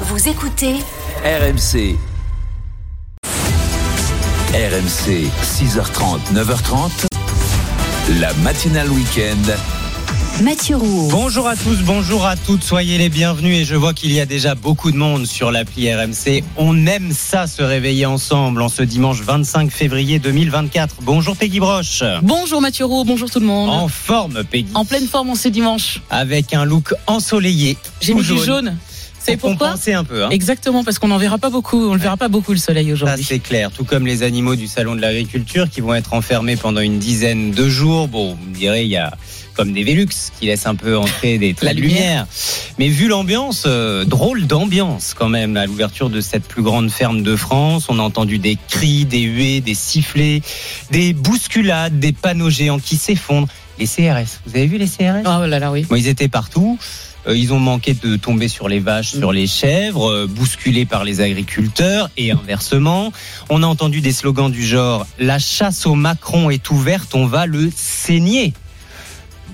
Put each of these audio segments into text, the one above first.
Vous écoutez RMC. RMC, 6h30, 9h30. La matinale week-end. Mathieu Roux. Bonjour à tous, bonjour à toutes, soyez les bienvenus et je vois qu'il y a déjà beaucoup de monde sur l'appli RMC. On aime ça se réveiller ensemble en ce dimanche 25 février 2024. Bonjour Peggy Broche. Bonjour Mathieu Roux, bonjour tout le monde. En forme Peggy. En pleine forme en ce dimanche. Avec un look ensoleillé. J'ai mis du jaune. C'est pour pourquoi compenser un peu. Hein. Exactement, parce qu'on n'en verra pas beaucoup. On ne verra pas beaucoup le soleil aujourd'hui. c'est clair, tout comme les animaux du salon de l'agriculture qui vont être enfermés pendant une dizaine de jours. Bon, vous me direz, il y a comme des Velux qui laissent un peu entrer des traits La de lumière. lumière. Mais vu l'ambiance, euh, drôle d'ambiance quand même à l'ouverture de cette plus grande ferme de France. On a entendu des cris, des huées, des sifflets, des bousculades, des panneaux géants qui s'effondrent. Les CRS, vous avez vu les CRS Oh là là, oui. Bon, ils étaient partout. Euh, Ils ont manqué de tomber sur les vaches, sur les chèvres, euh, bousculés par les agriculteurs et inversement. On a entendu des slogans du genre La chasse au Macron est ouverte, on va le saigner.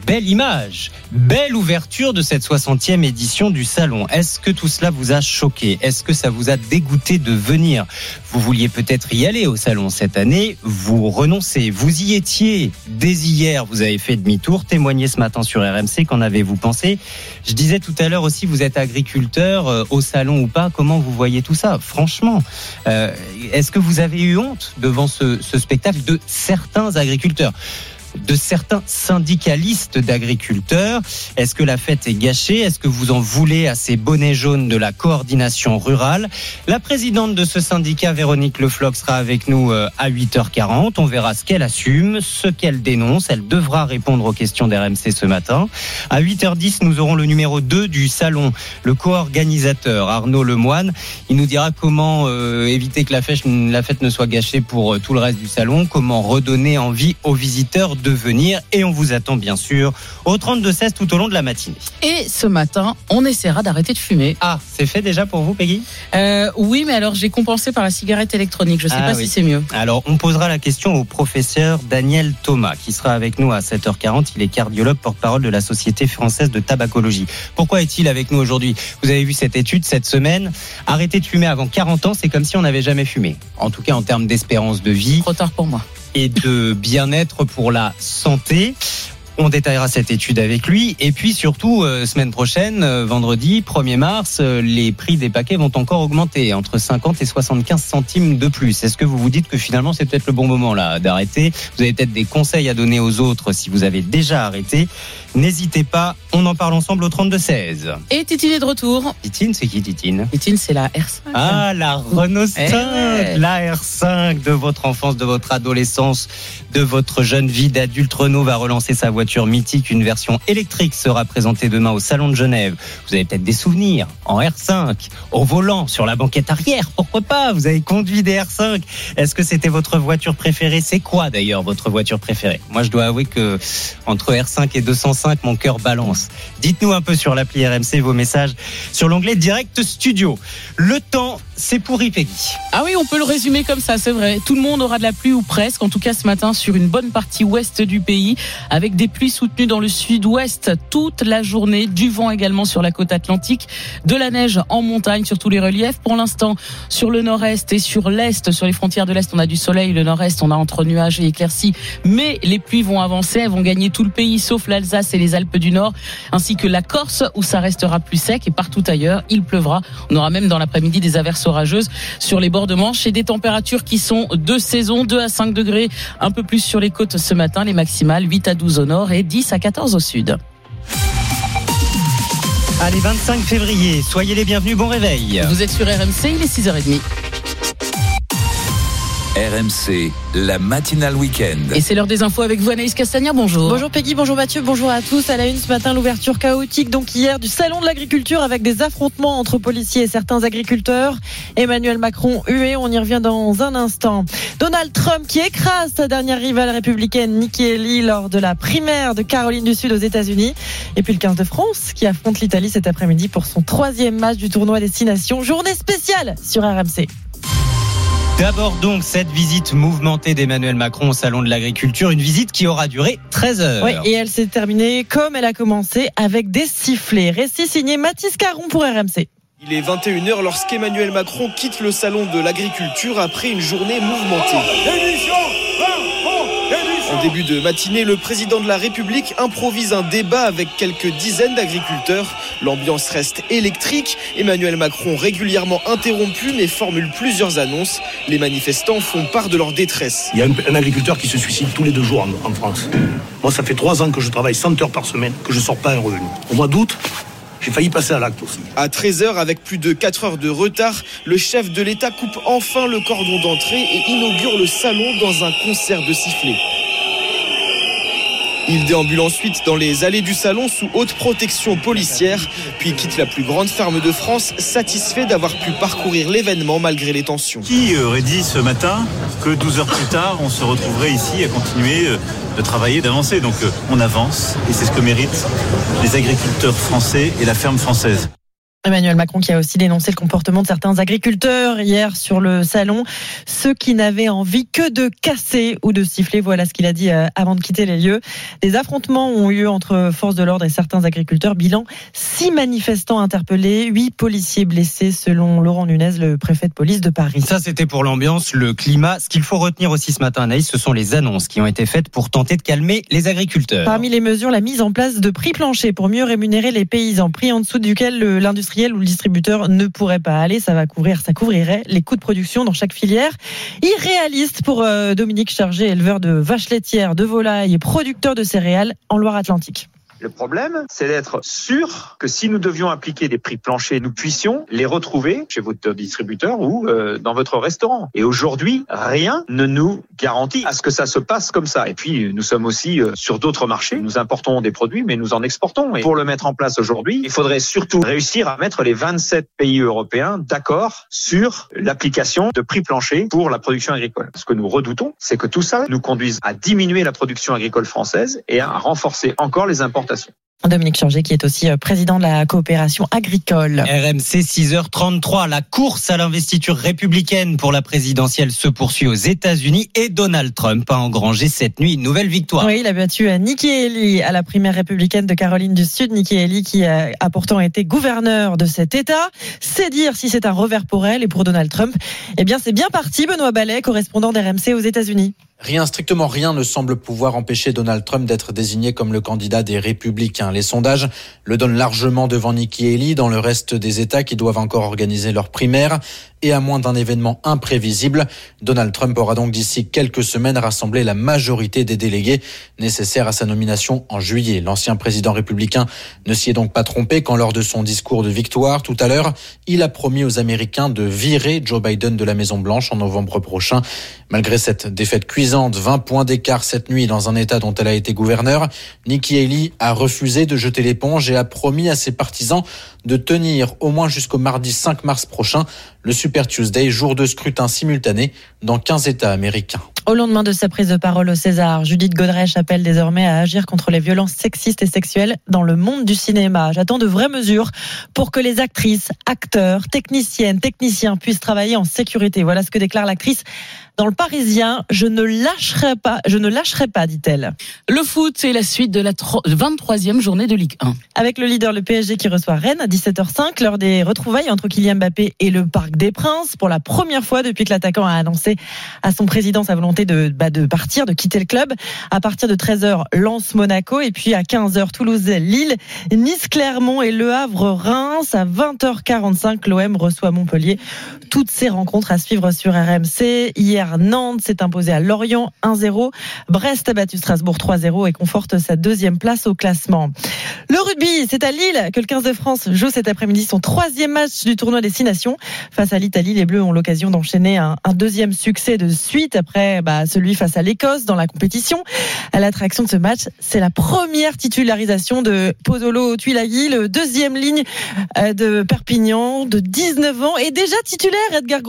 Belle image, belle ouverture de cette 60e édition du salon. Est-ce que tout cela vous a choqué? Est-ce que ça vous a dégoûté de venir? Vous vouliez peut-être y aller au salon cette année, vous renoncez. Vous y étiez dès hier, vous avez fait demi-tour. Témoignez ce matin sur RMC, qu'en avez-vous pensé? Je disais tout à l'heure aussi, vous êtes agriculteur, euh, au salon ou pas, comment vous voyez tout ça? Franchement, euh, est-ce que vous avez eu honte devant ce, ce spectacle de certains agriculteurs? De certains syndicalistes d'agriculteurs. Est-ce que la fête est gâchée? Est-ce que vous en voulez à ces bonnets jaunes de la coordination rurale? La présidente de ce syndicat, Véronique Lefloc, sera avec nous euh, à 8h40. On verra ce qu'elle assume, ce qu'elle dénonce. Elle devra répondre aux questions d'RMC ce matin. À 8h10, nous aurons le numéro 2 du salon, le co-organisateur Arnaud Lemoine. Il nous dira comment euh, éviter que la fête, la fête ne soit gâchée pour euh, tout le reste du salon, comment redonner envie aux visiteurs de venir. Et on vous attend bien sûr au 32-16 tout au long de la matinée. Et ce matin, on essaiera d'arrêter de fumer. Ah, c'est fait déjà pour vous, Peggy? Euh, oui, mais alors j'ai compensé par la cigarette électronique. Je ne sais Ah pas oui. si c'est mieux. Alors, on posera la question au professeur Daniel Thomas, qui sera avec nous à 7h40. Il est cardiologue, porte-parole de la Société française de tabacologie. Pourquoi est-il avec nous aujourd'hui? Vous avez vu cette étude cette semaine. Arrêter de fumer avant 40 ans, c'est comme si on n'avait jamais fumé. En tout cas, en termes d'espérance de vie Trop tard pour moi. Et de bien-être pour la santé. On détaillera cette étude avec lui. Et puis surtout, euh, semaine prochaine, euh, vendredi 1er mars, euh, les prix des paquets vont encore augmenter, entre 50 et 75 centimes de plus. Est-ce que vous vous dites que finalement c'est peut-être le bon moment là d'arrêter? Vous avez peut-être des conseils à donner aux autres si vous avez déjà arrêté. N'hésitez pas, on en parle ensemble au 32-16. Et Titine est de retour. Titine, c'est qui Titine? Titine, c'est la R5. ah, la Renault 5, Eh la R5 de votre enfance, de votre adolescence, de votre jeune vie d'adulte. Renault va relancer sa voiture mythique. Une version électrique sera présentée demain au Salon de Genève. Vous avez peut-être des souvenirs en R5, au volant, sur la banquette arrière. Pourquoi pas? Vous avez conduit des R5. Est-ce que c'était votre voiture préférée? C'est quoi d'ailleurs votre voiture préférée? Moi, je dois avouer que entre R5 et 205, mon cœur balance. Dites-nous un peu sur l'appli RMC vos messages sur l'onglet Direct Studio. Le temps, c'est pour Peggy. Ah oui, on peut le résumer comme ça, c'est vrai. Tout le monde aura de la pluie ou presque, en tout cas ce matin sur une bonne partie ouest du pays, avec des pluies soutenues dans le sud-ouest toute la journée, du vent également sur la côte atlantique, de la neige en montagne sur tous les reliefs. Pour l'instant, sur le nord-est et sur l'est, sur les frontières de l'est, on a du soleil, le nord-est, on a entre nuages et éclaircies, mais les pluies vont avancer, elles vont gagner tout le pays, sauf l'Alsace et les Alpes du Nord, ainsi que la Corse, où ça restera plus sec, et partout ailleurs, il pleuvra. On aura même dans l'après-midi des averses orageuses sur les bords de Manche et des températures qui sont de saison, 2 à 5 degrés, un peu plus sur les côtes ce matin, les maximales 8 à 12 au nord et 10 à 14 au sud. Allez, 25 février, soyez les bienvenus, bon réveil. Vous êtes sur RMC, il est 6h30. RMC, la matinale week-end. Et c'est l'heure des infos avec vous, Anaïs Castagna. Bonjour. Bonjour Peggy, bonjour Mathieu, bonjour à tous. À la une ce matin, l'ouverture chaotique donc hier du salon de l'agriculture avec des affrontements entre policiers et certains agriculteurs. Emmanuel Macron hué, on y revient dans un instant. Donald Trump qui écrase sa dernière rivale républicaine Nikki Haley lors de la primaire de Caroline du Sud aux États-Unis. Et puis le 15 de France qui affronte l'Italie cet après-midi pour son troisième match du tournoi Destination. Journée spéciale sur RMC. D'abord donc cette visite mouvementée d'Emmanuel Macron au Salon de l'Agriculture, une visite qui aura duré 13 heures. Oui, et elle s'est terminée comme elle a commencé avec des sifflets. Récit signé Mathis Caron pour RMC. Il est 21h lorsqu'Emmanuel Macron quitte le salon de l'agriculture après une journée mouvementée. En début de matinée, le président de la République improvise un débat avec quelques dizaines d'agriculteurs. L'ambiance reste électrique. Emmanuel Macron régulièrement interrompu mais formule plusieurs annonces. Les manifestants font part de leur détresse. Il y a un, agriculteur qui se suicide tous les deux jours en, en France. Moi, ça fait trois ans que je travaille 100 heures par semaine, que je sors pas un revenu. Au mois d'août, j'ai failli passer à l'acte aussi. À 13h, avec plus de 4 heures de retard, le chef de l'État coupe enfin le cordon d'entrée et inaugure le salon dans un concert de sifflets. Il déambule ensuite dans les allées du salon sous haute protection policière, puis quitte la plus grande ferme de France, satisfait d'avoir pu parcourir l'événement malgré les tensions. Qui aurait dit ce matin que 12 heures plus tard, on se retrouverait ici à continuer euh, de travailler, d'avancer? Donc euh, on avance et c'est ce que méritent les agriculteurs français et la ferme française. Emmanuel Macron qui a aussi dénoncé le comportement de certains agriculteurs hier sur le salon, ceux qui n'avaient envie que de casser ou de siffler, voilà ce qu'il a dit euh, avant de quitter les lieux. Des affrontements ont eu entre forces de l'ordre et certains agriculteurs. Bilan, six manifestants interpellés, huit policiers blessés selon Laurent Nunez, le préfet de police de Paris. Ça, c'était pour l'ambiance, le climat. Ce qu'il faut retenir aussi ce matin, Anaïs, ce sont les annonces qui ont été faites pour tenter de calmer les agriculteurs. Parmi les mesures, la mise en place de prix planchers pour mieux rémunérer les paysans, prix en dessous duquel le- ou le distributeur ne pourrait pas aller. Ça va couvrir, ça couvrirait les coûts de production dans chaque filière. Irréaliste pour euh, Dominique Chargé, éleveur de vaches laitières, de volailles et producteur de céréales en Loire-Atlantique. Le problème, c'est d'être sûr que si nous devions appliquer des prix planchers, nous puissions les retrouver chez votre distributeur ou euh, dans votre restaurant. Et aujourd'hui, rien ne nous garantit à ce que ça se passe comme ça. Et puis, nous sommes aussi euh, sur d'autres marchés. Nous importons des produits, mais nous en exportons. Et pour le mettre en place aujourd'hui, il faudrait surtout réussir à mettre les 27 pays européens d'accord sur l'application de prix planchers pour la production agricole. Ce que nous redoutons, c'est que tout ça nous conduise à diminuer la production agricole française et à renforcer encore les importations. Dominique Chargé qui est aussi euh, président de la coopération agricole. RMC 6h33, la course à l'investiture républicaine pour la présidentielle se poursuit aux États-Unis et Donald Trump a engrangé cette nuit une nouvelle victoire. Oui, il a battu euh, Nikki Haley à la primaire républicaine de Caroline du Sud. Nikki Haley qui euh, a pourtant été gouverneur de cet État. C'est dire si c'est un revers pour elle et pour Donald Trump. Eh bien, c'est bien parti, Benoît Ballet, correspondant d'RMC aux États-Unis. Rien, strictement rien ne semble pouvoir empêcher Donald Trump d'être désigné comme le candidat des républicains. Les sondages le donnent largement devant Nikki Haley dans le reste des États qui doivent encore organiser leur primaire. Et à moins d'un événement imprévisible, Donald Trump aura donc d'ici quelques semaines rassemblé la majorité des délégués nécessaires à sa nomination en juillet. L'ancien président républicain ne s'y est donc pas trompé quand lors de son discours de victoire tout à l'heure, il a promis aux Américains de virer Joe Biden de la Maison Blanche en novembre prochain. Malgré cette défaite cuisante, 20 points d'écart cette nuit dans un État dont elle a été gouverneur, Nikki Haley a refusé de jeter l'éponge et a promis à ses partisans de tenir au moins jusqu'au mardi 5 mars prochain le Super Tuesday, jour de scrutin simultané dans 15 États américains. Au lendemain de sa prise de parole au César, Judith Godrèche appelle désormais à agir contre les violences sexistes et sexuelles dans le monde du cinéma. J'attends de vraies mesures pour que les actrices, acteurs, techniciennes, techniciens puissent travailler en sécurité. Voilà ce que déclare l'actrice dans le Parisien. Je ne lâcherai pas, je ne lâcherai pas, dit-elle. Le foot, c'est la suite de la 23e journée de Ligue 1. Avec le leader, le PSG, qui reçoit Rennes à 17h05, lors des retrouvailles entre Kylian Mbappé et le Parc des Princes, pour la première fois depuis que l'attaquant a annoncé à son président sa volonté de, bah, de partir, de quitter le club. À partir de 13h, Lens Monaco, et puis à 15h, Toulouse Lille, Nice Clermont et Le Havre Reims. À 20h45, l'OM reçoit Montpellier. Toutes ces rencontres à suivre sur RMC. Hier, Nantes s'est imposé à Lorient 1-0. Brest a battu Strasbourg 3-0 et conforte sa deuxième place au classement. Le rugby, c'est à Lille que le 15 de France joue cet après-midi son troisième match du tournoi des Six Nations. Face à l'Italie, les Bleus ont l'occasion d'enchaîner un, deuxième succès de suite après bah, celui face à l'Écosse dans la compétition. À l'attraction de ce match, c'est la première titularisation de Podolo Tuilagi, le deuxième ligne euh, de Perpignan de 19 ans et déjà titulaire Edgar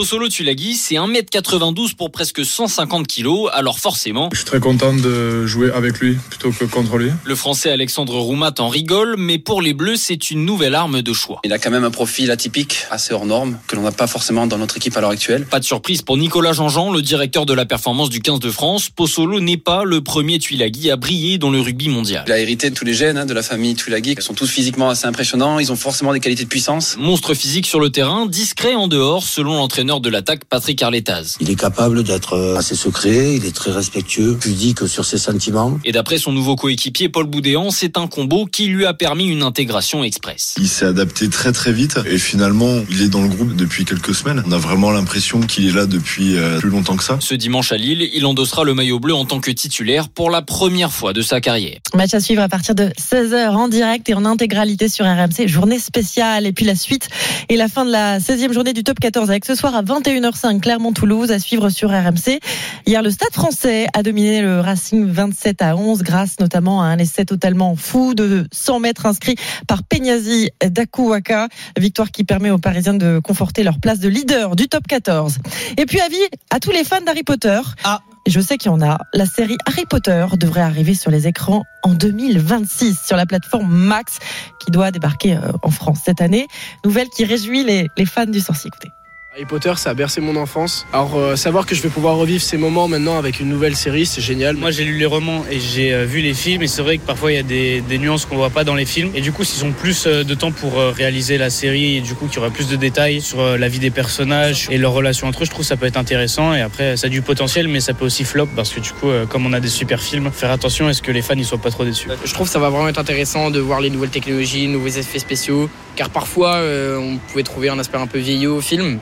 Pozzolo Tulagi, c'est 1m92 pour presque 150 kg, alors forcément. Je suis très content de jouer avec lui plutôt que contre lui. Le français Alexandre Roumat en rigole, mais pour les Bleus, c'est une nouvelle arme de choix. Il a quand même un profil atypique, assez hors norme, que l'on n'a pas forcément dans notre équipe à l'heure actuelle. Pas de surprise pour Nicolas Jean-Jean, le directeur de la performance du 15 de France. Pozzolo n'est pas le premier Tuilagi à briller dans le rugby mondial. Il a hérité de tous les gènes hein, de la famille Tuilagi. Ils sont tous physiquement assez impressionnants. Ils ont forcément des qualités de puissance. Monstre physique sur le terrain, discret en dehors, selon l'entraîneur de l'attaque Patrick Arletaz. Il est capable d'être assez secret, il est très respectueux, pudique sur ses sentiments. Et d'après son nouveau coéquipier Paul Boudéan, c'est un combo qui lui a permis une intégration express. Il s'est adapté très très vite et finalement il est dans le groupe depuis quelques semaines. On a vraiment l'impression qu'il est là depuis euh, plus longtemps que ça. Ce dimanche à Lille, il endossera le maillot bleu en tant que titulaire pour la première fois de sa carrière. Match à suivre à partir de 16h en direct et en intégralité sur RMC. Journée spéciale et puis la suite et la fin de la 16e journée du top 14 avec ce soir à 21h05 Clermont-Toulouse à suivre sur RMC. Hier, le Stade français a dominé le Racing 27 à 11 grâce notamment à un essai totalement fou de 100 mètres inscrit par Peñazi Dakuwaka. Victoire qui permet aux Parisiens de conforter leur place de leader du top 14. Et puis avis à tous les fans d'Harry Potter. Ah. Je sais qu'il y en a. La série Harry Potter devrait arriver sur les écrans en 2026 sur la plateforme Max qui doit débarquer euh, en France cette année. Nouvelle qui réjouit les, les fans du sorcier. Écoutez. Harry Potter, ça a bercé mon enfance. Alors, euh, savoir que je vais pouvoir revivre ces moments maintenant avec une nouvelle série, c'est génial. Moi, j'ai lu les romans et j'ai euh, vu les films, et c'est vrai que parfois il y a des, des nuances qu'on voit pas dans les films. Et du coup, s'ils ont plus euh, de temps pour euh, réaliser la série, et du coup, qu'il y aura plus de détails sur euh, la vie des personnages et leurs relations entre eux, je trouve que ça peut être intéressant. Et après, ça a du potentiel, mais ça peut aussi flop parce que du coup, euh, comme on a des super films, faire attention à ce que les fans ne soient pas trop déçus. Je trouve que ça va vraiment être intéressant de voir les nouvelles technologies, nouveaux effets spéciaux, car parfois euh, on pouvait trouver un aspect un peu vieillot au film.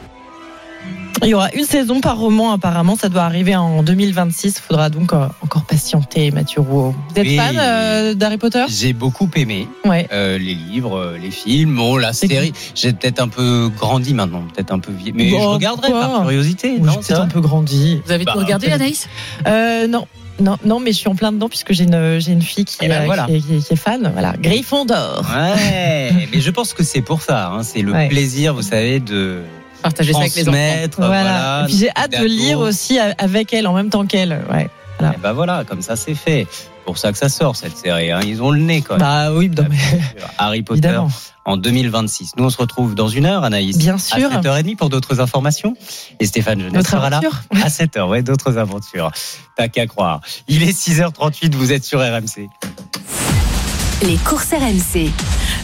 Il y aura une saison par roman apparemment, ça doit arriver en 2026. Il faudra donc euh, encore patienter, Mathieu Rouault. Vous êtes Oui. fan euh, d'Harry Potter? J'ai beaucoup aimé Ouais. euh, les livres, les films, bon, la série. J'ai peut-être un peu grandi maintenant, peut-être un peu vieilli, mais Bon, je regarderai quoi par curiosité. Oui, non, j'ai peut-être un peu grandi. Vous avez Bah, tout regardé, peut-être. Anaïs? Euh, non. Non, non, mais je suis en plein dedans puisque j'ai une, j'ai une fille qui, Eh ben voilà. qui, est, qui est- qui est fan. Voilà, Gryffondor. Ouais, mais je pense que c'est pour ça. hein, c'est le Ouais. plaisir, vous savez, de Partager ça avec les enfants. Voilà. Voilà. Et puis j'ai hâte de lire aussi avec elle en même temps qu'elle. Ouais. Voilà. Et bah voilà, comme ça c'est fait. Pour ça que ça sort cette série. hein. Ils ont le nez quand même. Bah oui, non, mais Harry Potter évidemment. en 2026. Nous on se retrouve dans une heure, Anaïs. Bien sûr. À 7h30 pour d'autres informations. Et Stéphane Jeunesse sera là à 7h. Ouais, d'autres aventures. T'as qu'à croire. Il est 6h38, vous êtes sur RMC. Les courses RMC.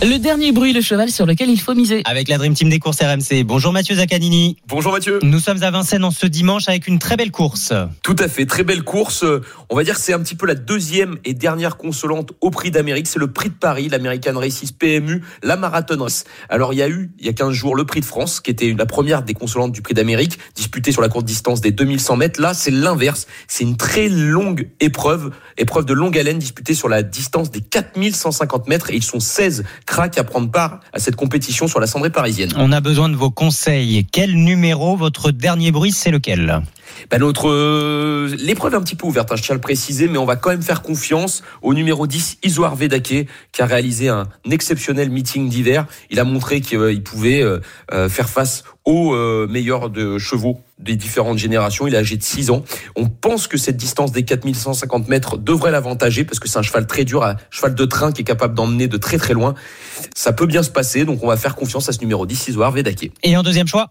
Le dernier bruit, le cheval sur lequel il faut miser. Avec la Dream Team des courses RMC. Bonjour Mathieu Zaccanini. Bonjour Mathieu. Nous sommes à Vincennes en ce dimanche avec une très belle course. Tout à fait, très belle course. On va dire que c'est un petit peu la deuxième et dernière consolante au prix d'Amérique. C'est le prix de Paris, l'American Races PMU, la Marathon Race. Alors il y a eu, il y a 15 jours, le prix de France, qui était la première des consolantes du prix d'Amérique, disputée sur la courte distance des 2100 mètres. Là, c'est l'inverse. C'est une très longue épreuve, épreuve de longue haleine disputée sur la distance des 4150 mètres. Et ils sont 16 cracks à prendre part à cette compétition sur la cendrée parisienne. On a besoin de vos conseils. Quel numéro, votre dernier bruit, c'est lequel? Bah, notre euh, l'épreuve est un petit peu ouverte, hein, je tiens à le préciser, mais on va quand même faire confiance au numéro 10, Isoar Vedake, qui a réalisé un exceptionnel meeting d'hiver. Il a montré qu'il pouvait euh, euh, faire face aux euh, de chevaux des différentes générations. Il est âgé de 6 ans. On pense que cette distance des 4150 mètres devrait l'avantager parce que c'est un cheval très dur, un cheval de train qui est capable d'emmener de très très loin. Ça peut bien se passer, donc on va faire confiance à ce numéro 10, Isoar. Et en deuxième choix?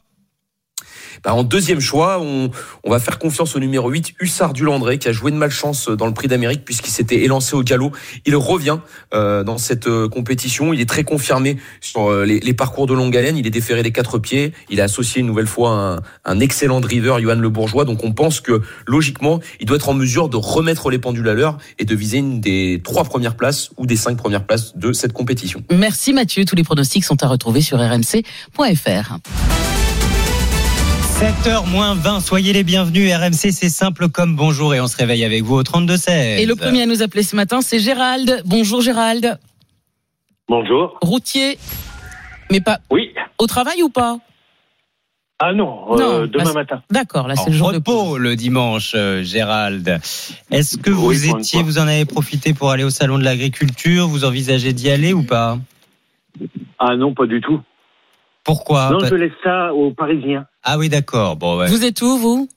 Bah, en deuxième choix, on, va faire confiance au numéro 8, Hussard du Landré, qui a joué de malchance dans le prix d'Amérique puisqu'il s'était élancé au galop. Il revient euh, dans cette euh, compétition. Il est très confirmé sur euh, les, les parcours de longue haleine. Il est déféré des quatre pieds. Il a associé une nouvelle fois un, un excellent driver, Johan Le Bourgeois. Donc on pense que logiquement, il doit être en mesure de remettre les pendules à l'heure et de viser une des trois premières places ou des cinq premières places de cette compétition. Merci Mathieu. Tous les pronostics sont à retrouver sur rmc.fr. 7h moins 20, soyez les bienvenus. RMC, c'est simple comme bonjour et on se réveille avec vous au 32-16. Et le premier à nous appeler ce matin, c'est Gérald. Bonjour Gérald. Bonjour. Routier. Mais pas. Oui. Au travail ou pas? Ah non, Non, euh, demain bah, matin. D'accord, là c'est En le jour de repos le dimanche, euh, Gérald. Est-ce que vous Oui, étiez, vous en avez profité pour aller au salon de l'agriculture? Vous envisagez d'y aller ou pas? Ah non, pas du tout. Pourquoi non, je laisse ça aux Parisiens. Ah oui, d'accord. Bon, ouais. Vous êtes où vous?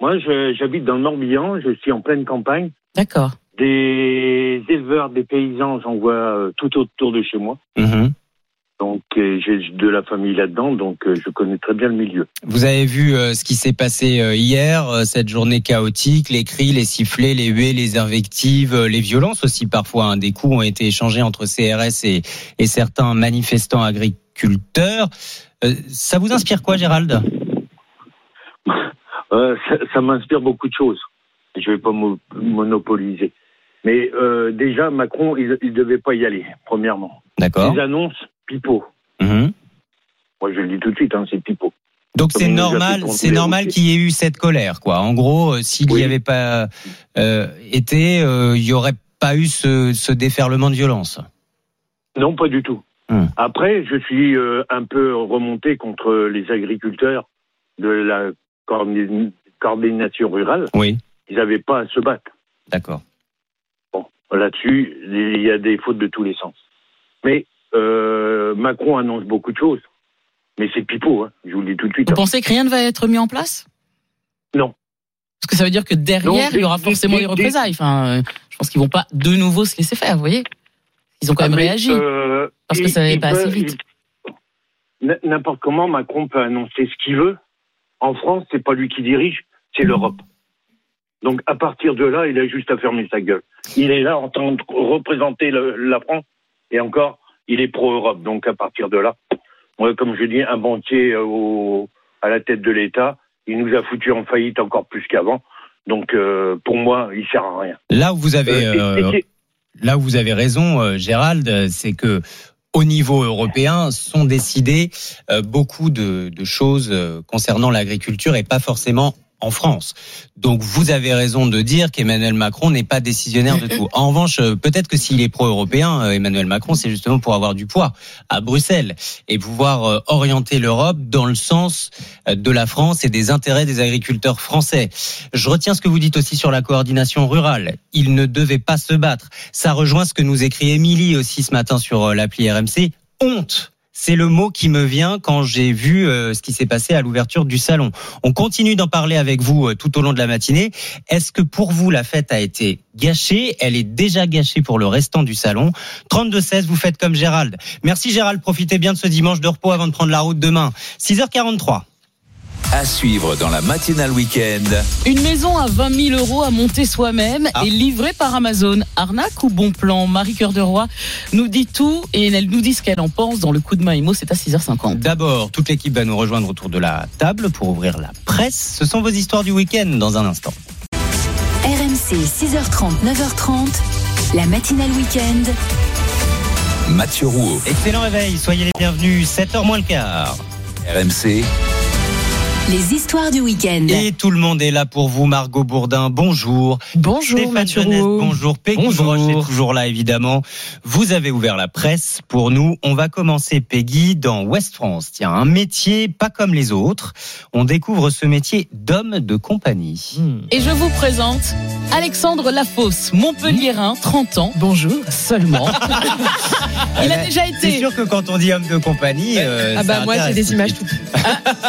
Moi, je- j'habite dans le Morbihan, je suis en pleine campagne. D'accord. Des éleveurs, des paysans, j'en vois euh, tout autour de chez moi. Mhm. Donc, euh, j'ai de la famille là-dedans, donc euh, je connais très bien le milieu. Vous avez vu euh, ce qui s'est passé euh, hier, euh, cette journée chaotique, les cris, les sifflets, les huées, les invectives, les violences aussi parfois. hein. Des coups ont été échangés entre CRS et, et certains manifestants agriculteurs. Ça vous inspire quoi, Gérald? Ça ça m'inspire beaucoup de choses. Je vais pas mo- monopoliser. Mais déjà, Macron, il ne devait pas y aller, premièrement. D'accord. Les annonces, pipeau. Mhm. Moi, je le dis tout de suite, hein, c'est pipeau. Donc c'est normal, c'est normal qu'il y ait eu cette colère, quoi. En gros, euh, s'il n'y avait pas euh, été, euh, il n'y aurait pas eu ce, ce déferlement de violence. Non, pas du tout. Hmm. Après, je suis un peu remonté contre les agriculteurs de la coordin- coordination rurale. Oui. Ils n'avaient pas à se battre. D'accord. Bon, là-dessus, il y a des fautes de tous les sens. Mais euh, Macron annonce beaucoup de choses. Mais c'est pipeau, hein, je vous le dis tout de suite. Vous pensez que rien ne va être mis en place? Non. Parce que ça veut dire que derrière, Non, il y aura forcément des- représailles. Enfin, euh, je pense qu'ils vont pas de nouveau se laisser faire, vous voyez Ils ont quand Ah, même réagi. euh, parce que ça n'allait pas peut- assez vite. N'importe comment, Macron peut annoncer ce qu'il veut. En France, c'est pas lui qui dirige, c'est Mmh. l'Europe. Donc à partir de là, il a juste à fermer sa gueule. Il est là en train de représenter le- la France et encore, il est pro-Europe. Donc à partir de là, moi, comme je dis, un banquier euh, au- à la tête de l'État, il nous a foutu en faillite encore plus qu'avant. Donc euh, pour moi, il sert à rien. Là où vous avez, Euh, et- et- là où vous avez raison, Gérald, c'est que au niveau européen sont décidées beaucoup de, de choses concernant l'agriculture et pas forcément en France. Donc vous avez raison de dire qu'Emmanuel Macron n'est pas décisionnaire de tout. En revanche, euh, peut-être que s'il est pro-européen, euh, Emmanuel Macron, c'est justement pour avoir du poids à Bruxelles et pouvoir euh, orienter l'Europe dans le sens de la France et des intérêts des agriculteurs français. Je retiens ce que vous dites aussi sur la coordination rurale. Il ne devait pas se battre. Ça rejoint ce que nous écrit Émilie aussi ce matin sur l'appli RMC. Honte. C'est le mot qui me vient quand j'ai vu euh, ce qui s'est passé à l'ouverture du salon. On continue d'en parler avec vous euh, tout au long de la matinée. Est-ce que pour vous la fête a été gâchée? Elle est déjà gâchée pour le restant du salon. 32-16, vous faites comme Gérald. Merci Gérald, profitez bien de ce dimanche de repos avant de prendre la route demain. 6h43. À suivre dans la matinale week-end. Une maison à 20 000 euros à monter soi-même Ah. et livrée par Amazon. Arnaque ou bon plan? Marie Cœur de Roi nous dit tout et elle nous dit ce qu'elle en pense dans le coup de main IMO. C'est à 6h50. D'abord, toute l'équipe va nous rejoindre autour de la table pour ouvrir la presse. Ce sont vos histoires du week-end dans un instant. RMC 6h30, 9h30. La matinale week-end. Mathieu Rouault. Excellent réveil, soyez les bienvenus. 7h moins le quart. RMC. Les histoires du week-end. Et tout le monde est là pour vous, Margot Bourdin. Bonjour. Bonjour, Stéphane Mathieu Jeunesse, Rouault. bonjour. Peggy Bonjour. Broche est toujours là, évidemment. Vous avez ouvert la presse pour nous. On va commencer, Peggy, dans Ouest France. Tiens, un métier pas comme les autres. On découvre ce métier d'homme de compagnie. Et je vous présente Alexandre Lafosse, Montpellierin, 30 ans. Bonjour. Seulement. Il a déjà C'est été. sûr que quand on dit homme de compagnie. euh, Ah bah moi j'ai des images tout de tout suite.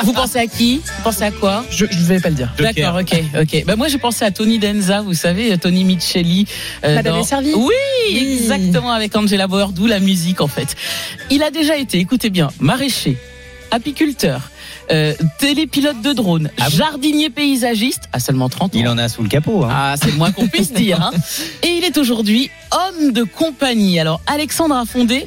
Vous pensez à qui? Vous pensez à quoi Je ne vais pas le dire. D'accord, ok, ok. Bah moi j'ai pensé à Tony Denza, vous savez, Tony Micheli. euh, Madame dans- servie Oui, Oui. exactement, avec Angela Bauer, d'où la musique en fait. Il a déjà été, écoutez bien, maraîcher, apiculteur, euh, télépilote de drone, Ah jardinier paysagiste, à seulement 30 ans. Il en a sous le capot. Hein. Ah, c'est le moins qu'on puisse dire. hein. Et il est aujourd'hui homme de compagnie. Alors, Alexandre a fondé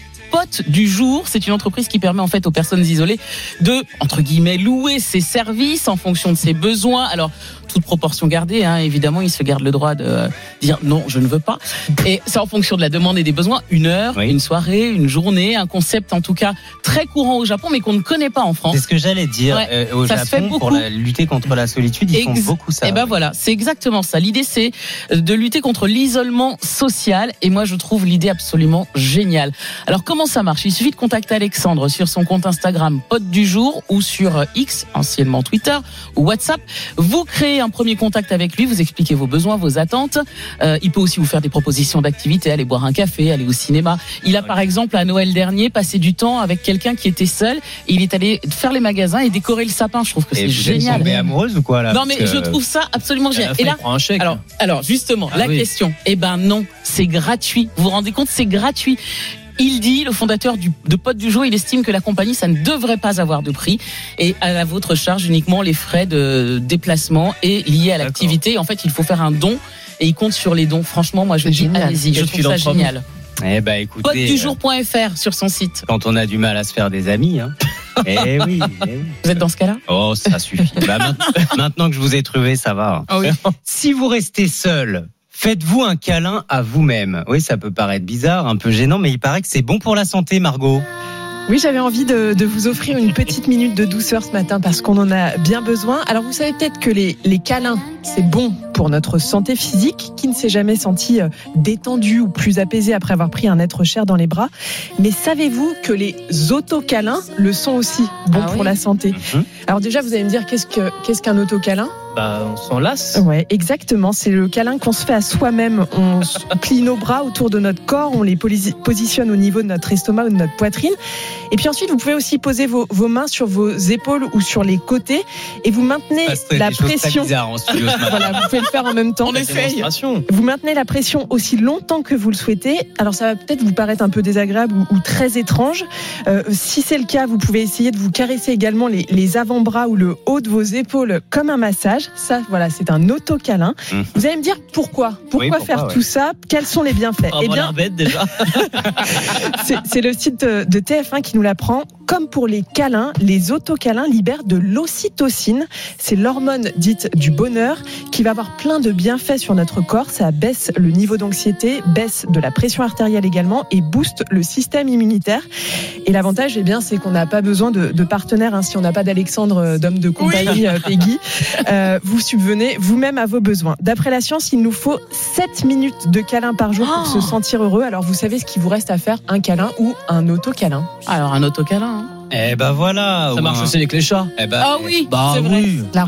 Du jour. C'est une entreprise qui permet en fait aux personnes isolées de, entre guillemets, louer ses services en fonction de ses besoins. Alors, toute proportion gardée, hein, évidemment, ils se gardent le droit de euh, dire non, je ne veux pas. Et c'est en fonction de la demande et des besoins. Une heure, une soirée, une journée, un concept en tout cas très courant au Japon, mais qu'on ne connaît pas en France. C'est ce que j'allais dire. Ouais, Euh, au ça se fait Japon, pour beaucoup. la- lutter contre la solitude, ils font beaucoup ça. Et ben voilà, c'est exactement ça. L'idée c'est de lutter contre l'isolement social et moi je trouve l'idée absolument géniale. Alors comment ça marche? Il suffit de contacter Alexandre sur son compte Instagram pote du jour ou sur euh, X, anciennement Twitter ou WhatsApp. Vous créez un premier contact avec lui, vous expliquez vos besoins, vos attentes. Euh, il peut aussi vous faire des propositions d'activités, aller boire un café, aller au cinéma. Il a par exemple à Noël dernier passé du temps avec quelqu'un qui était seul. Et il est allé faire les magasins et décorer le sapin. Je trouve que c'est génial. tombée amoureuse ou quoi là? Non mais je trouve ça absolument génial. Et là, un chèque. alors, alors justement, Ah la oui. question. Eh ben non, c'est gratuit. Vous vous rendez compte, c'est gratuit. Il dit, le fondateur du, de Pote du jour, il estime que la compagnie, ça ne devrait pas avoir de prix et à la votre charge uniquement les frais de déplacement et liés à l'activité. En fait, il faut faire un don et il compte sur les dons. Franchement, moi, je dis, allez-y, je trouve ça génial. Eh ben écoutez, Potedujour.fr sur son site. quand on a du mal à se faire des amis, hein. eh oui, eh oui. Vous êtes dans ce cas-là? Oh, ça suffit. Bah, maintenant, maintenant que je vous ai trouvé, ça va. Si vous restez seul, faites-vous un câlin à vous-même. Oui, ça peut paraître bizarre, un peu gênant, mais il paraît que c'est bon pour la santé, Margot. Oui, j'avais envie de, de vous offrir une petite minute de douceur ce matin parce qu'on en a bien besoin. Alors vous savez peut-être que les, les câlins, c'est bon pour notre santé physique. Qui ne s'est jamais senti euh, détendu ou plus apaisé après avoir pris un être cher dans les bras Mais savez-vous que les autocâlins le sont aussi bons pour la santé? Alors déjà, vous allez me dire qu'est-ce que qu'est-ce qu'un autocâlin Bah, on s'en lasse. Ouais, exactement. C'est le câlin qu'on se fait à soi-même. On plie nos bras autour de notre corps, on les posi- positionne au niveau de notre estomac ou de notre poitrine. Et puis ensuite, vous pouvez aussi poser vos, vos mains sur vos épaules ou sur les côtés et vous maintenez Parce que la pression. bizarres en studio ce matin. voilà, vous pouvez le faire en même temps. On essaye. Vous maintenez la pression aussi longtemps que vous le souhaitez. Alors ça va peut-être vous paraître un peu désagréable ou, ou très étrange. Euh, si c'est le cas, vous pouvez essayer de vous caresser également les, les avant-bras ou le haut de vos épaules comme un massage. Ça, voilà, c'est un auto-câlin. Mmh. Vous allez me dire pourquoi? Pourquoi, pourquoi, faire ouais. tout ça? Quels sont les bienfaits? Eh voilà, bête déjà. c'est c'est le site de de TF1 qui nous l'apprend. Comme pour les câlins, les autocâlins libèrent de l'ocytocine. C'est l'hormone dite du bonheur qui va avoir plein de bienfaits sur notre corps. Ça baisse le niveau d'anxiété, baisse de la pression artérielle également et booste le système immunitaire. Et l'avantage, eh bien, c'est qu'on n'a pas besoin de, de partenaire. hein. Si on n'a pas d'Alexandre, euh, d'homme de compagnie, euh, Peggy, euh, vous subvenez vous-même à vos besoins. D'après la science, il nous faut 7 minutes de câlin par jour pour se sentir heureux. Alors, vous savez ce qu'il vous reste à faire un câlin ou un autocâlin. Alors, un autocâlin. Eh ben voilà. Ça ou marche un- aussi avec les chats. Eh ben, Ah oui, Bah c'est vrai. oui. La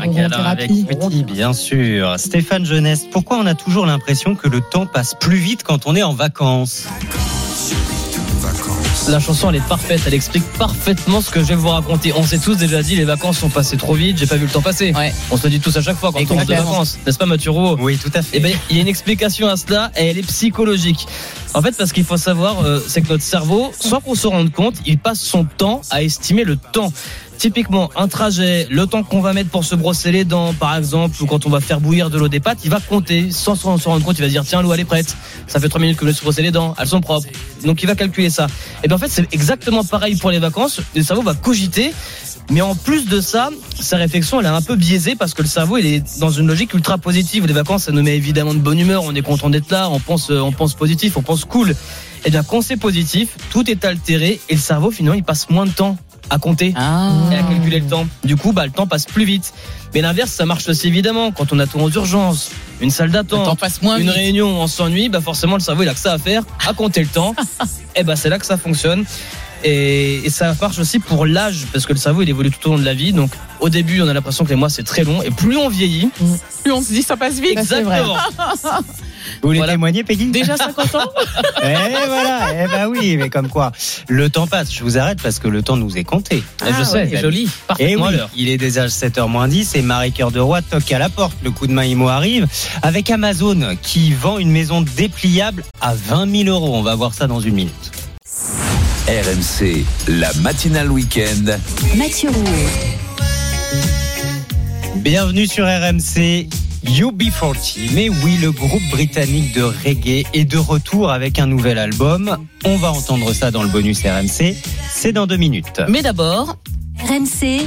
petit, bien sûr. Stéphane Jeunesse, pourquoi on a toujours l'impression que le temps passe plus vite quand on est en vacances? La chanson elle est parfaite, elle explique parfaitement ce que je vais vous raconter. On s'est tous déjà dit les vacances sont passées trop vite, j'ai pas vu le temps passer. On se le dit tous à chaque fois quand on rentre de vacances, n'est-ce pas Mathieu Rouault? Oui, tout à fait. Eh ben, il y a une explication à cela et elle est psychologique. En fait, parce qu'il faut savoir, euh, c'est que notre cerveau, sans qu'on se rende compte, il passe son temps à estimer le temps. Typiquement, un trajet, le temps qu'on va mettre pour se brosser les dents, par exemple, ou quand on va faire bouillir de l'eau des pâtes, il va compter. Sans s'en rendre compte, il va dire, tiens, l'eau, elle est prête. Ça fait trois minutes que je me suis brossé les dents, elles sont propres. Donc, il va calculer ça. Et bien, en fait, c'est exactement pareil pour les vacances. Le cerveau va cogiter. Mais en plus de ça, sa réflexion, elle est un peu biaisée parce que le cerveau, il est dans une logique ultra positive. Les vacances, ça nous met évidemment de bonne humeur. On est content d'être là. On pense, euh, on pense positif, on pense cool. Et bien, quand c'est positif, tout est altéré et le cerveau, finalement, il passe moins de temps à compter et à calculer le temps. Du coup, bah, le temps passe plus vite. Mais l'inverse, ça marche aussi évidemment. Quand on attend aux urgences, une salle d'attente, une vite. réunion, on s'ennuie, bah forcément, le cerveau, il a que ça à faire, à compter le temps. et bah, c'est là que ça fonctionne. Et, et ça marche aussi pour l'âge, parce que le cerveau, il évolue tout au long de la vie. Donc, au début, on a l'impression que les mois, c'est très long. Et plus on vieillit, Plus on se dit ça passe vite. exactement. Vous voulez témoigner, Peggy Déjà 50 ans Eh voilà, eh ben oui, mais comme quoi, le temps passe. Je vous arrête parce que le temps nous est compté. Ah, je sais, ouais. joli, Et parfaitement oui, il est déjà 7h moins 10 et Marie Cœur de Roi toque à la porte. Le coup de main IMO arrive avec Amazon qui vend une maison dépliable à 20 000 euros. On va voir ça dans une minute. RMC, la matinale week-end. Mathieu Roux. Bienvenue sur RMC. UB40. Mais oui, le groupe britannique de reggae est de retour avec un nouvel album. On va entendre ça dans le bonus RMC. C'est dans deux minutes. Mais d'abord, RMC,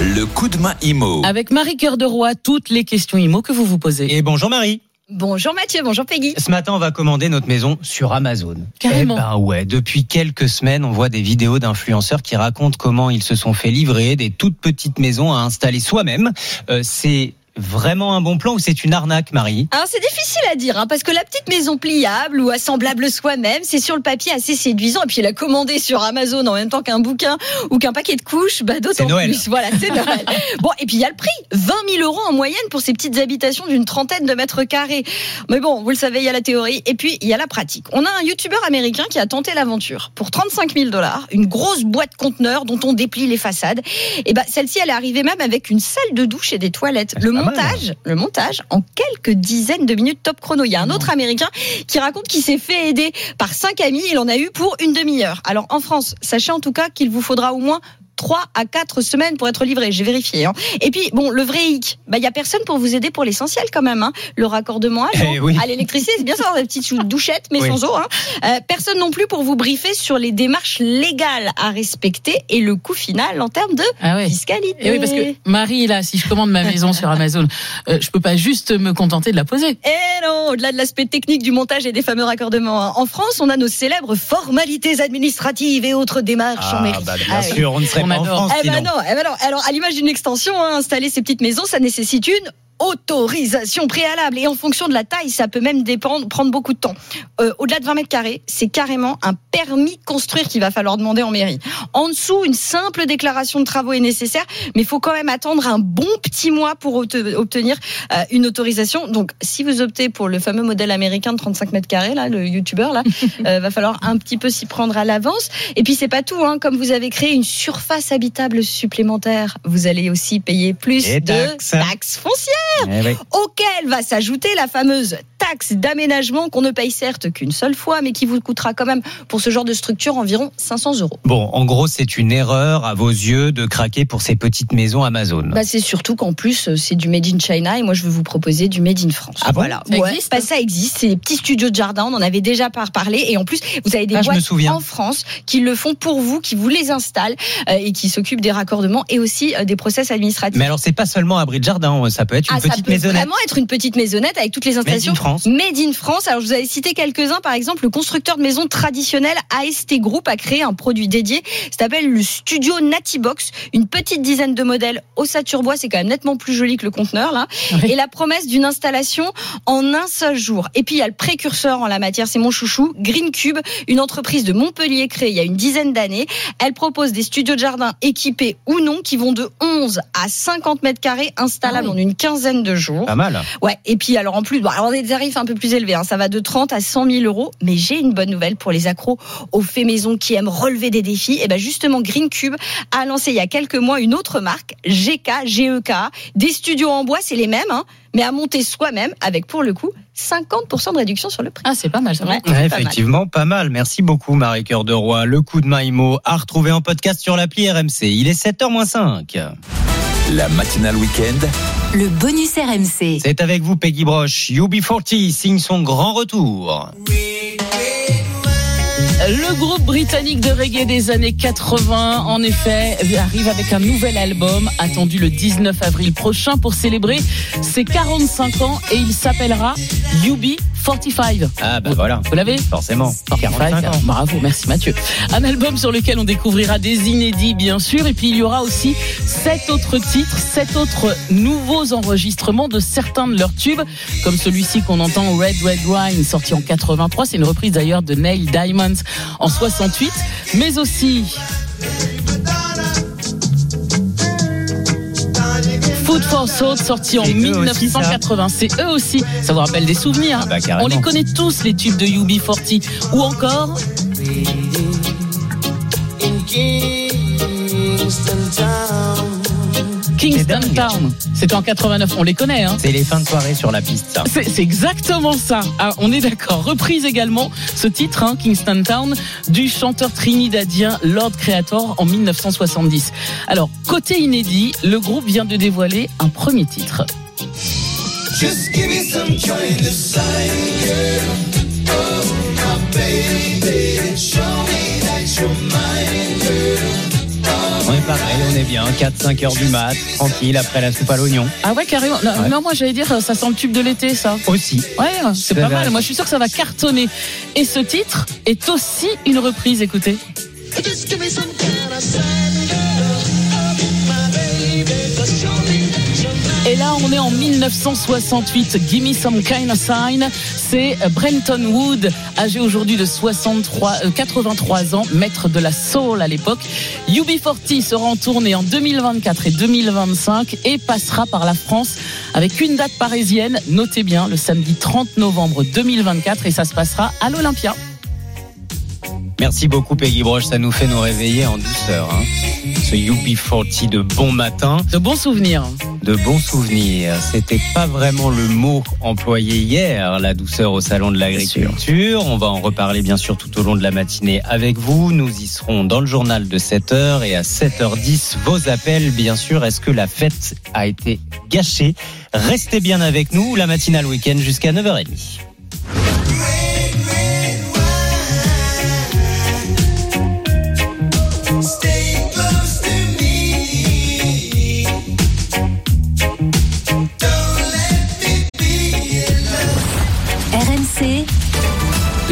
Le coup de main IMO. avec Marie Cœur de Roy, toutes les questions IMO que vous vous posez. Et bonjour Marie. Bonjour Mathieu, bonjour Peggy. Ce matin, on va commander notre maison sur Amazon. Carrément. Eh ben ouais, depuis quelques semaines, on voit des vidéos d'influenceurs qui racontent comment ils se sont fait livrer des toutes petites maisons à installer soi-même. Euh, c'est vraiment un bon plan ou c'est une arnaque, Marie? Alors c'est difficile à dire, hein, parce que la petite maison pliable ou assemblable soi-même, c'est sur le papier assez séduisant. Et puis la commander sur Amazon en même temps qu'un bouquin ou qu'un paquet de couches, bah C'est d'autant plus. Voilà, c'est Noël. bon, et puis il y a le prix, 20 000 euros en moyenne pour ces petites habitations d'une trentaine de mètres carrés. Mais bon, vous le savez, il y a la théorie et puis il y a la pratique. On a un youtubeur américain qui a tenté l'aventure pour 35 000 dollars, une grosse boîte conteneur dont on déplie les façades. Et ben celle-ci, elle est arrivée même avec une salle de douche et des toilettes. Le. Montage, le montage en quelques dizaines de minutes top chrono. Il y a un autre américain qui raconte qu'il s'est fait aider par cinq amis. Il en a eu pour une demi-heure. Alors en France, sachez en tout cas qu'il vous faudra au moins 3 à 4 semaines pour être livré, j'ai vérifié. hein. Et puis, bon, le vrai hic, bah, il y a personne pour vous aider pour l'essentiel quand même. Hein. Le raccordement à l'eau, Eh oui. à l'électricité, c'est bien ça, des petites chou- douchettes, mais Oui. sans eau. Hein. Euh, personne non plus pour vous briefer sur les démarches légales à respecter et le coût final en termes de Ah ouais. fiscalité. Et oui, parce que Marie, là, si je commande ma maison sur Amazon, euh, je peux pas juste me contenter de la poser. Eh non, au-delà de l'aspect technique du montage et des fameux raccordements, hein. en France, on a nos célèbres formalités administratives et autres démarches en mairie. bah, bien Ah oui. sûr, on ne serait On pas en adore. France Eh ben non, eh ben non. Alors, à l'image d'une extension, hein, installer ces petites maisons, ça nécessite une autorisation préalable. Et en fonction de la taille, ça peut même dépendre, prendre beaucoup de temps. Euh, Au-delà de 20 mètres carrés, c'est carrément un permis de construire qu'il va falloir demander en mairie. En dessous, une simple déclaration de travaux est nécessaire, mais il faut quand même attendre un bon petit mois pour obte- obtenir euh, une autorisation. Donc, si vous optez pour le fameux modèle américain de 35 mètres carrés, là, le youtubeur, là, euh, va falloir un petit peu s'y prendre à l'avance. Et puis, c'est pas tout, hein. Comme vous avez créé une surface habitable supplémentaire, vous allez aussi payer plus Et de taxes. taxes foncières Eh oui. auquel va s'ajouter la fameuse taxe d'aménagement qu'on ne paye certes qu'une seule fois, mais qui vous coûtera quand même pour ce genre de structure environ 500 euros. Bon, en gros, c'est une erreur à vos yeux de craquer pour ces petites maisons Amazon. Bah, c'est surtout qu'en plus, euh, c'est du Made in China et moi, je veux vous proposer du Made in France. Ah bon voilà. Ça Ouais, existe bah, ça existe. C'est des petits studios de jardin. On en avait déjà par parlé. Et en plus, vous avez des Ah, boîtes en France qui le font pour vous, qui vous les installent euh, et qui s'occupent des raccordements et aussi euh, des process administratifs. Mais alors, c'est pas seulement abri de jardin, ça peut être une Ah, ça peut maisonnette. vraiment être une petite maisonnette avec toutes les installations. in France. Made in France. Alors, je vous avais cité quelques-uns. Par exemple, le constructeur de maisons traditionnel AST Group a créé un produit dédié. Ça s'appelle le Studio Natibox. Une petite dizaine de modèles ossature bois. C'est quand même nettement plus joli que le conteneur, là. Et la promesse d'une installation en un seul jour. Et puis, il y a le précurseur en la matière. C'est mon chouchou. Green Cube, une entreprise de Montpellier créée il y a une dizaine d'années. Elle propose des studios de jardin équipés ou non qui vont de 11 à 50 mètres carrés installables en une quinzaine de jours. Pas mal. Ouais, et puis alors en plus, bon, alors on a des tarifs un peu plus élevés, hein, ça va de 30 à 100 000 euros, mais j'ai une bonne nouvelle pour les accros aux faits maison qui aiment relever des défis. Et ben justement, Green Cube a lancé il y a quelques mois une autre marque, GK, GEK, des studios en bois, c'est les mêmes, hein, mais à monter soi-même avec pour le coup 50% de réduction sur le prix. Ah, c'est pas mal, ça. Ouais, Ouais, c'est pas mal. effectivement, pas mal. Merci beaucoup, Marie Cœur de Roy. Le coup de main IMO à retrouver en podcast sur l'appli RMC. Il est 7h-5. La matinale week-end. le bonus RMC. C'est avec vous, Peggy Broche. UB40 signe son grand retour. Le groupe britannique de reggae des années 80, en effet, arrive avec un nouvel album attendu le 19 avril prochain pour célébrer ses 45 ans et il s'appellera UB45. Ah, bah voilà. Vous l'avez Forcément. 45 ans. Bravo, merci Mathieu. Un album sur lequel on découvrira des inédits, bien sûr, et puis il y aura aussi sept autres titres, sept autres nouveaux enregistrements de certains de leurs tubes, comme celui-ci qu'on entend Red Red Wine, sorti en 83. C'est une reprise d'ailleurs de Neil Diamond en 68, mais aussi Food for Thought, sorti en C'est eux aussi, ça 1980. C'est eux aussi. Ça vous rappelle des souvenirs. hein Ah bah, carrément. On les connaît tous, les tubes de UB40. Ou encore. Kingston Kingston Town. C'était en 89. On les connaît, hein. C'est les fins de soirée sur la piste, ça. C'est exactement ça. Ah, on est d'accord. Reprise également ce titre, hein, Kingston Town, du chanteur trinidadien Lord Creator en 1970. Alors, côté inédit, le groupe vient de dévoiler un premier titre. Just give me some kind of sign, girl. Oh, my baby. Show me that you're mine, girl. On est pareil, on est bien. 4-5 heures du mat, tranquille, après la soupe à l'oignon. Ah ouais, carrément. Non, Ouais. non, moi j'allais dire, ça sent le tube de l'été, ça. Aussi. Ouais, c'est pas vrai. mal. Moi, je suis sûr que ça va cartonner. Et ce titre est aussi une reprise. Écoutez. Just give me some kind of Et là, on est en 1968. Gimme some kind of sign. C'est Brenton Wood, âgé aujourd'hui de 63, euh, 83 ans, maître de la soul à l'époque. UB40 sera en tournée en 2024 et 2025 et passera par la France avec une date parisienne. Notez bien, le samedi 30 novembre 2024 et ça se passera à l'Olympia. Merci beaucoup Peggy Broche, ça nous fait nous réveiller en douceur. Hein. Ce UP40 de bon matin. De bons souvenirs. De bons souvenirs. C'était pas vraiment le mot employé hier, la douceur au salon de l'agriculture. On va en reparler bien sûr tout au long de la matinée avec vous. Nous y serons dans le journal de 7h et à 7h10 vos appels bien sûr. Est-ce que la fête a été gâchée? Restez bien avec nous, la matinale week-end jusqu'à 9h30.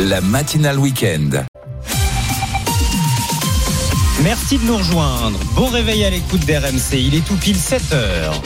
La matinale week-end. Merci de nous rejoindre. Bon réveil à l'écoute d'RMC. Il est tout pile 7 heures.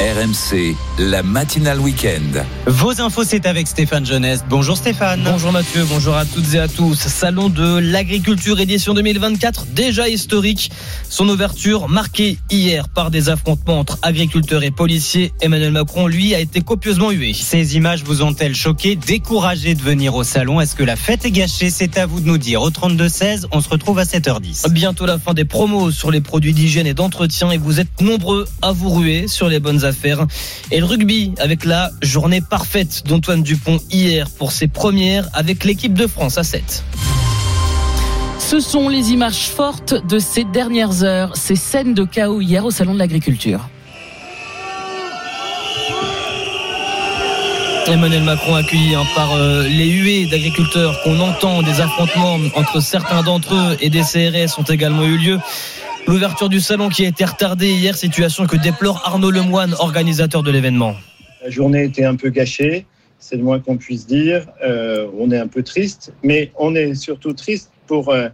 RMC, la matinale week-end. Vos infos, c'est avec Stéphane Jeunesse. Bonjour Stéphane. Bonjour Mathieu, bonjour à toutes et à tous. Salon de l'agriculture édition 2024, déjà historique. Son ouverture marquée hier par des affrontements entre agriculteurs et policiers. Emmanuel Macron, lui, a été copieusement hué. Ces images vous ont-elles choqué, découragé de venir au salon? Est-ce que la fête est gâchée? C'est à vous de nous dire. Au 32-16, on se retrouve à 7h10. Bientôt la fin des promos sur les produits d'hygiène et d'entretien et vous êtes nombreux à vous ruer sur les bonnes affaires. Et le rugby avec la journée parfaite d'Antoine Dupont hier pour ses premières avec l'équipe de France à 7. Ce sont les images fortes de ces dernières heures, ces scènes de chaos hier au Salon de l'Agriculture. Emmanuel Macron accueilli hein, par euh, les huées d'agriculteurs qu'on entend, des affrontements entre certains d'entre eux et des CRS ont également eu lieu. L'ouverture du salon qui a été retardée hier, situation que déplore Arnaud Lemoine, organisateur de l'événement. La journée était un peu gâchée, c'est le moins qu'on puisse dire. Euh, on est un peu triste, mais on est surtout triste pour euh,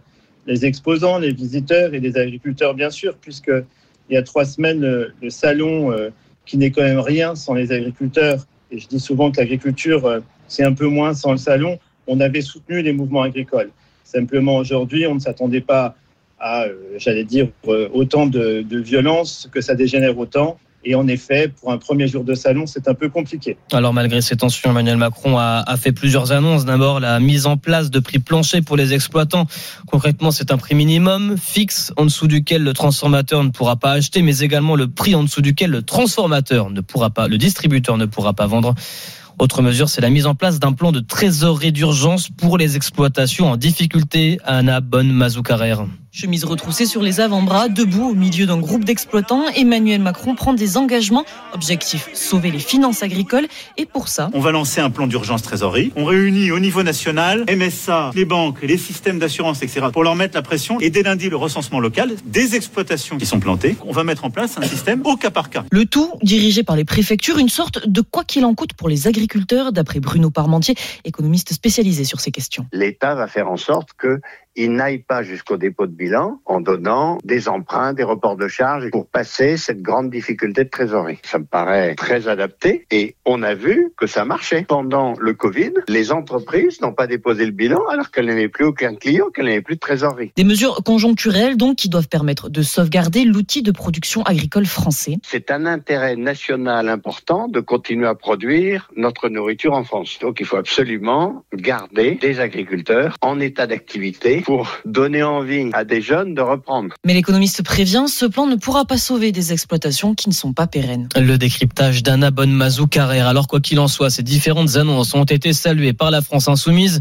les exposants, les visiteurs et les agriculteurs, bien sûr, puisque il y a trois semaines, le, le salon, euh, qui n'est quand même rien sans les agriculteurs, et je dis souvent que l'agriculture, euh, c'est un peu moins sans le salon, on avait soutenu les mouvements agricoles. Simplement, aujourd'hui, on ne s'attendait pas à, euh, j'allais dire, euh, autant de, de violence, que ça dégénère autant. Et en effet, pour un premier jour de salon, c'est un peu compliqué. Alors malgré ces tensions, Emmanuel Macron a, a fait plusieurs annonces. D'abord la mise en place de prix planchers pour les exploitants. Concrètement, c'est un prix minimum fixe en dessous duquel le transformateur ne pourra pas acheter, mais également le prix en dessous duquel le transformateur ne pourra pas, le distributeur ne pourra pas vendre. Autre mesure, c'est la mise en place d'un plan de trésorerie d'urgence pour les exploitations en difficulté. Anna Bonne Mazoukarer. Chemise retroussée sur les avant-bras, debout au milieu d'un groupe d'exploitants, Emmanuel Macron prend des engagements. Objectif, sauver les finances agricoles. Et pour ça, On va lancer un plan d'urgence trésorerie. On réunit au niveau national MSA, les banques, les systèmes d'assurance, etc. pour leur mettre la pression. Et dès lundi, le recensement local des exploitations qui sont plantées. On va mettre en place un système au cas par cas. le tout dirigé par les préfectures, une sorte de quoi qu'il en coûte pour les agriculteurs, d'après Bruno Parmentier, économiste spécialisé sur ces questions. l'État va faire en sorte que il n'aille pas jusqu'au dépôt de bilan en donnant des emprunts, des reports de charges pour passer cette grande difficulté de trésorerie. Ça me paraît très adapté et on a vu que ça marchait. Pendant le Covid, les entreprises n'ont pas déposé le bilan alors qu'elles n'avaient plus aucun client, qu'elles n'avaient plus de trésorerie. Des mesures conjoncturelles donc qui doivent permettre de sauvegarder l'outil de production agricole français. C'est un intérêt national important de continuer à produire notre nourriture en France. Donc il faut absolument garder des agriculteurs en état d'activité pour donner envie à des jeunes de reprendre. Mais l'économiste prévient, ce plan ne pourra pas sauver des exploitations qui ne sont pas pérennes. Le décryptage d'Anna Bonnemazou Carrère. Alors quoi qu'il en soit, ces différentes annonces ont été saluées par la France insoumise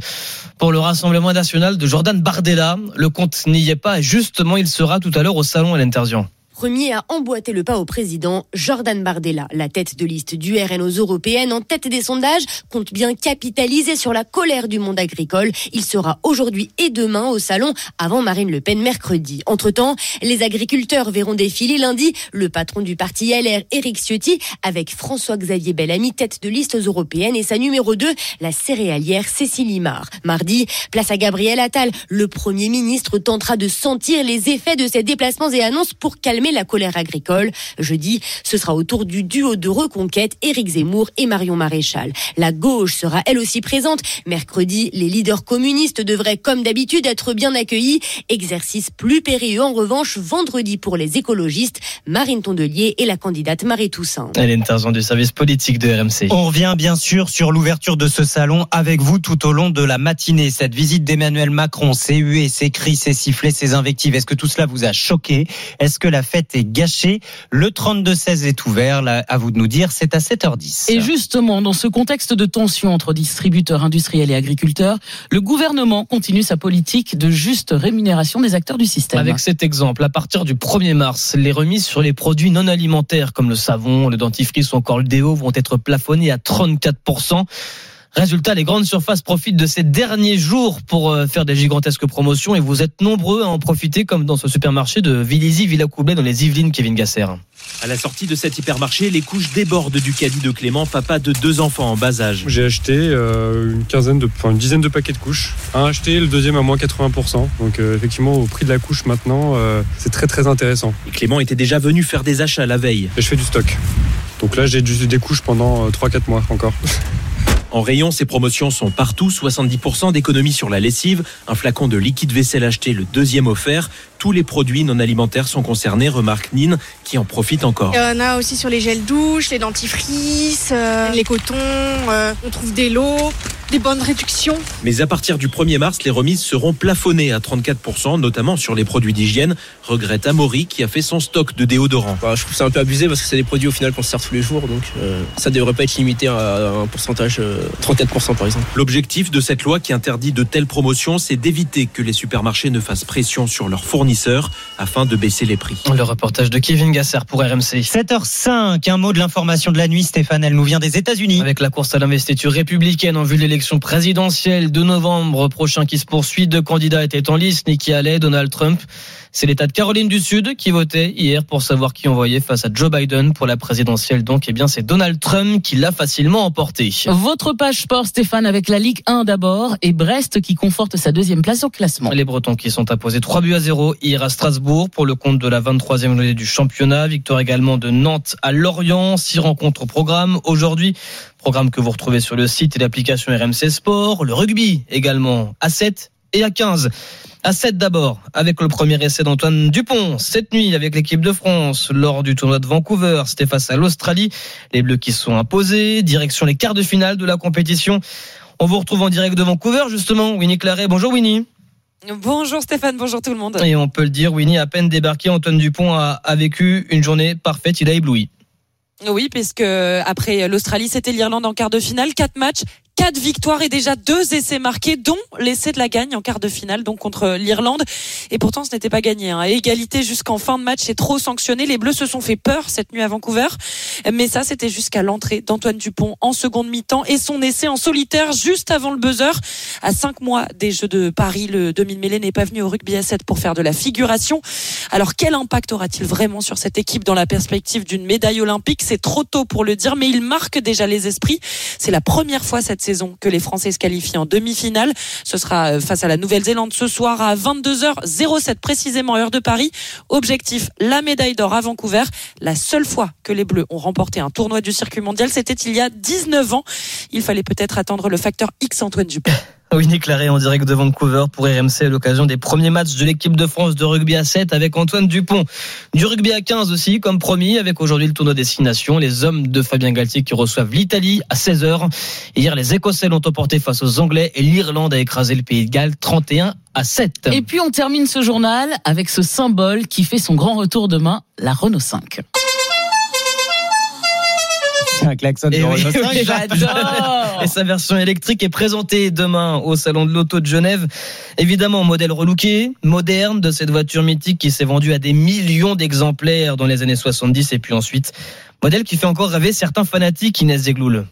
pour le Rassemblement national de Jordan Bardella. Le compte n'y est pas et justement il sera tout à l'heure au salon à l'interdiction. Premier à emboîter le pas au président, Jordan Bardella, la tête de liste du RN aux européennes, en tête des sondages, compte bien capitaliser sur la colère du monde agricole. Il sera aujourd'hui et demain au salon avant Marine Le Pen mercredi. Entre-temps, les agriculteurs verront défiler lundi le patron du parti LR, Éric Ciotti, avec François-Xavier Bellamy, tête de liste aux européennes, et sa numéro 2, la céréalière Cécile Limard. Mardi, place à Gabriel Attal. Le Premier ministre tentera de sentir les effets de ces déplacements et annonces pour calmer la colère agricole. Jeudi, ce sera au tour du duo de reconquête Éric Zemmour et Marion Maréchal. La gauche sera elle aussi présente. Mercredi, les leaders communistes devraient, comme d'habitude, être bien accueillis. Exercice plus périlleux en revanche vendredi pour les écologistes, Marine Tondelier et la candidate Marie Toussaint. Elle est intervention du service politique de RMC. On revient bien sûr sur l'ouverture de ce salon avec vous tout au long de la matinée. Cette visite d'Emmanuel Macron, ses huées, ses cris, ses sifflets, ses invectives, est-ce que tout cela vous a choqué? Est-ce que la fête est gâchée Le 32-16 est ouvert, là, à vous de nous dire, c'est à 7h10. Et justement, dans ce contexte de tension entre distributeurs industriels et agriculteurs, le gouvernement continue sa politique de juste rémunération des acteurs du système. Avec cet exemple, à partir du 1er mars, les remises sur les produits non alimentaires comme le savon, le dentifrice ou encore le déo vont être plafonnées à 34%. Résultat, les grandes surfaces profitent de ces derniers jours pour euh, faire des gigantesques promotions et vous êtes nombreux à en profiter comme dans ce supermarché de Villizy Villacoublay dans les Yvelines, Kevin Gasser. À la sortie de cet hypermarché, les couches débordent du caddie de Clément, papa de deux enfants en bas âge. J'ai acheté euh, une quinzaine de, enfin une dizaine de paquets de couches. Un acheté, le deuxième à moins 80%. Donc euh, effectivement, au prix de la couche maintenant, euh, c'est très très intéressant. Et Clément était déjà venu faire des achats la veille. Et je fais du stock. Donc là, j'ai des couches pendant 3-4 mois encore. En rayon, ces promotions sont partout. 70% d'économie sur la lessive, un flacon de liquide vaisselle acheté, le deuxième offert. Tous les produits non alimentaires sont concernés, remarque Nine, qui en profite encore. Il y en a aussi sur les gels douches, les dentifrices, euh, les cotons, euh, on trouve des lots, des bonnes réductions. Mais à partir du 1er mars, les remises seront plafonnées à 34%, notamment sur les produits d'hygiène. Regrette Amaury qui a fait son stock de déodorant. Bah, je trouve ça un peu abusé parce que c'est des produits au final qu'on se sert tous les jours, donc euh, ça devrait pas être limité à un pourcentage euh, 34% par exemple. L'objectif de cette loi qui interdit de telles promotions, c'est d'éviter que les supermarchés ne fassent pression sur leurs fournisseurs afin de baisser les prix. Le reportage de Kevin Gasser pour RMC. 7h05, un mot de l'information de la nuit, Stéphane, elle nous vient des États-Unis. Avec la course à l'investiture républicaine en vue de l'élection présidentielle de novembre prochain qui se poursuit, deux candidats étaient en lice, Nikki Haley, Donald Trump. C'est l'État de Caroline du Sud qui votait hier pour savoir qui envoyait face à Joe Biden pour la présidentielle. Donc, eh bien, c'est Donald Trump qui l'a facilement emporté. Votre page sport, Stéphane, avec la Ligue 1 d'abord et Brest qui conforte sa deuxième place au classement. Les Bretons qui sont imposés 3 buts à 0 hier à Strasbourg pour le compte de la 23e journée du championnat. Victoire également de Nantes à Lorient. Six rencontres au programme aujourd'hui. Programme que vous retrouvez sur le site et l'application RMC Sport. Le rugby également à 7 et à 15. À 7 d'abord, avec le premier essai d'Antoine Dupont. Cette nuit, avec l'équipe de France, lors du tournoi de Vancouver, c'était face à l'Australie. Les Bleus qui sont imposés, direction les quarts de finale de la compétition. On vous retrouve en direct de Vancouver, justement. Winnie Claret. Bonjour Winnie. Bonjour Stéphane, bonjour tout le monde. Et on peut le dire, Winnie, à peine débarqué, Antoine Dupont a, a vécu une journée parfaite. Il a ébloui. Oui, puisque après l'Australie, c'était l'Irlande en quart de finale. Quatre matchs, quatre victoires et déjà deux essais marqués, dont l'essai de la gagne en quart de finale, donc contre l'Irlande. Et pourtant, ce n'était pas gagné. Hein. Égalité jusqu'en fin de match, c'est trop sanctionné. Les Bleus se sont fait peur cette nuit à Vancouver. Mais ça, c'était jusqu'à l'entrée d'Antoine Dupont en seconde mi-temps et son essai en solitaire juste avant le buzzer. À cinq mois des Jeux de Paris, le demi-mêlée n'est pas venu au rugby à 7 pour faire de la figuration. Alors, quel impact aura-t-il vraiment sur cette équipe dans la perspective d'une médaille olympique? C'est trop tôt pour le dire, mais il marque déjà les esprits. C'est la première fois cette saison que les Français se qualifient en demi-finale. Ce sera euh, face à la Nouvelle-Zélande ce soir à 22h07 précisément heure de Paris. Objectif, la médaille d'or à Vancouver. La seule fois que les Bleus ont remporté un tournoi du circuit mondial, c'était il y a 19 ans. Il fallait peut-être attendre le facteur X Antoine Dupont. Winnie Claret en direct de Vancouver pour RMC à l'occasion des premiers matchs de l'équipe de France de rugby à 7 avec Antoine Dupont. Du rugby à 15 aussi, comme promis, avec aujourd'hui le tournoi destination. Les hommes de Fabien Galtier qui reçoivent l'Italie à 16h. Hier, les Écossais l'ont emporté face aux Anglais et l'Irlande a écrasé le Pays de Galles 31 à 7. Et puis on termine ce journal avec ce symbole qui fait son grand retour demain, la Renault 5. C'est un klaxon de Et oui, Renault 5. oui, J'adore Et sa version électrique est présentée demain au salon de l'auto de Genève. Évidemment, modèle relooké, moderne de cette voiture mythique qui s'est vendue à des millions d'exemplaires dans les années 70 et puis ensuite, modèle qui fait encore rêver certains fanatiques Inès Zegloul.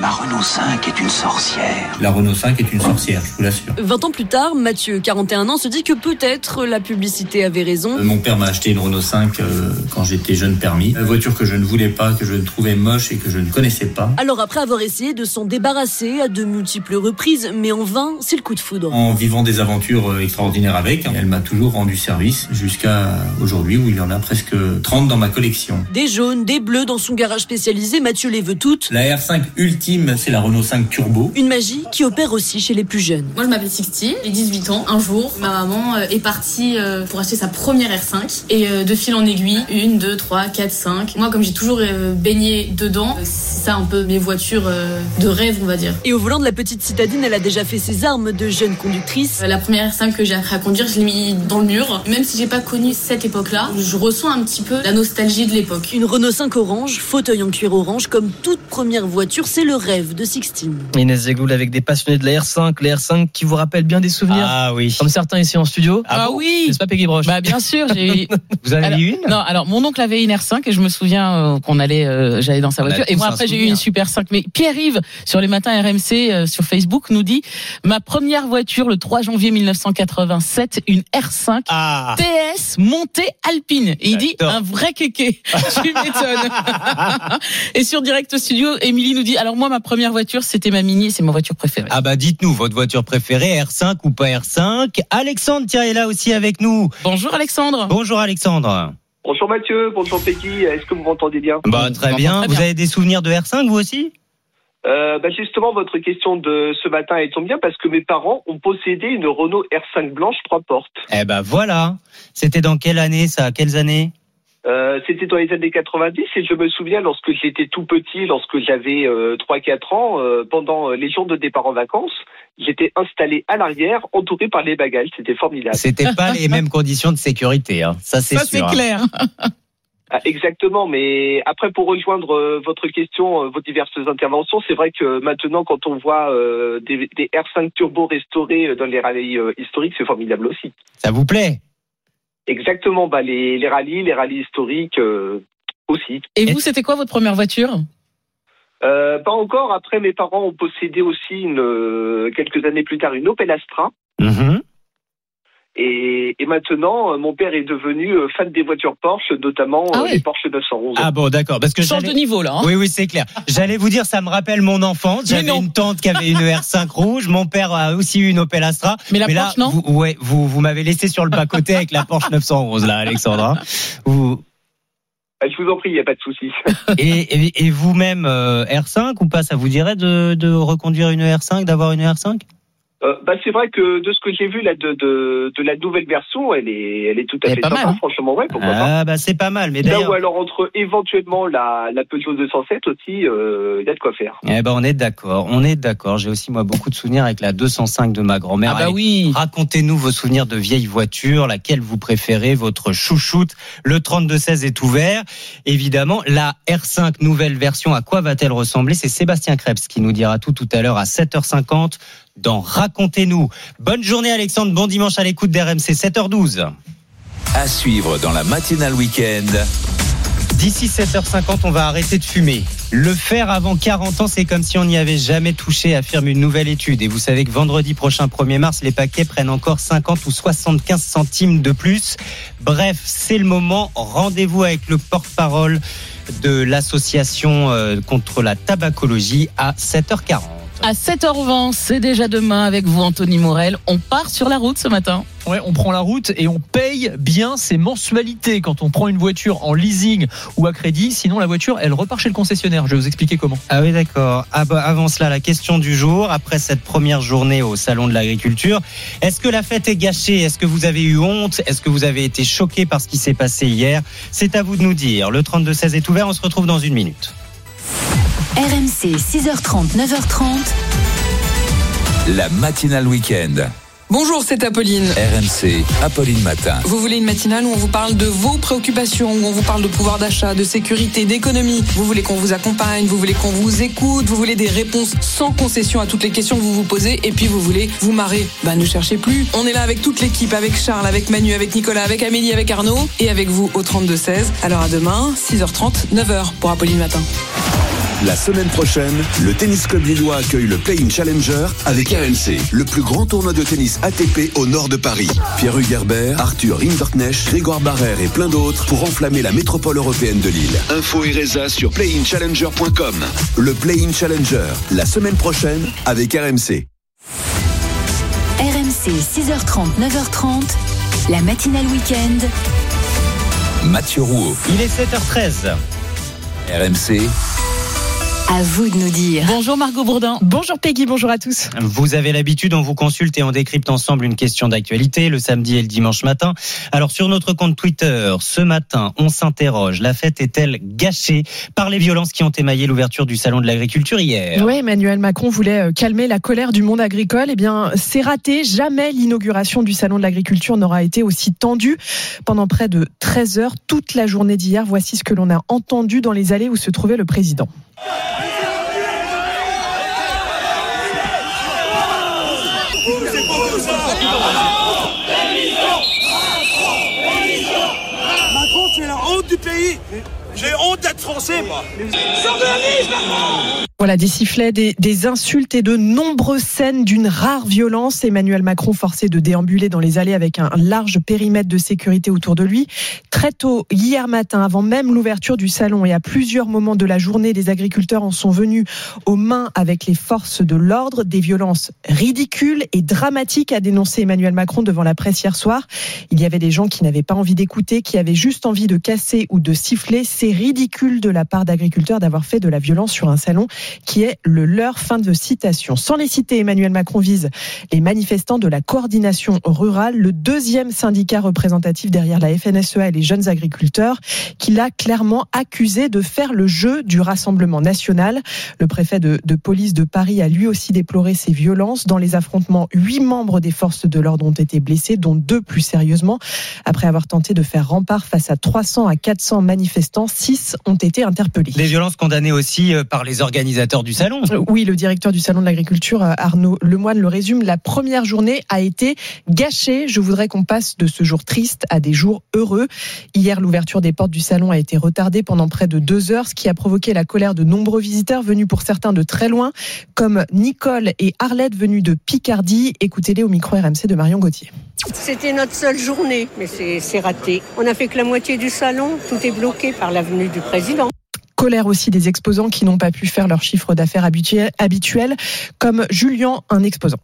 La Renault 5 est une sorcière. La Renault 5 est une sorcière, je vous l'assure. 20 ans plus tard, Mathieu, 41 ans, se dit que peut-être la publicité avait raison. Euh, Mon père m'a acheté une Renault 5 euh, quand j'étais jeune permis. Une voiture que je ne voulais pas, que je trouvais moche et que je ne connaissais pas. Alors après avoir essayé de s'en débarrasser à de multiples reprises, mais en vain, c'est le coup de foudre. En vivant des aventures euh, extraordinaires avec, elle m'a toujours rendu service jusqu'à aujourd'hui où il y en a presque 30 dans ma collection. Des jaunes, des bleus dans son garage spécialisé, Mathieu les veut toutes. La R5 ultime, c'est la Renault 5 Turbo. Une magie qui opère aussi chez les plus jeunes. Moi, je m'appelle Sixty, j'ai 18 ans. Un jour, ma maman euh, est partie euh, pour acheter sa première R5. Et euh, de fil en aiguille, une, deux, trois, quatre, cinq. Moi, comme j'ai toujours baigné dedans, c'est ça un peu mes voitures de rêve, on va dire. Et au volant de la petite citadine, elle a déjà fait ses armes de jeune conductrice. La première R5 que j'ai appris à conduire, je l'ai mis dans le mur. Même si j'ai pas connu cette époque-là, je ressens un petit peu la nostalgie de l'époque. Une Renault 5 orange, fauteuil en cuir orange, comme toute première voiture, c'est le rêve de Sixtine. Inès Zegloul avec des passionnés de la R5, la R5 qui vous rappelle bien des souvenirs. Ah oui. Comme certains ici en studio. Ah, oui C'est pas Peggy Broche. Bah bien sûr, j'ai Vous avez Alors, eu une Non, alors mon oncle avait une R5 et je me souviens euh, qu'on allait, euh, j'allais dans sa On a voiture. Et moi après j'ai eu une Super 5. Mais Pierre-Yves sur les matins RMC euh, sur Facebook nous dit ma première voiture le 3 janvier 1987, une R5 Ah. TS montée alpine. Et il dit un vrai kéké. tu m'étonnes. et sur Direct Studio, Émilie nous dit alors moi ma première voiture c'était ma Mini, et c'est ma voiture préférée. Ah bah dites-nous votre voiture préférée, R5 ou pas R5 Alexandre, tiens, est là aussi avec nous. Bonjour Alexandre. Bonjour Alexandre. Bonjour Mathieu, bonjour Peggy, est-ce que vous m'entendez bien? Bah très bien. Vous avez des souvenirs de R5 vous aussi? Euh, bah Justement, votre question de ce matin elle tombe bien parce que mes parents ont possédé une Renault R5 blanche trois portes. Eh ben voilà. C'était dans quelle année ça? Quelles années? Euh, C'était dans les années 90 et je me souviens lorsque j'étais tout petit, lorsque j'avais euh, 3-4 ans, euh, pendant les jours de départ en vacances, j'étais installé à l'arrière, entouré par les bagages. C'était formidable. C'était pas les mêmes conditions de sécurité, hein. ça c'est Ça sûr. c'est clair. Ah, Exactement, mais après pour rejoindre euh, votre question, euh, vos diverses interventions, c'est vrai que maintenant quand on voit euh, des, des R5 turbo restaurés euh, dans les rallyes euh, historiques, c'est formidable aussi. Ça vous plaît? Exactement, bah les, les rallyes, les rallyes historiques euh, aussi. Et vous c'était quoi votre première voiture? Euh, pas encore. Après, mes parents ont possédé aussi une, euh, quelques années plus tard une Opel Astra. Mhm. Et, et maintenant, euh, mon père est devenu euh, fan des voitures Porsche, notamment Ah euh, les Porsche 911. Ah bon, d'accord. Parce que Change de niveau là. hein. Oui, oui, c'est clair. J'allais vous dire, ça me rappelle mon enfance. J'avais une tante qui avait une R5 rouge. Mon père a aussi eu une Opel Astra. Mais la là, Porsche, non vous, ouais, vous, vous m'avez laissé sur le bas-côté avec la Porsche 911, là, Alexandra. Vous, Ah, Je vous en prie, il n'y a pas de souci. et et, et vous-même, euh, R5 ou pas, ça vous dirait de, de reconduire une R5, d'avoir une R5 Euh, bah, c'est vrai que de ce que j'ai vu là de, de, de la nouvelle version, elle est, elle est tout à fait pas sympa, mal, hein. franchement, ouais, pourquoi pas. Ah, bah c'est pas mal. Mais Là d'ailleurs. ou alors entre éventuellement la, la Peugeot 207 aussi, euh, il y a de quoi faire. Eh ben, on est d'accord, on est d'accord. J'ai aussi moi beaucoup de souvenirs avec la 205 de ma grand-mère. Ah bah Allez, oui. Racontez-nous vos souvenirs de vieilles voitures, laquelle vous préférez, votre chouchoute. Le 3216 est ouvert. Évidemment, la R5 nouvelle version, à quoi va-t-elle ressembler? C'est Sébastien Krebs qui nous dira tout tout à l'heure à 7h50 dans Racontez-nous. Bonne journée Alexandre, bon dimanche à l'écoute d'RMC 7h12. À suivre dans la matinale week-end. D'ici 7h50, on va arrêter de fumer. Le faire avant 40 ans, c'est comme si on n'y avait jamais touché, affirme une nouvelle étude. Et vous savez que vendredi prochain, 1er mars, les paquets prennent encore 50 ou 75 centimes de plus. Bref, c'est le moment. Rendez-vous avec le porte-parole de l'association euh, contre la tabacologie à 7h40. À 7h20, c'est déjà demain avec vous, Anthony Morel. On part sur la route ce matin. Ouais, on prend la route et on paye bien ses mensualités quand on prend une voiture en leasing ou à crédit. Sinon, la voiture, elle repart chez le concessionnaire. Je vais vous expliquer comment. Ah oui, d'accord. Ah bah, avant cela, la question du jour, après cette première journée au Salon de l'Agriculture, est-ce que la fête est gâchée? Est-ce que vous avez eu honte? Est-ce que vous avez été choqué par ce qui s'est passé hier? C'est à vous de nous dire. Le 32-16 est ouvert, on se retrouve dans une minute. RMC 6h30, 9h30. La matinale week-end. Bonjour, c'est Apolline. RMC, Apolline Matin. Vous voulez une matinale où on vous parle de vos préoccupations, où on vous parle de pouvoir d'achat, de sécurité, d'économie. Vous voulez qu'on vous accompagne, vous voulez qu'on vous écoute, vous voulez des réponses sans concession à toutes les questions que vous vous posez, et puis vous voulez vous marrer. Bah ne cherchez plus. On est là avec toute l'équipe, avec Charles, avec Manu, avec Nicolas, avec Amélie, avec Arnaud, et avec vous au 32-16. Alors à demain, 6h30, 9h pour Apolline Matin. La semaine prochaine, le Tennis Club Lillois accueille le Play-in Challenger avec RMC, le plus grand tournoi de tennis ATP au nord de Paris. Pierre Hugerbert, Arthur Rinderknecht, Grégoire Barrère et plein d'autres pour enflammer la métropole européenne de Lille. Info et résa sur playinchallenger.com. Le Play-in Challenger, la semaine prochaine avec RMC. RMC 6h30, 9h30. La matinale week-end. Mathieu Rouault. Il est 7h13. RMC, À vous de nous dire. Bonjour Margot Bourdin. Bonjour Peggy, bonjour à tous. Vous avez l'habitude, on vous consulte et on décrypte ensemble une question d'actualité le samedi et le dimanche matin. Alors sur notre compte Twitter, ce matin, on s'interroge. La fête est-elle gâchée par les violences qui ont émaillé l'ouverture du salon de l'agriculture hier? Oui, Emmanuel Macron voulait euh, calmer la colère du monde agricole. Eh bien, c'est raté. Jamais l'inauguration du salon de l'agriculture n'aura été aussi tendue. Pendant près de 13 heures, toute la journée d'hier, voici ce que l'on a entendu dans les allées où se trouvait le président. Macron, tu es la honte du pays. J'ai honte d'être français, moi. Voilà, des sifflets, des, des insultes et de nombreuses scènes d'une rare violence. Emmanuel Macron forcé de déambuler dans les allées avec un large périmètre de sécurité autour de lui. Très tôt, hier matin, avant même l'ouverture du salon et à plusieurs moments de la journée, les agriculteurs en sont venus aux mains avec les forces de l'ordre. Des violences ridicules et dramatiques, a dénoncé Emmanuel Macron devant la presse hier soir. Il y avait des gens qui n'avaient pas envie d'écouter, qui avaient juste envie de casser ou de siffler. C'est ridicule de la part d'agriculteurs d'avoir fait de la violence sur un salon qui est le leur. Fin de citation. Sans les citer, Emmanuel Macron vise les manifestants de la coordination rurale, le deuxième syndicat représentatif derrière la FNSEA et les jeunes agriculteurs, qu'il a clairement accusé de faire le jeu du Rassemblement national. Le préfet de, police de Paris a lui aussi déploré ces violences. Dans les affrontements, huit membres des forces de l'ordre ont été blessés, dont deux plus sérieusement. Après avoir tenté de faire rempart face à 300 à 400 manifestants, six ont été interpellés. Des violences condamnées aussi euh, par les organisateurs du salon. Oui, le directeur du salon de l'agriculture, euh, Arnaud Lemoine, le résume. La première journée a été gâchée. Je voudrais qu'on passe de ce jour triste à des jours heureux. Hier, l'ouverture des portes du salon a été retardée pendant près de deux heures, ce qui a provoqué la colère de nombreux visiteurs venus pour certains de très loin, comme Nicole et Arlette venus de Picardie. Écoutez-les au micro RMC de Marion Gauthier. C'était notre seule journée, mais c'est c'est raté. On n'a fait que la moitié du salon, tout est bloqué par l'avenue du président. Colère aussi des exposants qui n'ont pas pu faire leur chiffre d'affaires habituel, comme Julien, un exposant.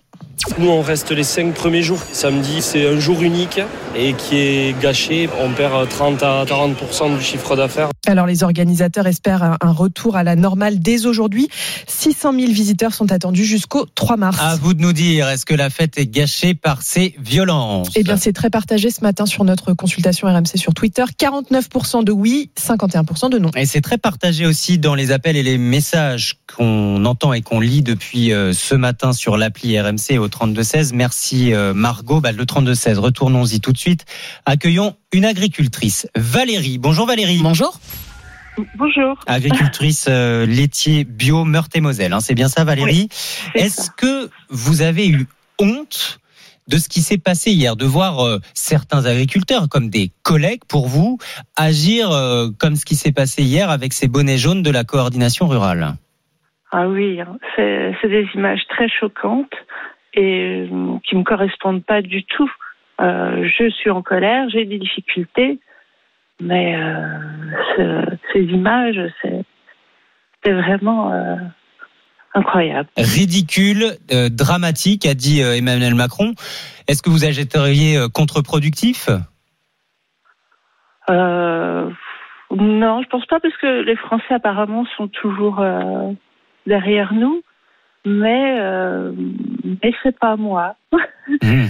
Nous, on reste les cinq premiers jours. Samedi, c'est un jour unique et qui est gâché. On perd 30 à 40% du chiffre d'affaires. Alors les organisateurs espèrent un- un retour à la normale dès aujourd'hui. 600 000 visiteurs sont attendus jusqu'au 3 mars. À vous de nous dire, est-ce que la fête est gâchée par ces violences? Eh bien, c'est très partagé ce matin sur notre consultation RMC sur Twitter. 49% de oui, 51% de non. Et c'est très partagé aussi dans les appels et les messages qu'on entend et qu'on lit depuis euh, ce matin sur l'appli RMC au 3216. Merci euh, Margot. Bah, le 3216, retournons-y tout de suite. Accueillons une agricultrice, Valérie. Bonjour Valérie. Bonjour. Bonjour. Agricultrice euh, laitier bio Meurthe-et-Moselle. hein, c'est bien ça Valérie? Est-ce que vous avez eu honte de ce qui s'est passé hier, de voir euh, certains agriculteurs comme des collègues pour vous agir euh, comme ce qui s'est passé hier avec ces bonnets jaunes de la coordination rurale? Ah oui, hein, c'est des images très choquantes et euh, qui me correspondent pas du tout. Euh, je suis en colère, j'ai des difficultés, mais euh, ce- ces images, c'est vraiment euh, incroyable. Ridicule, dramatique, a dit Emmanuel Macron. Est-ce que vous agitteriez euh, contre-productif? Non, je pense pas parce que les Français apparemment sont toujours derrière nous, mais euh, mais c'est pas moi. Hmm.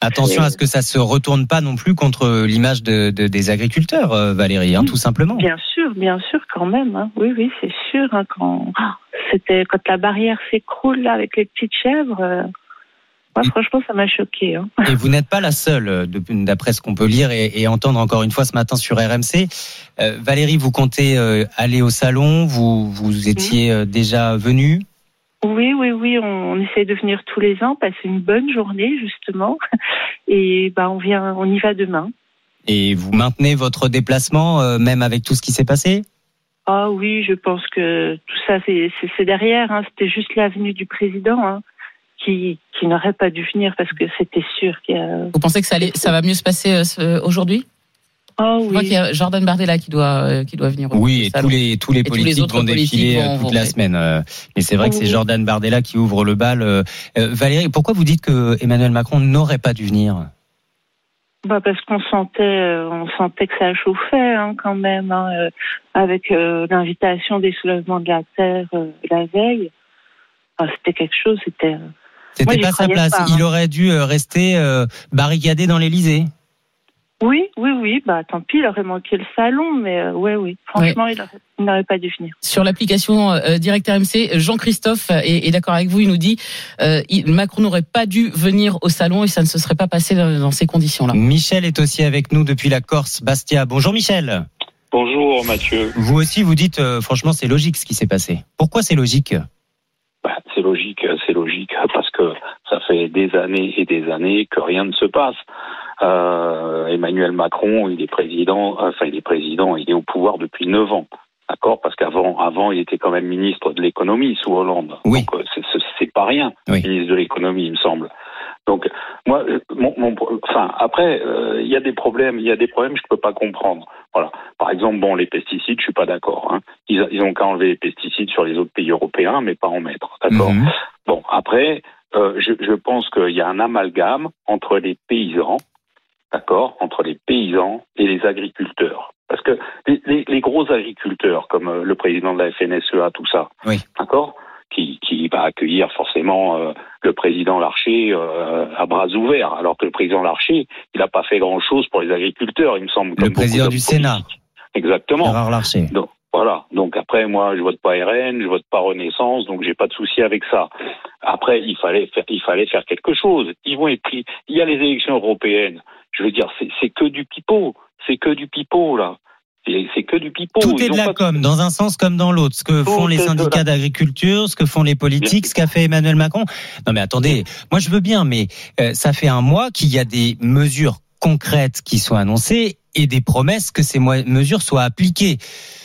Attention à ce que ça se retourne pas non plus contre l'image de, de- des agriculteurs, euh, Valérie, hein, tout simplement. Bien sûr, bien sûr, quand même. hein. Oui, oui, c'est sûr. hein, quand c'était quand la barrière s'écroule avec les petites chèvres. euh, moi, franchement, ça m'a choqué. Hein. Et vous n'êtes pas la seule, euh, d'après ce qu'on peut lire et, et entendre encore une fois ce matin sur RMC. Euh, Valérie, vous comptez euh, aller au salon Vous, vous étiez euh, déjà venue? Oui, oui, oui, on, on essaie de venir tous les ans, passer une bonne journée justement, et ben on vient, on y va demain. et vous maintenez votre déplacement, euh, même avec tout ce qui s'est passé? Ah oui, je pense que tout ça c'est derrière. Hein. C'était juste l'avenue du président hein, qui qui n'aurait pas dû venir parce que c'était sûr qu'il y a. Vous pensez que ça, allait, ça va mieux se passer euh, ce- aujourd'hui Ah Je crois qu'il y a Jordan Bardella qui doit, euh, qui doit venir. au Oui, et tous les tous les Et tous les politiques autres vont défiler politiques euh, vont- toute vont- la semaine. euh, Mais c'est vrai que c'est Oui. Jordan Bardella qui ouvre le bal. euh. Valérie, pourquoi vous dites que Emmanuel Macron n'aurait pas dû venir? Bah parce qu'on sentait, on sentait que ça chauffait hein, quand même, hein, euh, avec euh, l'invitation des soulèvements de la terre euh, la veille. Enfin, c'était quelque chose, c'était. C'était pas sa place. pas, Il hein. aurait dû rester euh, barricadé dans l'Élysée. Oui, oui, oui. Bah tant pis, il aurait manqué le salon, mais euh, ouais, oui. Franchement, il aurait- il n'aurait pas dû venir. Sur l'application euh, Direct RMC, Jean-Christophe est, est d'accord avec vous. Il nous dit euh, il- Macron n'aurait pas dû venir au salon et ça ne se serait pas passé dans, dans ces conditions-là. Michel est aussi avec nous depuis la Corse, Bastia. Bonjour Michel. Bonjour Mathieu. Vous aussi, vous dites, euh, franchement, c'est logique ce qui s'est passé. Pourquoi c'est logique Bah, c'est logique, c'est logique parce que ça fait des années et des années que rien ne se passe. Euh, Emmanuel Macron, il est président, enfin il est président, il est au pouvoir depuis neuf ans. D'accord? Parce qu'avant, avant, il était quand même ministre de l'économie sous Hollande. Oui. Donc, euh, c'est- pas rien, Oui. ministre de l'économie, il me semble. Donc, moi, euh, mon, mon- enfin, après, euh, il y a des problèmes, il y a des problèmes que je peux pas comprendre. Voilà. Par exemple, bon, les pesticides, je suis pas d'accord. Hein. Ils, ils ont qu'à enlever les pesticides sur les autres pays européens, mais pas en mettre. D'accord? Mhm. Bon, après, euh, je, je pense qu'il y a un amalgame entre les paysans, d'accord, entre les paysans et les agriculteurs. Parce que les, les- les gros agriculteurs, comme euh, le président de la FNSEA, tout ça, Oui. d'accord, qui, qui va accueillir forcément euh, le président Larcher euh, à bras ouverts, alors que le président Larcher, il n'a pas fait grand-chose pour les agriculteurs, il me semble. Le président du Sénat. Exactement. Gérard Larcher. Donc voilà. Donc après, moi, je vote pas RN, je vote pas Renaissance, donc j'ai pas de souci avec ça. Après, il fallait faire, il fallait faire quelque chose. Ils vont être pris. Il y a les élections européennes. Je veux dire, c'est que du pipeau. C'est que du pipeau là. C'est que du pipeau. Tout est de la com, dans un sens comme dans l'autre. Ce que font les syndicats d'agriculture, ce que font les politiques, ce qu'a fait Emmanuel Macron. Non mais attendez, moi je veux bien, mais euh, ça fait un mois qu'il y a des mesures concrètes qui sont annoncées et des promesses que ces mesures soient appliquées.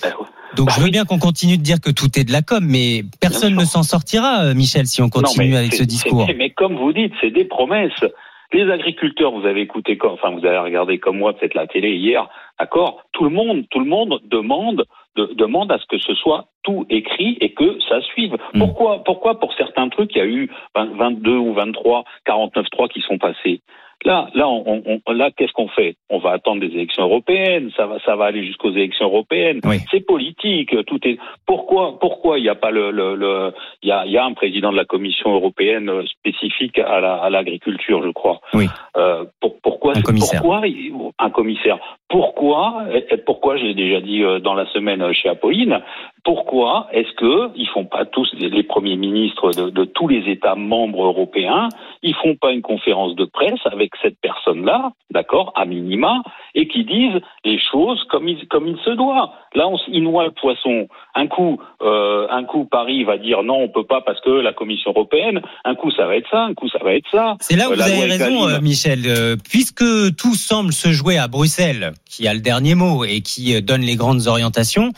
Ben Donc Bah je veux oui. bien qu'on continue de dire que tout est de la com, mais personne ne s'en sortira, euh, Michel, si on continue avec ce discours. Mais comme vous dites, c'est des promesses. Les agriculteurs, vous avez écouté, comme- enfin vous avez regardé comme moi peut-être la télé hier, d'accord Tout le monde, tout le monde demande, de- demande à ce que ce soit tout écrit et que ça suive. Mm. Pourquoi, pourquoi pour certains trucs il y a eu 20 22 ou 23, 49-3 qui sont passés? Là, là, on, on- on- là, qu'est-ce qu'on fait? On va attendre des élections européennes. Ça va, ça va aller jusqu'aux élections européennes. Oui. C'est politique. Tout est. Pourquoi, pourquoi il n'y a pas le, le, le- il y a, il y a un président de la Commission européenne spécifique à la- à l'agriculture, je crois. Oui. Euh, pour- pourquoi Un commissaire. Pourquoi un commissaire? Pourquoi Pourquoi j'ai déjà dit euh, dans la semaine chez Apolline. Pourquoi est-ce que ils font pas tous les, premiers ministres de, de tous les États membres européens Ils font pas une conférence de presse avec cette personne-là, d'accord, à minima, et qui disent les choses comme il, comme il se doit. Là, on, ils noient le poisson. Un coup, euh, un coup, Paris va dire non, on peut pas parce que la Commission européenne. Un coup, ça va être ça. Un coup, ça va être ça. C'est là où Euh, vous avez raison, euh, Michel. Euh, puisque tout semble se jouer à Bruxelles, qui a le dernier mot et qui donne les grandes orientations,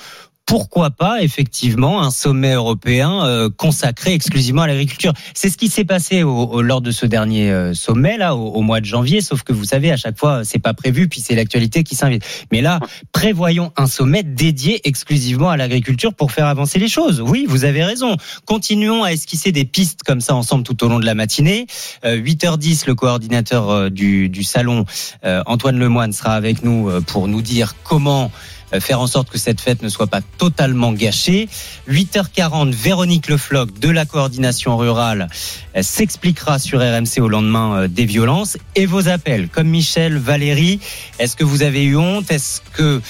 pourquoi pas effectivement un sommet européen euh, consacré exclusivement à l'agriculture. C'est ce qui s'est passé au, au- lors de ce dernier euh, sommet là au, au mois de janvier. Sauf que vous savez, à chaque fois, c'est pas prévu, puis c'est l'actualité qui s'invite. Mais là, prévoyons un sommet dédié exclusivement à l'agriculture pour faire avancer les choses. Oui, vous avez raison. Continuons à esquisser des pistes comme ça ensemble tout au long de la matinée. Euh, 8h10, le coordinateur euh, du, du salon, euh, Antoine Lemoine, sera avec nous euh, pour nous dire comment faire en sorte que cette fête ne soit pas totalement gâchée. 8h40, Véronique Lefloc de la coordination rurale euh, s'expliquera sur RMC au lendemain euh, des violences et vos appels, comme Michel, Valérie. Est-ce que vous avez eu honte? Est-ce que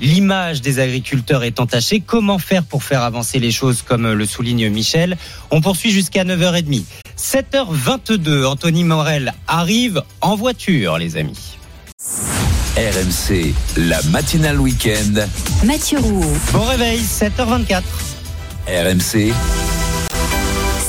l'image des agriculteurs est entachée? Comment faire pour faire avancer les choses, comme euh, le souligne Michel? On poursuit jusqu'à 9h30. 7h22, Anthony Morel arrive en voiture, les amis. RMC, la matinale week-end. Mathieu Rouault. Bon réveil, 7h24. RMC,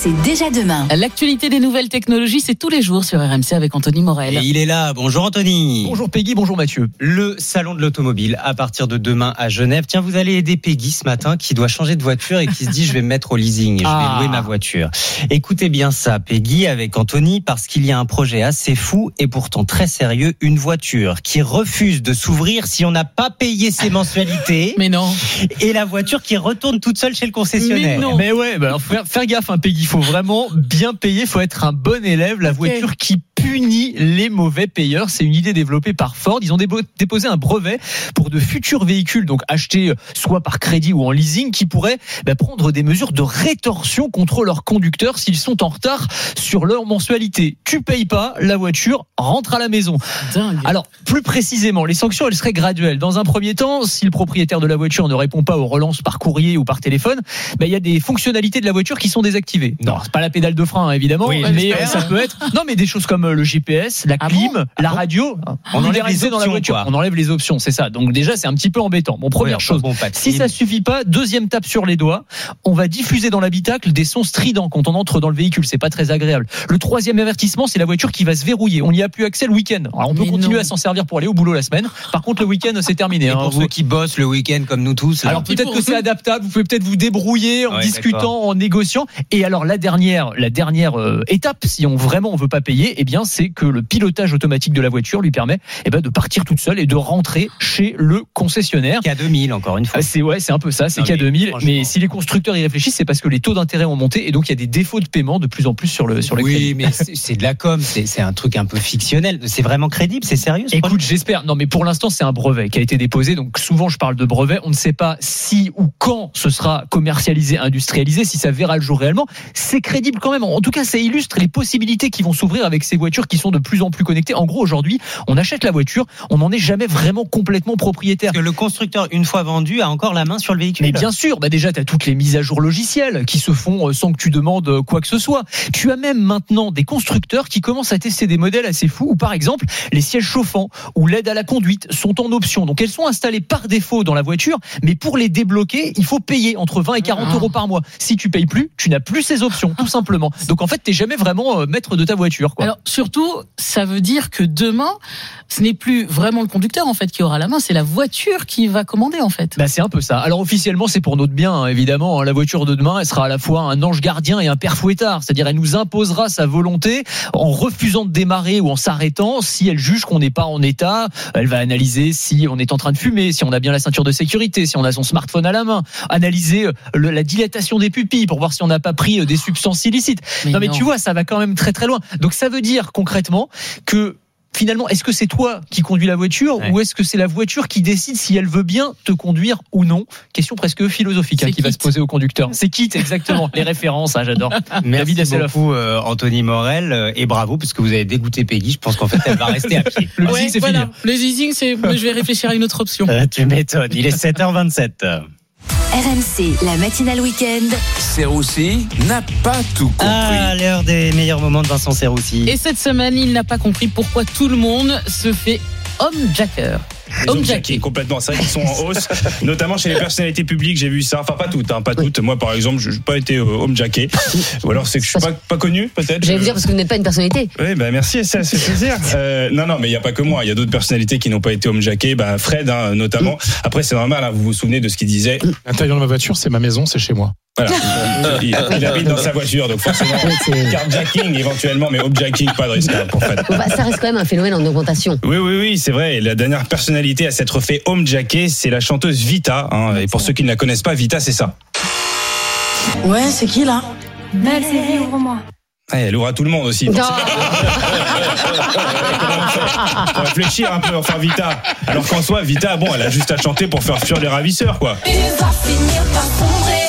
C'est déjà demain. L'actualité des nouvelles technologies, c'est tous les jours sur RMC avec Anthony Morel. Et il est là. Bonjour Anthony. Bonjour Peggy, bonjour Mathieu. Le salon de l'automobile à partir de demain à Genève. Tiens, vous allez aider Peggy ce matin qui doit changer de voiture et qui se dit je vais me mettre au leasing et je Ah. vais louer ma voiture. Écoutez bien ça, Peggy, avec Anthony, parce qu'il y a un projet assez fou et pourtant très sérieux, une voiture qui refuse de s'ouvrir si on n'a pas payé ses mensualités. Mais non. Et la voiture qui retourne toute seule chez le concessionnaire. Mais non. Mais ouais, bah alors, faut faire, faire gaffe, hein, Peggy. Il faut vraiment bien payer. Faut être un bon élève. La voiture qui punit les mauvais payeurs. C'est une idée développée par Ford. Ils ont déposé un brevet pour de futurs véhicules, donc achetés euh, soit par crédit ou en leasing, qui pourraient bah, prendre des mesures de rétorsion contre leurs conducteurs s'ils sont en retard sur leur mensualité. Tu payes pas, la voiture rentre à la maison. Dingue. Alors, plus précisément, les sanctions, elles seraient graduelles. Dans un premier temps, si le propriétaire de la voiture ne répond pas aux relances par courrier ou par téléphone, ben, il y a des fonctionnalités de la voiture qui sont désactivées. Non, c'est pas la pédale de frein, hein, évidemment, Oui, mais ça peut être. Non, mais des choses comme le GPS, la Ah clim, bon la radio. On enlève les dans la options, voiture. quoi. On enlève les options, c'est ça. Donc déjà, c'est un petit peu embêtant. Bon, première Oui, chose. bon, Si ça suffit pas, deuxième tape sur les doigts, on va diffuser dans l'habitacle des sons stridents quand on entre dans le véhicule. C'est pas très agréable. Le troisième avertissement, c'est la voiture qui va se verrouiller. On n'y a plus accès le week-end. Alors on peut Mais continuer non. à s'en servir pour aller au boulot la semaine. Par contre, le week-end, c'est terminé. Et hein. pour Vous- ceux qui bossent le week-end comme nous tous. là. alors peut-être que c'est adaptable, vous pouvez peut-être vous débrouiller en Ouais, discutant, en négociant. Et alors la dernière, la dernière euh, étape, si on vraiment on veut pas payer, eh bien c'est que le pilotage automatique de la voiture lui permet eh ben, de partir toute seule et de rentrer chez le concessionnaire. K2000 encore une fois. Ah, C'est ouais, c'est un peu ça, c'est Non, mais K2000. franchement. Mais si les constructeurs y réfléchissent, c'est parce que les taux d'intérêt ont monté et donc il y a des défauts de paiement de plus en plus sur le sur le oui, mais c'est de la com, c'est c'est un truc un peu fictionnel. C'est vraiment crédible, c'est sérieux ce Écoute, j'espère. Non, mais pour l'instant, c'est un brevet qui a été déposé. Donc, souvent, je parle de brevet. On ne sait pas si ou quand ce sera commercialisé, industrialisé, si ça verra le jour réellement. C'est crédible quand même. En tout cas, ça illustre les possibilités qui vont s'ouvrir avec ces voitures qui sont de plus en plus connectées. En gros, aujourd'hui, on achète la voiture, on n'en est jamais vraiment complètement propriétaire. Parce que le constructeur, une fois vendu, a encore la main sur le véhicule. Mais bien sûr, bah déjà, tu as toutes les mises à jour logicielles qui se font euh, sans que tu demandes euh, quoi que ce soit. Tu as même maintenant des constructeurs qui commencent à tester des modèles assez fous où, par exemple, les sièges chauffants ou l'aide à la conduite sont en option. Donc, elles sont installées par défaut dans la voiture, mais pour les débloquer, il faut payer entre 20 et 40 euros par mois. Si tu payes plus, tu n'as plus ces options, tout simplement. Donc, en fait, t'es jamais vraiment euh, maître de ta voiture, quoi. Alors surtout, ça veut dire que demain, ce n'est plus vraiment le conducteur en fait qui aura la main, c'est la voiture qui va commander en fait. Bah, c'est un peu ça. Alors officiellement, c'est pour notre bien, hein, évidemment. hein. La voiture de demain, elle sera à la fois un ange gardien et un père fouettard. C'est-à-dire, elle nous imposera sa volonté en refusant de démarrer ou en s'arrêtant. Si elle juge qu'on n'est pas en état, elle va analyser si on est en train de fumer, si on a bien la ceinture de sécurité, si on a son smartphone à la main, analyser euh, le- la dilatation des pupilles pour voir si on n'a pas pris euh, des substances illicites. Mais non, mais non. tu vois, ça va quand même très très loin. Donc ça veut dire concrètement que finalement, est-ce que c'est toi qui conduis la voiture Ouais. ou est-ce que c'est la voiture qui décide si elle veut bien te conduire ou non? Question presque philosophique hein, qui va Kit. se poser au conducteur. C'est quitte exactement. Les références, hein, j'adore. Merci David beaucoup euh, Anthony Morel euh, et bravo parce que vous avez dégoûté Peggy. Je pense qu'en fait elle va rester à pied. Le Ouais, c'est voilà. fini. Le leasing, c'est. Je vais réfléchir à une autre option. Euh, tu m'étonnes. Il est 7h27. RMC, la matinale week-end. Serroussi n'a pas tout compris. Ah, l'heure des meilleurs moments de Vincent Serroussi. Et cette semaine, il n'a pas compris pourquoi tout le monde se fait homme jacker. Home complètement. C'est vrai qu'ils sont en hausse, notamment chez les personnalités publiques. J'ai vu ça. Enfin, pas toutes, hein, pas toutes. Moi, par exemple, je n'ai pas été euh, home jacké. Ou alors, c'est que je suis pas, pas connu, peut-être. J'allais vous dire parce que vous n'êtes pas une personnalité. Oui, bah merci ça fait plaisir. Euh, non, non, mais il n'y a pas que moi. Il y a d'autres personnalités qui n'ont pas été home jackées. Bah, Fred, hein, notamment. Après, c'est normal. hein, vous vous souvenez de ce qu'il disait. L'intérieur de ma voiture, c'est ma maison, c'est chez moi. Voilà. Il, il- il habite dans sa voiture, donc forcément, carjacking éventuellement, mais home jacking, pas de risque hein, pour Fred. Bon, bah, ça reste quand même un phénomène en augmentation. Oui, oui, oui, c'est vrai. Et la dernière personnalité à s'être fait home jacker, c'est la chanteuse Vita. hein. Et pour ceux qui ne la connaissent pas, Vita, c'est ça. Ouais, c'est qui là? Belle, c'est vie, ouvre-moi. Ah, elle ouvre à tout le monde aussi. Non. Faut réfléchir un peu, enfin Vita. Alors qu'en soi, Vita, bon, elle a juste à chanter pour faire fuir les ravisseurs, quoi. Tu vas finir par sombrer,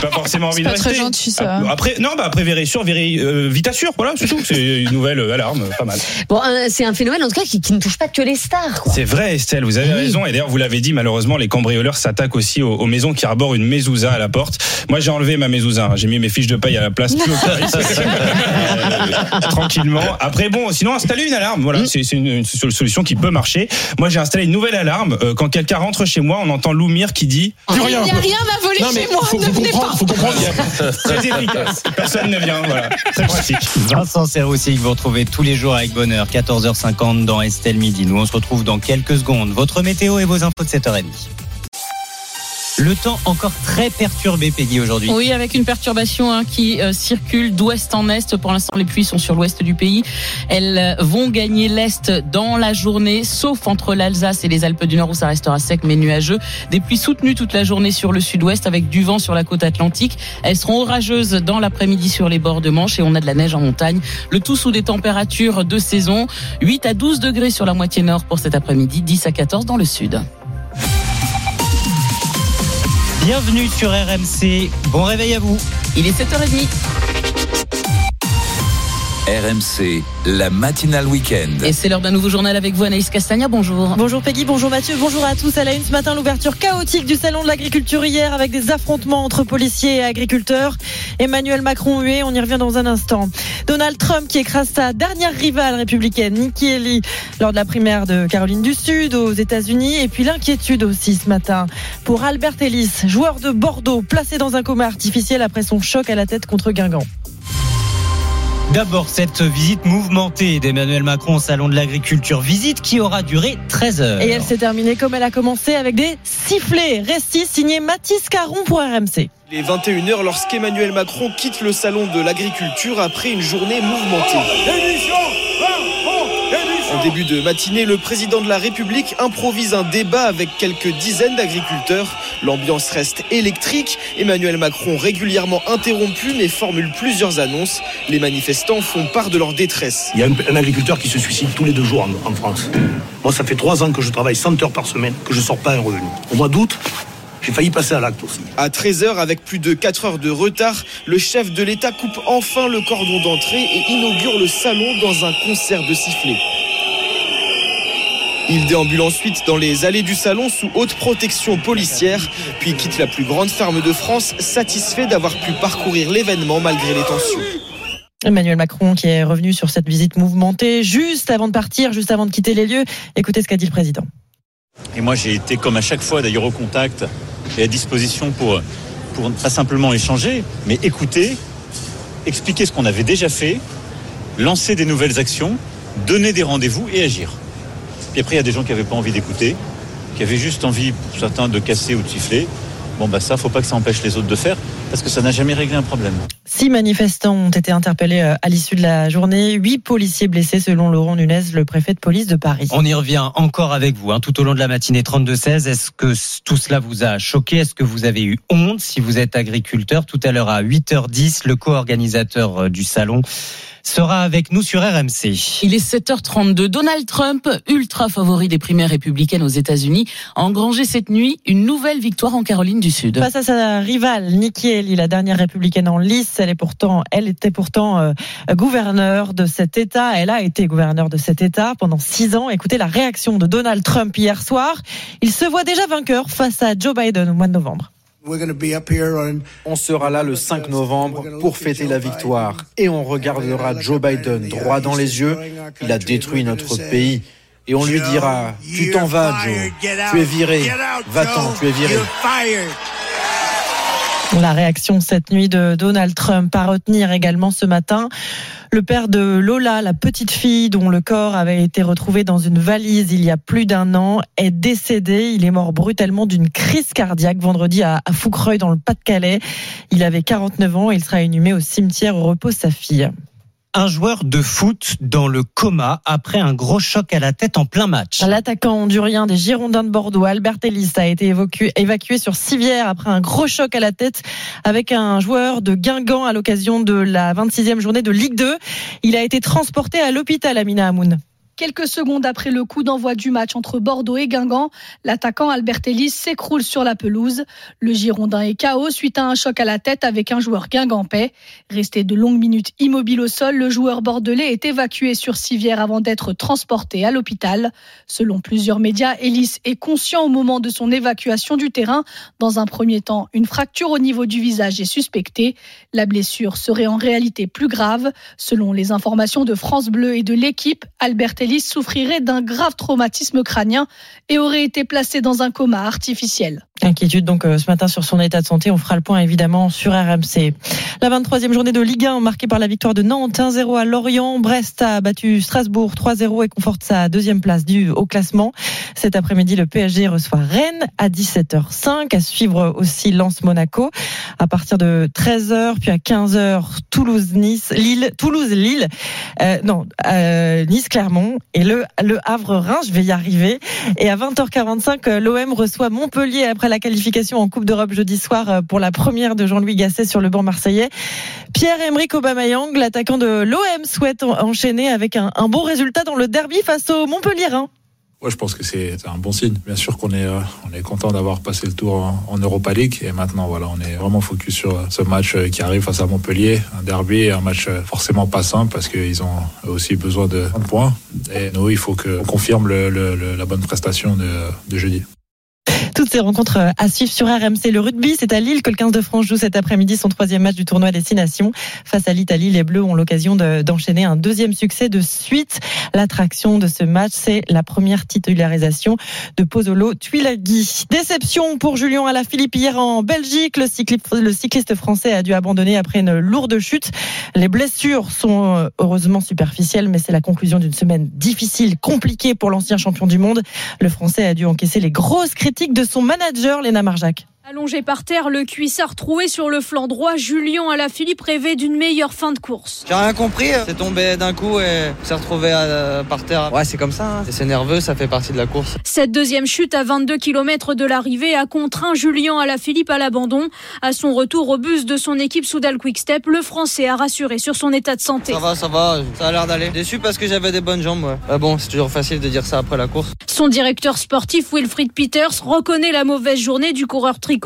pas forcément envie de pas très rester. gentil, ça. Après, non, bah après Vérissure, Véri, euh, voilà, c'est tout. C'est une nouvelle euh, alarme, pas mal. Bon, euh, c'est un phénomène en tout cas qui, qui ne touche pas que les stars. C'est vrai, Estelle, vous avez raison. Et d'ailleurs, vous l'avez dit, malheureusement, les cambrioleurs s'attaquent aussi aux, aux maisons qui arborent une mezouza à la porte. Moi, j'ai enlevé ma mezouza. hein. J'ai mis mes fiches de paye à la place. plus au risque. Euh, tranquillement. Après, bon, sinon, installer une alarme. Voilà, c'est c'est une, une sol- solution qui peut marcher. Moi, j'ai installé une nouvelle alarme. Euh, Quand quelqu'un rentre chez moi, on entend Loumir qui dit. Plus rien. Il n'y a rien à voler Non, chez moi, faut, ne venez pas. Faut comprendre. Très efficace. Personne ne vient. Voilà, très pratique. Vincent Serroussi que vous retrouvez tous les jours avec bonheur, 14h50 dans Estelle Midi. Nous, on se retrouve dans quelques secondes. Votre météo et vos infos de 7h30. Le temps encore très perturbé, Peggy, aujourd'hui. Oui, avec une perturbation hein, qui euh, circule d'ouest en est. Pour l'instant, les pluies sont sur l'ouest du pays. Elles euh, vont gagner l'est dans la journée, sauf entre l'Alsace et les Alpes du Nord où ça restera sec mais nuageux. Des pluies soutenues toute la journée sur le sud-ouest avec du vent sur la côte atlantique. Elles seront orageuses dans l'après-midi sur les bords de Manche et on a de la neige en montagne. Le tout sous des températures de saison. 8 à 12 degrés sur la moitié nord pour cet après-midi, 10 à 14 dans le sud. Bienvenue sur RMC. Bon réveil à vous. Il est 7h30. RMC, la matinale week-end. Et c'est l'heure d'un nouveau journal avec vous, Anaïs Castagna. Bonjour. Bonjour Peggy, bonjour Mathieu, bonjour à tous. À la une ce matin, l'ouverture chaotique du salon de l'agriculture hier avec des affrontements entre policiers et agriculteurs. Emmanuel Macron hué, on y revient dans un instant. Donald Trump qui écrase sa dernière rivale républicaine, Nikki Haley, lors de la primaire de Caroline du Sud aux États-Unis. Et puis l'inquiétude aussi ce matin pour Albert Ellis, joueur de Bordeaux, placé dans un coma artificiel après son choc à la tête contre Guingamp. D'abord, cette visite mouvementée d'Emmanuel Macron au Salon de l'Agriculture. Visite qui aura duré 13 heures. Et elle s'est terminée comme elle a commencé avec des sifflets. Récit signé Mathis Caron pour RMC. Il est 21h lorsqu'Emmanuel Macron quitte le salon de l'agriculture après une journée mouvementée. En début de matinée, le président de la République improvise un débat avec quelques dizaines d'agriculteurs. L'ambiance reste électrique. Emmanuel Macron régulièrement interrompu mais formule plusieurs annonces. Les manifestants font part de leur détresse. Il y a un, agriculteur qui se suicide tous les deux jours en, en France. Moi, ça fait trois ans que je travaille 100 heures par semaine, que je ne sors pas un revenu. Au mois d'août, j'ai failli passer à l'acte aussi. À 13h, avec plus de 4 heures de retard, le chef de l'État coupe enfin le cordon d'entrée et inaugure le salon dans un concert de sifflets. Il déambule ensuite dans les allées du salon sous haute protection policière, puis quitte la plus grande ferme de France, satisfait d'avoir pu parcourir l'événement malgré les tensions. Emmanuel Macron qui est revenu sur cette visite mouvementée juste avant de partir, juste avant de quitter les lieux. Écoutez ce qu'a dit le président. Et moi, j'ai été, comme à chaque fois, d'ailleurs, au contact et à disposition pour, pour pas simplement échanger, mais écouter, expliquer ce qu'on avait déjà fait, lancer des nouvelles actions, donner des rendez-vous et agir. Puis après, il y a des gens qui n'avaient pas envie d'écouter, qui avaient juste envie, pour certains, de casser ou de siffler. Bon, bah ça, faut pas que ça empêche les autres de faire, parce que ça n'a jamais réglé un problème. Six manifestants ont été interpellés euh, à l'issue de la journée. Huit policiers blessés selon Laurent Nunez, le préfet de police de Paris. On y revient encore avec vous hein, tout au long de la matinée 32-16. Est-ce que tout cela vous a choqué? Est-ce que vous avez eu honte? Si vous êtes agriculteur Tout à l'heure à 8h10, le co-organisateur euh, du salon sera avec nous sur RMC. Il est 7h32. Donald Trump, ultra favori des primaires républicaines aux États-Unis, a engrangé cette nuit une nouvelle victoire en Caroline du Sud. Face à sa rivale Nikki Haley, la dernière républicaine en lice, elle est pourtant, elle était pourtant euh, gouverneure de cet État. Elle a été gouverneure de cet État pendant six ans. Écoutez la réaction de Donald Trump hier soir. Il se voit déjà vainqueur face à Joe Biden au mois de novembre. On sera là le 5 novembre pour fêter la victoire et on regardera Joe Biden droit dans les yeux. Il a détruit notre pays Et on lui dira, tu t'en vas, Joe. Tu es viré. Va-t'en, tu es viré. La réaction cette nuit de Donald Trump à retenir également ce matin. Le père de Lola, la petite fille dont le corps avait été retrouvé dans une valise il y a plus d'un an, est décédé. Il est mort brutalement d'une crise cardiaque vendredi à Foucreuil dans le Pas-de-Calais. Il avait 49 ans et il sera inhumé au cimetière où repose sa fille. Un joueur de foot dans le coma après un gros choc à la tête en plein match. L'attaquant hondurien des Girondins de Bordeaux, Albert Ellis, a été évacué, sur civière après un gros choc à la tête avec un joueur de Guingamp à l'occasion de la 26e journée de Ligue 2. Il a été transporté à l'hôpital Amina Hamoun. Quelques secondes après le coup d'envoi du match entre Bordeaux et Guingamp, l'attaquant Albert Ellis s'écroule sur la pelouse. Le Girondin est KO suite à un choc à la tête avec un joueur guingampais. Resté de longues minutes immobile au sol, le joueur bordelais est évacué sur civière avant d'être transporté à l'hôpital. Selon plusieurs médias, Ellis est conscient au moment de son évacuation du terrain. Dans un premier temps, une fracture au niveau du visage est suspectée. La blessure serait en réalité plus grave. Selon les informations de France Bleu et de l'équipe, Albert Ellis souffrirait d'un grave traumatisme crânien et aurait été placé dans un coma artificiel. Inquiétude donc euh, ce matin sur son état de santé. On fera le point évidemment sur RMC. La 23e journée de Ligue 1 marquée par la victoire de Nantes 1-0 à Lorient. Brest a battu Strasbourg 3-0 et conforte sa deuxième place du au classement. Cet après-midi, le PSG reçoit Rennes à 17h05. À suivre aussi Lens-Monaco à partir de 13h puis à 15h Toulouse-Nice, Lille, Toulouse-Lille, euh, non euh, Nice-Clermont et le le Havre-Rhin. Je vais y arriver. Et à 20h45, l'OM reçoit Montpellier après la qualification en Coupe d'Europe jeudi soir euh, pour la première de Jean-Louis Gasset sur le banc marseillais. Pierre-Emerick Aubameyang, l'attaquant de l'OM, souhaite enchaîner avec un, bon résultat dans le derby face au Montpellier. Ouais, je pense que c'est un bon signe. Bien sûr qu'on est, euh, content d'avoir passé le tour en, Europa League et maintenant, voilà, on est vraiment focus sur ce match euh, qui arrive face à Montpellier, un derby, un match forcément pas simple parce qu'ils ont aussi besoin de points. Et nous, il faut qu'on confirme la bonne prestation de jeudi. Ces rencontres à suivre sur RMC. Le rugby, c'est à Lille que le 15 de France joue cet après-midi son troisième match du tournoi Destination. Face à l'Italie, les Bleus ont l'occasion d'enchaîner un deuxième succès de suite. L'attraction de ce match, c'est la première titularisation de Pozzolo Tuilagi. Déception pour Julien Alaphilippe hier en Belgique. Le cycliste, le cycliste français a dû abandonner après une lourde chute. Les blessures sont euh, heureusement superficielles, mais c'est la conclusion d'une semaine difficile, compliquée pour l'ancien champion du monde. Le français a dû encaisser les grosses critiques de son manager, Léna Marjac. Allongé par terre, le cuissard troué sur le flanc droit, Julien Alaphilippe rêvait d'une meilleure fin de course. J'ai rien compris, c'est tombé d'un coup et s'est retrouvé à, par terre. Ouais, c'est comme ça, hein. c'est nerveux, ça fait partie de la course. Cette deuxième chute à 22 km de l'arrivée a contraint Julien Alaphilippe à l'abandon. À son retour au bus de son équipe Soudal Quickstep, le Français a rassuré sur son état de santé. Ça va, ça va, ça a l'air d'aller. Déçu parce que j'avais des bonnes jambes. Ouais. Ah bon, c'est toujours facile de dire ça après la course. Son directeur sportif Wilfried Peters reconnaît la mauvaise journée du coureur tricolore.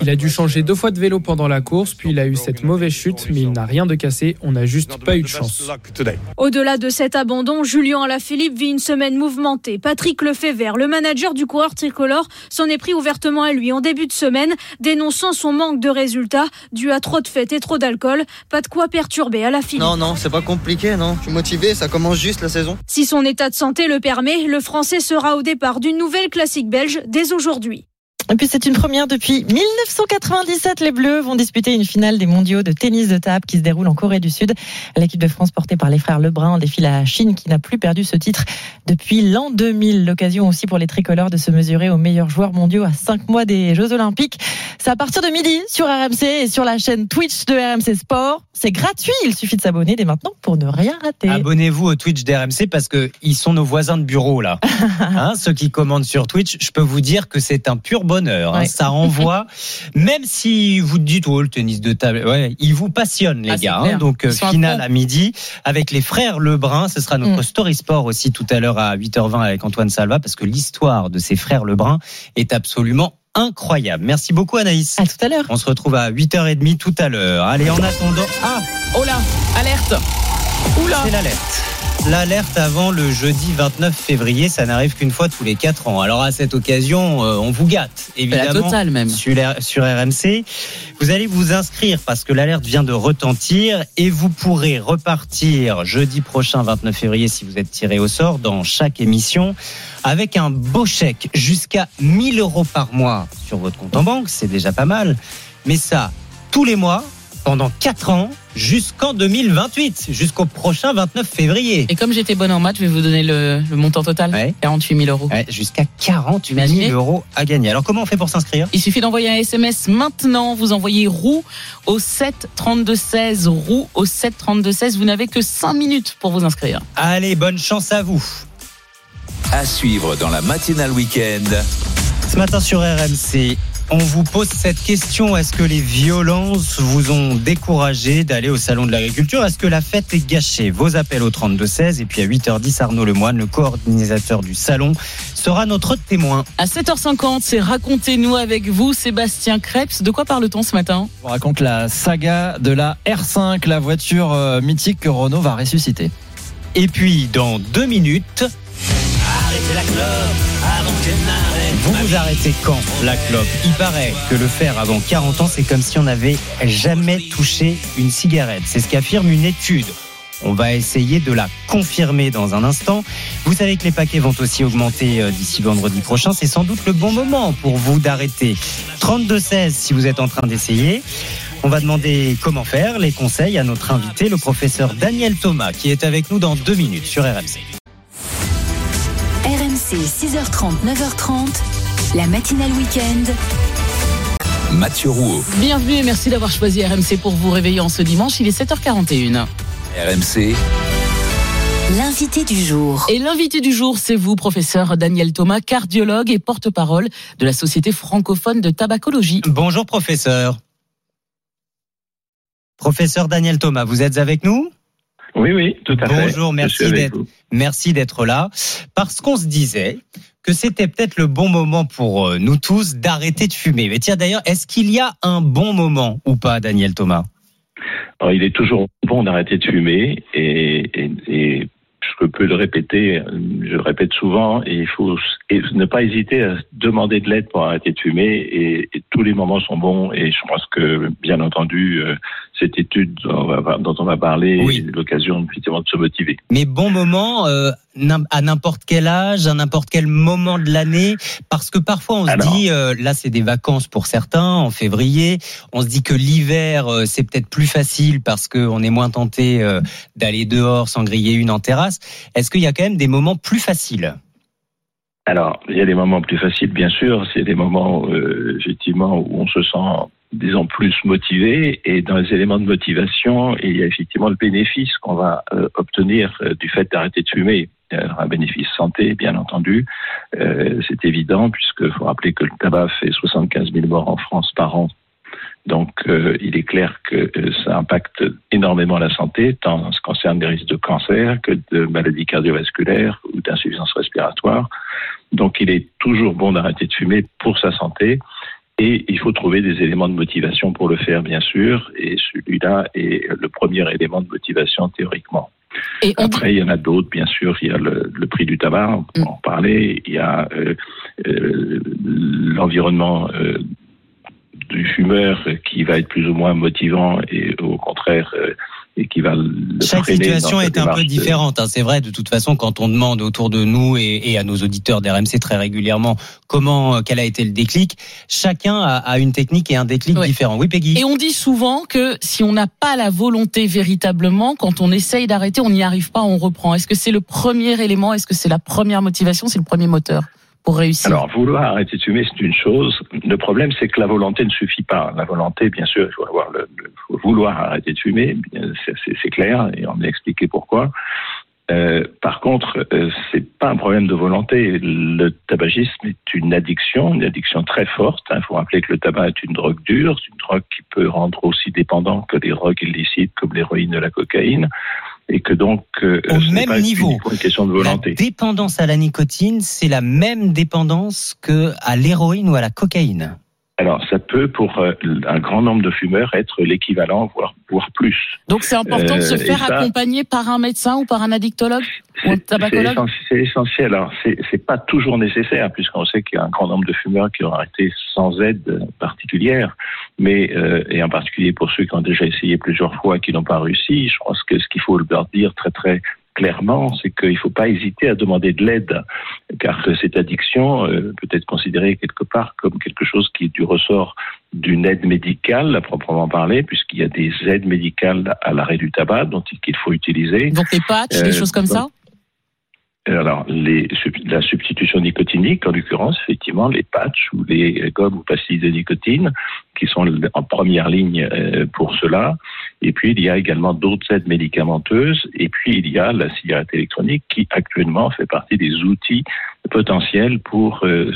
Il a dû changer deux fois de vélo pendant la course, puis il a eu cette mauvaise chute, mais il n'a rien de cassé. On n'a juste pas eu de chance. Au-delà de cet abandon, Julien Alaphilippe vit une semaine mouvementée. Patrick Lefebvre, le manager du coureur tricolore, s'en est pris ouvertement à lui en début de semaine, dénonçant son manque de résultats dû à trop de fêtes et trop d'alcool. Pas de quoi perturber Alaphilippe. Non, non, c'est pas compliqué, non. Je suis motivé, ça commence juste la saison. Si son état de santé le permet, le Français sera au départ d'une nouvelle classique belge dès aujourd'hui. Et puis c'est une première depuis 1997. Les Bleus vont disputer une finale des mondiaux de tennis de table qui se déroule en Corée du Sud. L'équipe de France portée par les frères Lebrun défile à la Chine qui n'a plus perdu ce titre depuis l'an 2000. L'occasion aussi pour les tricolores de se mesurer aux meilleurs joueurs mondiaux à 5 mois des Jeux Olympiques. C'est à partir de midi sur RMC et sur la chaîne Twitch de RMC Sport. C'est gratuit. Il suffit de s'abonner dès maintenant pour ne rien rater. Abonnez-vous au Twitch d'RMC parce que ils sont nos voisins de bureau là. hein, ceux qui commandent sur Twitch, je peux vous dire que c'est un pur bonheur. Hein, Ouais. ça renvoie, même si vous dites oh le tennis de table, ouais, il vous passionne les Ah, gars. hein. donc euh, finale à midi avec les frères Lebrun. Ce sera notre Mm. story sport aussi tout à l'heure à 8h20 avec Antoine Salva parce que l'histoire de ces frères Lebrun est absolument incroyable. Merci beaucoup Anaïs. À tout à l'heure. On se retrouve à 8h30 tout à l'heure. Allez, en attendant, ah, Oh là, alerte Oula c'est l'alerte. L'alerte avant le jeudi 29 février, ça n'arrive qu'une fois tous les 4 ans. Alors à cette occasion, euh, on vous gâte, évidemment. La totale même. Sur, sur RMC. Vous allez vous inscrire parce que l'alerte vient de retentir et vous pourrez repartir jeudi prochain 29 février si vous êtes tiré au sort dans chaque émission avec un beau chèque jusqu'à 1000 euros par mois sur votre compte en banque. C'est déjà pas mal. Mais ça, tous les mois, pendant 4 ans, jusqu'en 2028, jusqu'au prochain 29 février. Et comme j'étais bonne en maths, je vais vous donner le, le montant total. 48 000 euros. Ouais, jusqu'à 48 000 Imaginez. euros à gagner. Alors comment on fait pour s'inscrire? Il suffit d'envoyer un SMS maintenant. Vous envoyez roue au 7 32 16. Roue au 7 32 16. Vous n'avez que 5 minutes pour vous inscrire. Allez, bonne chance à vous. À suivre dans la matinale week-end. Ce matin sur RMC, on vous pose cette question. Est-ce que les violences vous ont découragé d'aller au Salon de l'Agriculture? Est-ce que la fête est gâchée? Vos appels au 32-16 et puis à 8h10, Arnaud Lemoine, le coordinateur du Salon, sera notre témoin. À 7h50, c'est Racontez-nous avec vous, Sébastien Krebs. De quoi parle-t-on ce matin? On raconte la saga de la R5, la voiture euh, mythique que Renault va ressusciter. Et puis, dans deux minutes, vous vous arrêtez quand la clope? Il paraît que le faire avant 40 ans, c'est comme si on n'avait jamais touché une cigarette. C'est ce qu'affirme une étude. On va essayer de la confirmer dans un instant. Vous savez que les paquets vont aussi augmenter euh, d'ici vendredi prochain. C'est sans doute le bon moment pour vous d'arrêter. 32-16 si vous êtes en train d'essayer. On va demander comment faire, les conseils à notre invité, le professeur Daniel Thomas, qui est avec nous dans deux minutes sur RMC. RMC 6h30, 9h30, la matinale week-end. Mathieu Rouault. Bienvenue et merci d'avoir choisi RMC pour vous réveiller en ce dimanche. Il est 7h41. RMC, L'invité du jour. Et l'invité du jour, c'est vous, professeur Daniel Thomas, cardiologue et porte-parole de la Société francophone de tabacologie. Bonjour professeur. Professeur Daniel Thomas, vous êtes avec nous? Oui, oui, tout à fait. Bonjour, merci d'être vous. merci d'être là. Parce qu'on se disait que c'était peut-être le bon moment pour euh, nous tous d'arrêter de fumer. Mais tiens d'ailleurs, est-ce qu'il y a un bon moment ou pas, Daniel Thomas? Alors, il est toujours bon d'arrêter de fumer et, et, et je peux le répéter, je le répète souvent, et il faut ne pas hésiter à demander de l'aide pour arrêter de fumer et, et tous les moments sont bons et je pense que, bien entendu, euh, cette étude dont on va, parler Oui. l'occasion effectivement de se motiver. Mais bon moment euh, à n'importe quel âge, à n'importe quel moment de l'année, parce que parfois on se Alors. dit, euh, là c'est des vacances pour certains en février, on se dit que l'hiver euh, c'est peut-être plus facile parce qu'on est moins tenté d'aller dehors sans griller une en terrasse. Est-ce qu'il y a quand même des moments plus faciles? Alors, il y a des moments plus faciles, bien sûr. C'est des moments, effectivement, où on se sent, disons, plus motivé. Et dans les éléments de motivation, il y a effectivement le bénéfice qu'on va euh, obtenir euh, du fait d'arrêter de fumer. A un bénéfice santé, bien entendu. Euh, c'est évident, puisque faut rappeler que le tabac fait 75 000 morts en France par an. Donc, euh, il est clair que euh, ça impacte énormément la santé, tant en ce qui concerne les risques de cancer que de maladies cardiovasculaires ou d'insuffisance respiratoire. Donc, il est toujours bon d'arrêter de fumer pour sa santé. Et il faut trouver des éléments de motivation pour le faire, bien sûr. Et celui-là est le premier élément de motivation théoriquement. Et on dit- Après, il y en a d'autres, bien sûr. Il y a le, le prix du tabac, on peut en parler. Il y a euh, euh, l'environnement euh, du fumeur qui va être plus ou moins motivant et au contraire et qui va le Chaque situation est un peu différente. hein. C'est vrai, de toute façon, quand on demande autour de nous et, et à nos auditeurs d'RMC très régulièrement comment, euh, quel a été le déclic, chacun a, a une technique et un déclic différent. Oui, Peggy Et on dit souvent que si on n'a pas la volonté véritablement, quand on essaye d'arrêter, on n'y arrive pas, on reprend. Est-ce que c'est le premier élément? Est-ce que c'est la première motivation? C'est le premier moteur? Pour réussir Alors, vouloir arrêter de fumer, c'est une chose. Le problème, c'est que la volonté ne suffit pas. La volonté, bien sûr, il faut, avoir vouloir arrêter de fumer, c'est- clair, et on a expliqué pourquoi. Euh, par contre, euh, c'est pas un problème de volonté. Le tabagisme est une addiction, une addiction très forte. Il faut rappeler que le tabac est une drogue dure, une drogue qui peut rendre aussi dépendant que les drogues illicites comme l'héroïne et la cocaïne, et que donc euh, Au ce même pas niveau. uniquement une question de volonté. La dépendance à la nicotine, c'est la même dépendance que à l'héroïne ou à la cocaïne. Alors, ça peut pour euh, un grand nombre de fumeurs être l'équivalent, voire, voire plus. Donc c'est important de se Euh, faire ça- accompagner par un médecin ou par un addictologue ou un C'est tabacologue c'est essentiel. Alors, c'est c'est pas toujours nécessaire, puisqu'on sait qu'il y a un grand nombre de fumeurs qui ont arrêté sans aide particulière, mais euh, et en particulier pour ceux qui ont déjà essayé plusieurs fois et qui n'ont pas réussi. Je pense que ce qu'il faut leur dire très très clairement, c'est qu'il ne faut pas hésiter à demander de l'aide, car cette addiction euh, peut être considérée quelque part comme quelque chose qui est du ressort d'une aide médicale, à proprement parler, puisqu'il y a des aides médicales à l'arrêt du tabac dont il qu'il faut utiliser. Donc les patchs, des Euh, choses comme ça donc, alors, les, la substitution nicotinique, en l'occurrence, effectivement, les patchs ou les gommes ou pastilles de nicotine, qui sont en première ligne euh, pour cela. Et puis, il y a également d'autres aides médicamenteuses. Et puis, il y a la cigarette électronique qui, actuellement, fait partie des outils potentiels pour euh,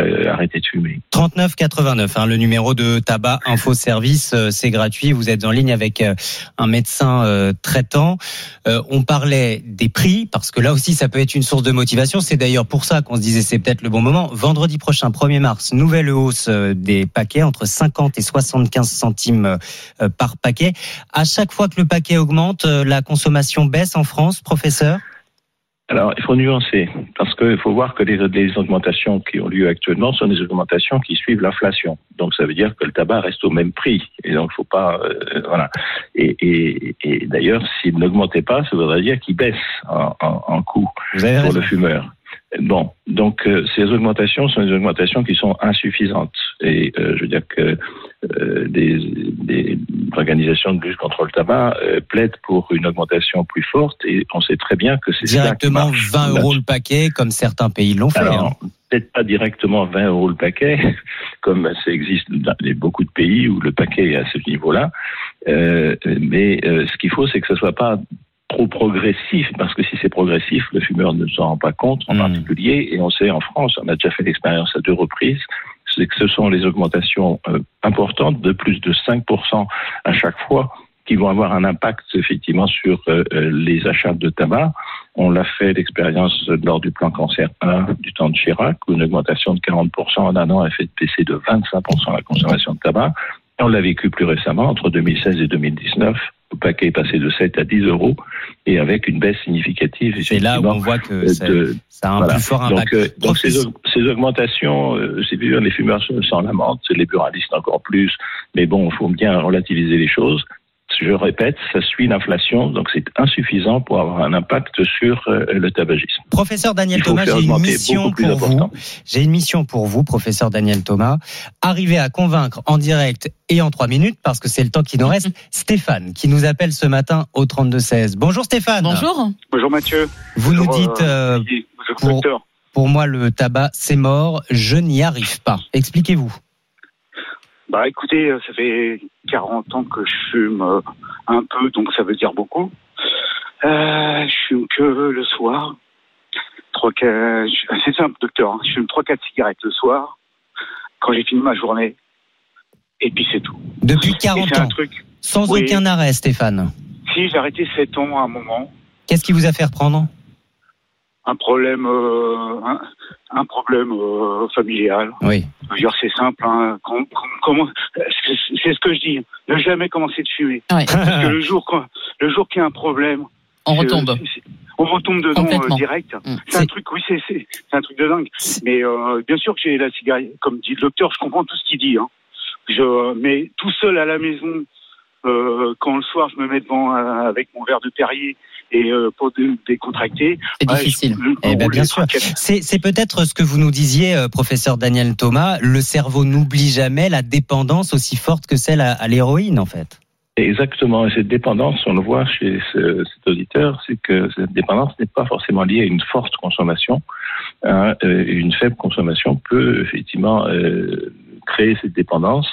euh, arrêter de fumer. 39 89, hein, le numéro de tabac info service, c'est gratuit. Vous êtes en ligne avec un médecin traitant. On parlait des prix parce que là aussi ça peut être une source de motivation. C'est d'ailleurs pour ça qu'on se disait c'est peut-être le bon moment. Vendredi prochain, 1er mars, nouvelle hausse des paquets entre 50 et 75 centimes euh, par paquet. À chaque fois que le paquet augmente, euh, la consommation baisse en France, professeur? Alors, il faut nuancer, parce qu'il faut voir que les, les augmentations qui ont lieu actuellement sont des augmentations qui suivent l'inflation. Donc, ça veut dire que le tabac reste au même prix. Et donc, il faut pas, euh, voilà. Et, et, et d'ailleurs, s'il n'augmentait pas, ça voudrait dire qu'il baisse en, en, en coût Vous avez pour raison. le fumeur. Bon, donc euh, ces augmentations sont des augmentations qui sont insuffisantes. Et euh, je veux dire que euh, des, des organisations de lutte contre le tabac euh, plaident pour une augmentation plus forte et on sait très bien que c'est ça qui Directement marche. 20 euros le paquet, comme certains pays l'ont fait. Alors, hein. peut-être pas directement 20 euros le paquet, comme ça existe dans beaucoup de pays où le paquet est à ce niveau-là. Euh, mais euh, ce qu'il faut, c'est que ce soit pas trop progressif, parce que si c'est progressif, le fumeur ne s'en rend pas compte en particulier, et on sait en France, on a déjà fait l'expérience à deux reprises, c'est que ce sont les augmentations euh, importantes de plus de 5% à chaque fois qui vont avoir un impact effectivement sur euh, euh, les achats de tabac. On l'a fait l'expérience lors du plan cancer 1 du temps de Chirac, où une augmentation de 40% en un an a fait baisser de 25% la consommation de tabac. Et on l'a vécu plus récemment, entre 2016 et 2019. Le paquet est passé de 7 à 10 euros et avec une baisse significative. C'est là où on voit que euh, ça, de- ça a un voilà. plus fort Donc, impact. euh, donc ces, aug- ces augmentations, euh, c'est bien, les fumeurs se- s'en lamentent, les buralistes encore plus, mais bon, il faut bien relativiser les choses. Je répète, ça suit l'inflation, donc c'est insuffisant pour avoir un impact sur euh, le tabagisme. Professeur Daniel Il faut Thomas, faire j'ai une mission beaucoup plus pour vous. important. J'ai une mission pour vous, professeur Daniel Thomas. Arriver à convaincre en direct et en trois minutes, parce que c'est le temps qui nous reste, Stéphane, qui nous appelle ce matin au 32-16. Bonjour Stéphane. Bonjour. Bonjour Mathieu. Vous nous dites, euh, pour, docteur. pour moi, le tabac, c'est mort, je n'y arrive pas. Expliquez-vous. Bah écoutez, euh, ça fait 40 ans que je fume euh, un peu, donc ça veut dire beaucoup. Euh, je fume que le soir. C'est simple, docteur. hein. Je fume 3-4 cigarettes le soir, quand j'ai fini ma journée. Et puis c'est tout. Depuis Et 40 c'est un ans, truc. sans Oui. aucun arrêt, Stéphane. Si j'ai arrêté 7 ans à un moment, Qu'est-ce qui vous a fait reprendre? Un problème, euh, un, un problème euh, familial. Oui. C'est simple. Hein. Com- com- comment, c'est ce que je dis. Ne jamais commencer de fumer. Parce que le jour, quand- le jour qu'il y a un problème, on retombe. On retombe dedans euh, direct. C'est un truc, oui, c'est un truc de dingue. Mais euh, bien sûr que j'ai la cigarette, comme dit le docteur, je comprends tout ce qu'il dit. Hein. Je, mais tout seul à la maison, quand le soir je me mets devant euh, avec mon verre de Perrier et euh, pour dé- décontracter, C'est ouais, difficile. je- Eh ben, je- bien sûr. C'est peut-être ce que vous nous disiez, euh, professeur Daniel Thomas. Le cerveau n'oublie jamais la dépendance aussi forte que celle à, à l'héroïne, en fait. Exactement. Et cette dépendance, on le voit chez ce- cet auditeur, c'est que cette dépendance n'est pas forcément liée à une forte consommation. Hein, euh, une faible consommation peut effectivement euh, créer cette dépendance.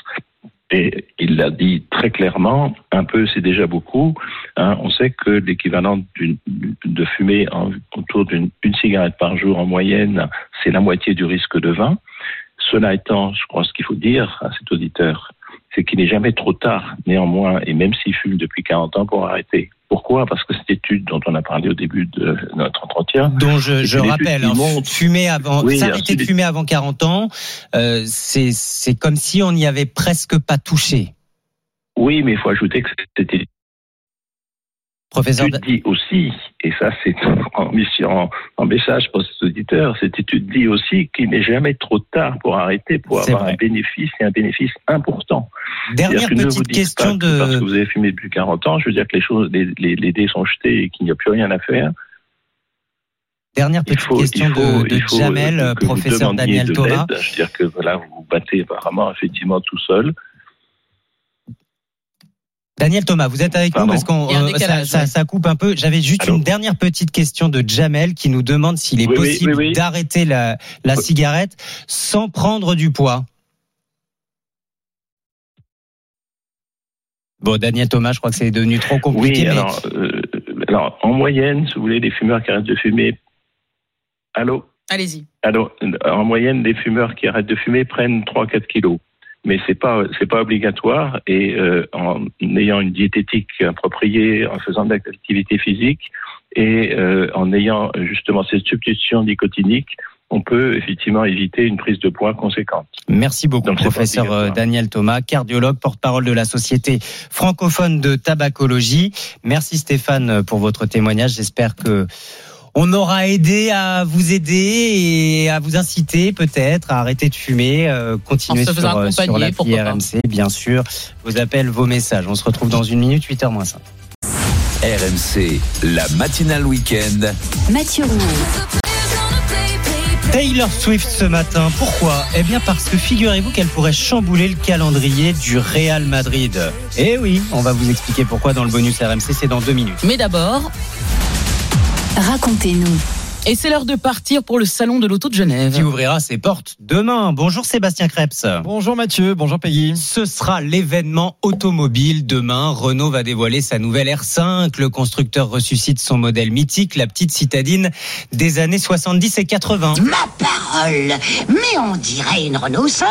Et il l'a dit très clairement, un peu c'est déjà beaucoup. Hein, on sait que l'équivalent de fumer en- autour d'une une cigarette par jour en moyenne, c'est la moitié du risque de 20. Cela étant, je crois ce qu'il faut dire à cet auditeur, c'est qu'il n'est jamais trop tard, néanmoins, et même s'il fume depuis 40 ans, pour arrêter. Pourquoi? Parce que cette étude dont on a parlé au début de notre entretien, dont je, étude rappelle, hein, montre- fumer avant, Oui, s'arrêter de fumer avant 40 ans, euh, c'est comme si on n'y avait presque pas touché. Oui, mais il faut ajouter que c'était Professeur étude dit aussi, et ça c'est en message pour ces auditeurs, cette étude dit aussi qu'il n'est jamais trop tard pour arrêter, pour avoir vrai. un bénéfice et un bénéfice important. Dernière ne petite vous question pas de- Parce que vous avez fumé depuis 40 ans, je veux dire que les choses, les, les, les dés sont jetés et qu'il n'y a plus rien à faire. Dernière petite faut, question faut, de, de Jamel, professeur Daniel de Thomas. Je veux dire que voilà, vous vous battez apparemment effectivement tout seul. Daniel Thomas, vous êtes avec nous parce qu'on euh, ça, ça- coupe un peu. J'avais juste Allô une dernière petite question de Jamel qui nous demande s'il est Oui, possible oui, oui. d'arrêter la, la cigarette sans prendre du poids. Bon, Daniel Thomas, je crois que c'est devenu trop compliqué. Oui, mais alors, euh, alors en moyenne, si vous voulez, les fumeurs qui arrêtent de fumer. Allô? Allez-y. Alors, en moyenne, les fumeurs qui arrêtent de fumer prennent 3-4 kilos. Mais c'est pas c'est pas obligatoire et euh, en ayant une diététique appropriée, en faisant de l'activité physique et euh, en ayant justement cette substitution nicotinique, on peut effectivement éviter une prise de poids conséquente. Merci beaucoup, Donc, professeur euh. Daniel Thomas, cardiologue, porte-parole de la Société francophone de tabacologie. Merci Stéphane pour votre témoignage. J'espère que on aura aidé à vous aider et à vous inciter peut-être à arrêter de fumer, euh, continuer sur, euh, sur l'appli. RMC, bien sûr. Vos appels, vos messages. On se retrouve dans une minute, 8h moins 5. RMC, la matinale week-end. Mathieu Roux. Taylor Swift ce matin, pourquoi? Eh bien parce que figurez-vous qu'elle pourrait chambouler le calendrier du Real Madrid. Eh oui, on va vous expliquer pourquoi dans le bonus RMC, c'est dans deux minutes. Mais d'abord, Racontez-nous. Et c'est l'heure de partir pour le salon de l'auto de Genève. Qui ouvrira ses portes demain. Bonjour Sébastien Krebs. Bonjour Mathieu, bonjour Peggy. Ce sera l'événement automobile demain. Renault va dévoiler sa nouvelle R5. Le constructeur ressuscite son modèle mythique, la petite citadine des années 70 et 80. Ma parole Mais on dirait une Renault 5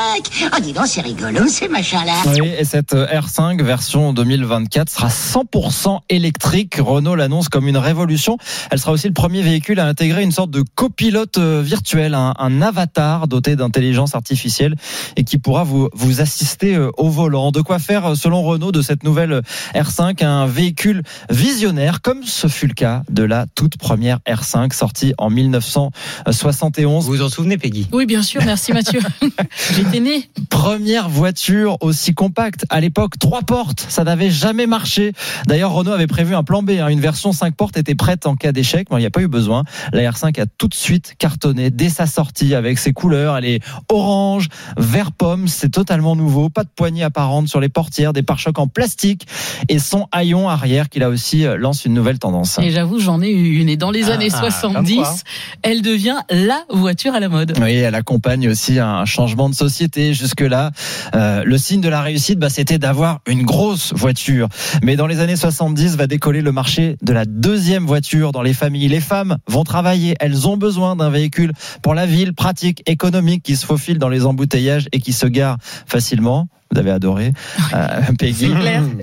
Ah dis donc, c'est rigolo ces machins-là Oui, et cette euh, R5 version 2024 sera 100% électrique. Renault l'annonce comme une révolution. Elle sera aussi le premier véhicule à intégrer une sorte de copilote euh, virtuel, un, un avatar doté d'intelligence artificielle et qui pourra vous, vous assister euh, au volant. De quoi faire, euh, selon Renault, de cette nouvelle R5 un véhicule visionnaire, comme ce fut le cas de la toute première R5 sortie en 1971. Vous vous en souvenez, Peggy? Oui, bien sûr, merci Mathieu. J'étais né. Première voiture aussi compacte. À l'époque, trois portes, ça n'avait jamais marché. D'ailleurs, Renault avait prévu un plan B. hein. Une version 5 portes était prête en cas d'échec, mais il n'y a pas eu besoin. La R5 a tout de suite cartonné dès sa sortie avec ses couleurs. Elle est orange, vert pomme, c'est totalement nouveau. Pas de poignée apparente sur les portières, des pare-chocs en plastique et son haillon arrière qui là aussi lance une nouvelle tendance. Et j'avoue, j'en ai eu une. Et dans les Ah, années comme 70, quoi. elle devient la voiture à la mode. Oui, elle accompagne aussi un changement de société. Jusque-là, euh, le signe de la réussite, bah, c'était d'avoir une grosse voiture. Mais dans les années 70, va décoller le marché de la deuxième voiture dans les familles. Les femmes vont travailler. Elles ont besoin d'un véhicule pour la ville, pratique, économique, qui se faufile dans les embouteillages et qui se gare facilement. Vous avez adoré, euh, Peggy.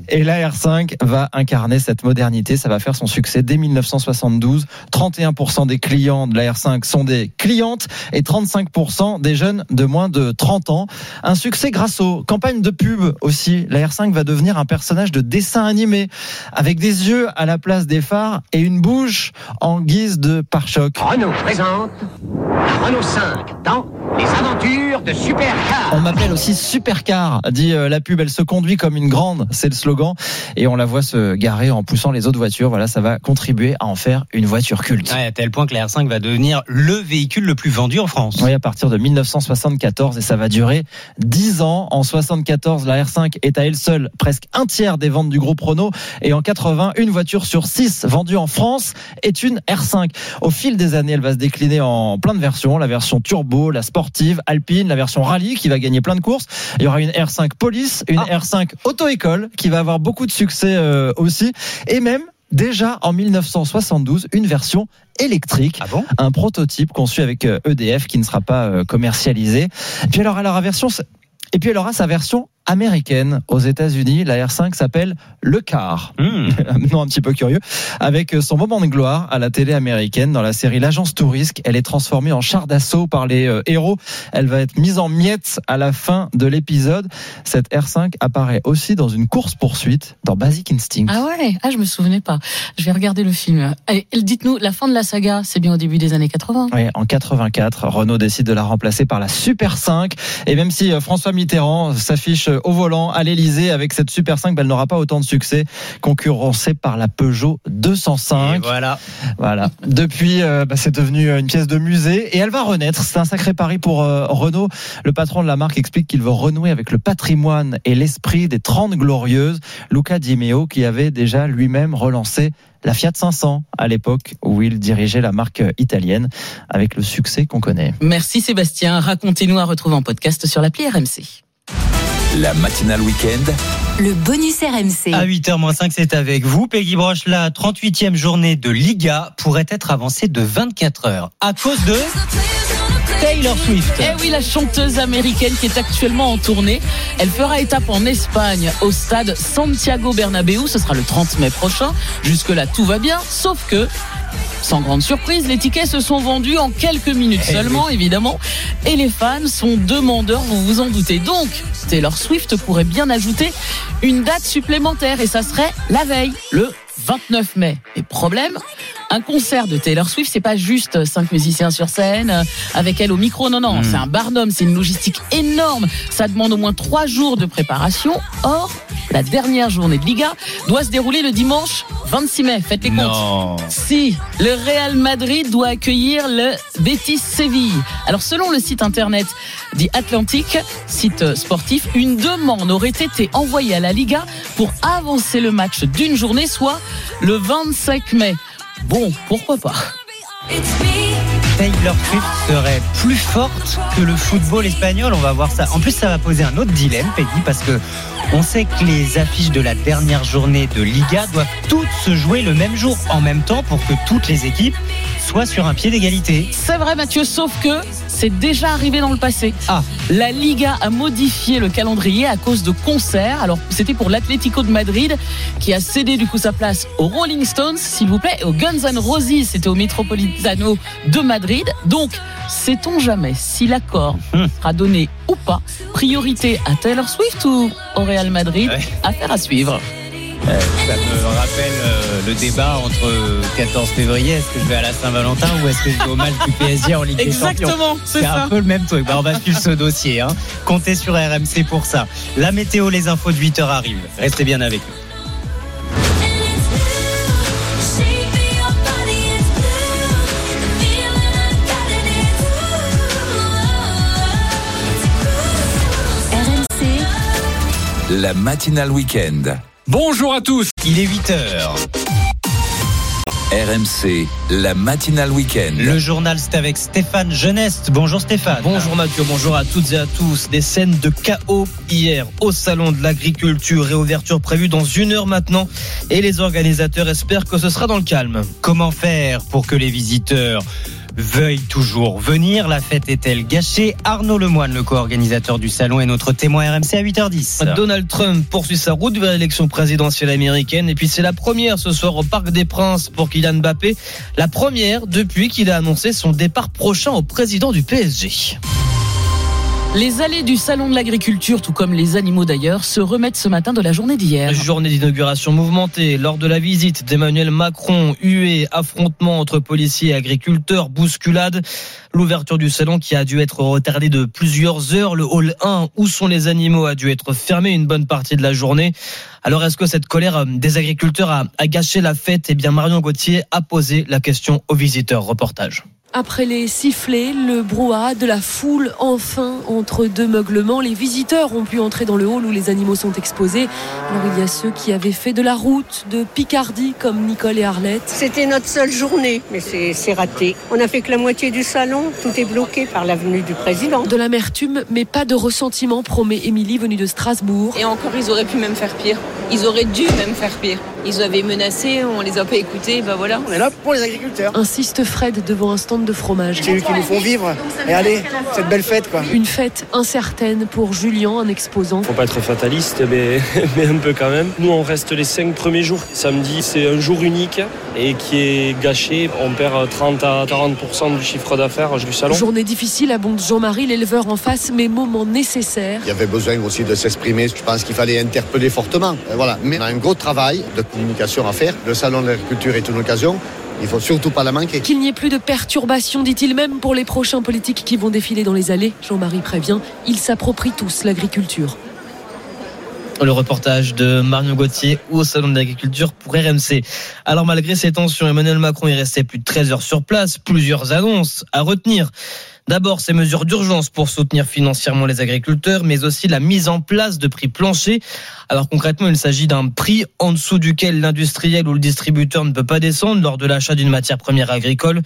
Et la R5 va incarner cette modernité. Ça va faire son succès dès 1972. 31% des clients de la R5 sont des clientes et 35% des jeunes de moins de 30 ans. Un succès grâce aux campagnes de pub aussi. La R5 va devenir un personnage de dessin animé avec des yeux à la place des phares et une bouche en guise de pare-choc. Renault présente la Renault 5 dans les aventures de Supercar On m'appelle aussi supercar, dit euh, la pub. Elle se conduit comme une grande, c'est le slogan. Et on la voit se garer en poussant les autres voitures. Voilà, ça va contribuer à en faire une voiture culte. Ouais, à tel point que la R5 va devenir le véhicule le plus vendu en France. Oui, à partir de 1974 et ça va durer 10 ans. En 74, la R5 est à elle seule presque un tiers des ventes du groupe Renault et en 80, une voiture sur 6 vendue en France est une R5. Au fil des années, elle va se décliner en plein de versions, la version turbo, la sportive, alpine, la version rallye qui va gagner plein de courses. Il y aura une R5 police, une R5 auto-école qui va avoir beaucoup de succès euh, aussi. Et même déjà en 1972 une version électrique, un prototype conçu avec euh, EDF qui ne sera pas euh, commercialisé. Puis alors elle aura version et puis elle aura sa version américaine aux États-Unis. La R5 s'appelle le car. non, un petit peu curieux. Avec son moment de gloire à la télé américaine dans la série L'Agence Tourisque, elle est transformée en char d'assaut par les euh, héros. Elle va être mise en miettes à la fin de l'épisode. Cette R5 apparaît aussi dans une course poursuite dans Basic Instinct. Ah ouais, ah je me souvenais pas. Je vais regarder le film. Dites-nous, la fin de la saga, c'est bien au début des années 80. Oui, en 84, Renault décide de la remplacer par la Super 5. Et même si euh, François Mitterrand s'affiche au volant à l'Elysée avec cette Super 5, ben, elle n'aura pas autant de succès, concurrencée par la Peugeot 205. Et voilà. Voilà. Depuis, euh, bah, c'est devenu une pièce de musée et elle va renaître. C'est un sacré pari pour euh, Renault. Le patron de la marque explique qu'il veut renouer avec le patrimoine et l'esprit des 30 glorieuses. Luca Di Meo, qui avait déjà lui-même relancé la Fiat 500 à l'époque où il dirigeait la marque italienne avec le succès qu'on connaît. Merci Sébastien. Racontez-nous à retrouver en podcast sur l'appli RMC. La matinale week-end. Le bonus RMC. À 8h-5, c'est avec vous. Peggy Broche, la 38e journée de Liga pourrait être avancée de 24 heures à cause de Taylor Swift. Eh oui, la chanteuse américaine qui est actuellement en tournée. Elle fera étape en Espagne au stade Santiago Bernabéu. Ce sera le 30 mai prochain. Jusque-là, tout va bien. Sauf que sans grande surprise, les tickets se sont vendus en quelques minutes Eh seulement, évidemment. Et les fans sont demandeurs, vous vous en doutez. Donc, Taylor Swift pourrait bien ajouter une date supplémentaire et ça serait la veille, le 29 mai. Et problème, un concert de Taylor Swift, c'est pas juste cinq musiciens sur scène euh, avec elle au micro. Non, non, c'est un barnum, c'est une logistique énorme. Ça demande au moins trois jours de préparation. Or, la dernière journée de Liga doit se dérouler le dimanche 26 mai. Faites les comptes. Non. Si, le Real Madrid doit accueillir le Betis Séville. Alors, selon le site internet dit Atlantic, site sportif, une demande aurait été envoyée à la Liga pour avancer le match d'une journée, soit le 25 mai. Bon, pourquoi pas Taylor Swift serait plus forte que le football espagnol. On va voir ça. En plus, ça va poser un autre dilemme, Peggy, parce que on sait que les affiches de la dernière journée de Liga doivent toutes se jouer le même jour, en même temps, pour que toutes les équipes soient sur un pied d'égalité. C'est vrai Mathieu, sauf que c'est déjà arrivé dans le passé. Ah, la Liga a modifié le calendrier à cause de concerts. Alors c'était pour l'Atlético de Madrid qui a cédé du coup sa place aux Rolling Stones, s'il vous plaît, et aux Guns N' Roses, c'était au Metropolitano de Madrid. Donc, sait-on jamais si l'accord sera donné ou pas? Priorité à Taylor Swift ou au Real Madrid? Affaire à suivre. Euh, ça me rappelle euh, le débat entre 14 février, est-ce que je vais à la Saint-Valentin ou est-ce que je vais au match du PSG en Ligue des Champions? Exactement, c'est un peu le même truc. Bah, on va suivre ce dossier. Hein. Comptez sur RMC pour ça. La météo, les infos de 8h arrivent. Restez bien avec nous. La matinale week-end. Bonjour à tous. Il est 8h. RMC, la matinale week-end. Le journal, c'est avec Stéphane Geneste. Bonjour Stéphane. Bonjour Mathieu, bonjour à toutes et à tous. Des scènes de chaos hier au Salon de l'Agriculture. Réouverture prévue dans une heure maintenant. Et les organisateurs espèrent que ce sera dans le calme. Comment faire pour que les visiteurs veuillent toujours venir La fête est-elle gâchée? Arnaud Lemoine, le co-organisateur du salon, est notre témoin RMC à 8h10. Donald Trump poursuit sa route vers l'élection présidentielle américaine. Et puis c'est la première ce soir au Parc des Princes pour Kylian Mbappé. La première depuis qu'il a annoncé son départ prochain au président du PSG. Les allées du Salon de l'Agriculture, tout comme les animaux d'ailleurs, se remettent ce matin de la journée d'hier. Journée d'inauguration mouvementée. Lors de la visite d'Emmanuel Macron, huée, affrontement entre policiers et agriculteurs, bousculade. L'ouverture du salon qui a dû être retardée de plusieurs heures. Le hall 1 où sont les animaux a dû être fermé une bonne partie de la journée. Alors est-ce que cette colère euh, des agriculteurs a, a gâché la fête? Eh bien Marion Gauthier a posé la question aux visiteurs. Reportage. Après les sifflets, le brouhaha de la foule, enfin, entre deux meuglements, les visiteurs ont pu entrer dans le hall où les animaux sont exposés. Alors il y a ceux qui avaient fait de la route, de Picardie, comme Nicole et Arlette. C'était notre seule journée, mais c'est c'est raté. On a fait que la moitié du salon, tout est bloqué par l'avenue du président. De l'amertume, mais pas de ressentiment, promet Émilie, venue de Strasbourg. Et encore, ils auraient pu même faire pire. Ils auraient dû même faire pire. Ils avaient menacé, on les a pas écoutés, bah voilà. On est là pour les agriculteurs. Insiste Fred devant un stand de fromage. C'est eux qui nous font vivre. Et allez, cette belle fête quoi. Une fête incertaine pour Julien, un exposant. Faut pas être fataliste, mais, mais un peu quand même. Nous, on reste les cinq premiers jours. Samedi, c'est un jour unique et qui est gâché. On perd 30 à 40% du chiffre d'affaires du salon. Journée difficile, abonde Jean-Marie, l'éleveur en face, mais moment nécessaire. Il y avait besoin aussi de s'exprimer. Je pense qu'il fallait interpeller fortement. Voilà. Mais on a un gros travail de communication à faire. Le salon de l'agriculture est une occasion. Il faut surtout pas la manquer. Qu'il n'y ait plus de perturbations, dit-il même pour les prochains politiques qui vont défiler dans les allées. Jean-Marie prévient, ils s'approprient tous l'agriculture. Le reportage de Marion Gauthier au Salon de l'Agriculture pour RMC. Alors malgré ces tensions, Emmanuel Macron est resté plus de 13 heures sur place. Plusieurs annonces à retenir. D'abord, ces mesures d'urgence pour soutenir financièrement les agriculteurs, mais aussi la mise en place de prix planchers. Alors concrètement, il s'agit d'un prix en dessous duquel l'industriel ou le distributeur ne peut pas descendre lors de l'achat d'une matière première agricole.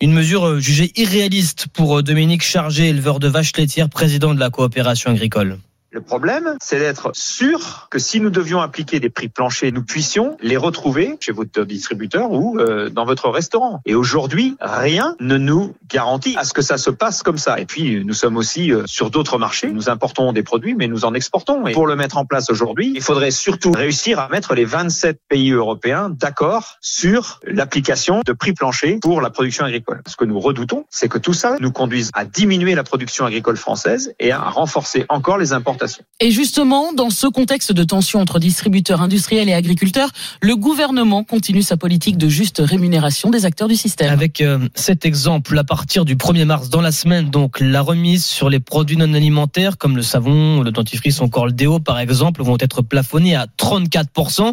Une mesure euh, jugée irréaliste pour euh, Dominique Chargé, éleveur de vaches laitières, président de la coopération agricole. Le problème, c'est d'être sûr que si nous devions appliquer des prix planchers, nous puissions les retrouver chez votre distributeur ou euh, dans votre restaurant. Et aujourd'hui, rien ne nous garantit à ce que ça se passe comme ça. Et puis, nous sommes aussi euh, sur d'autres marchés. Nous importons des produits, mais nous en exportons. Et pour le mettre en place aujourd'hui, il faudrait surtout réussir à mettre les 27 pays européens d'accord sur l'application de prix planchers pour la production agricole. Ce que nous redoutons, c'est que tout ça nous conduise à diminuer la production agricole française et à renforcer encore les importations. Et justement, dans ce contexte de tension entre distributeurs industriels et agriculteurs, le gouvernement continue sa politique de juste rémunération des acteurs du système. Avec euh, cet exemple, à partir du 1er mars dans la semaine, donc la remise sur les produits non alimentaires comme le savon, le dentifrice, encore le déo par exemple, vont être plafonnés à 34%.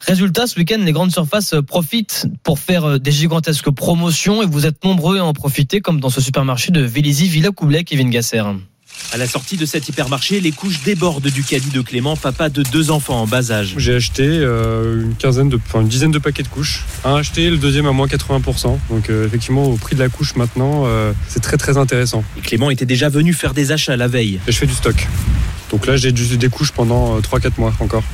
Résultat, ce week-end, les grandes surfaces profitent pour faire euh, des gigantesques promotions et vous êtes nombreux à en profiter, comme dans ce supermarché de Vélizy, Villa Coublet, Kevin Gasser. À la sortie de cet hypermarché, les couches débordent du caddie de Clément, papa de deux enfants en bas âge. J'ai acheté euh, une quinzaine de, enfin une dizaine de paquets de couches. Un acheté, le deuxième à moins 80%. Donc euh, effectivement, au prix de la couche maintenant, euh, c'est très très intéressant. Et Clément était déjà venu faire des achats la veille. Et je fais du stock. Donc là, j'ai des couches pendant euh, 3-4 mois encore.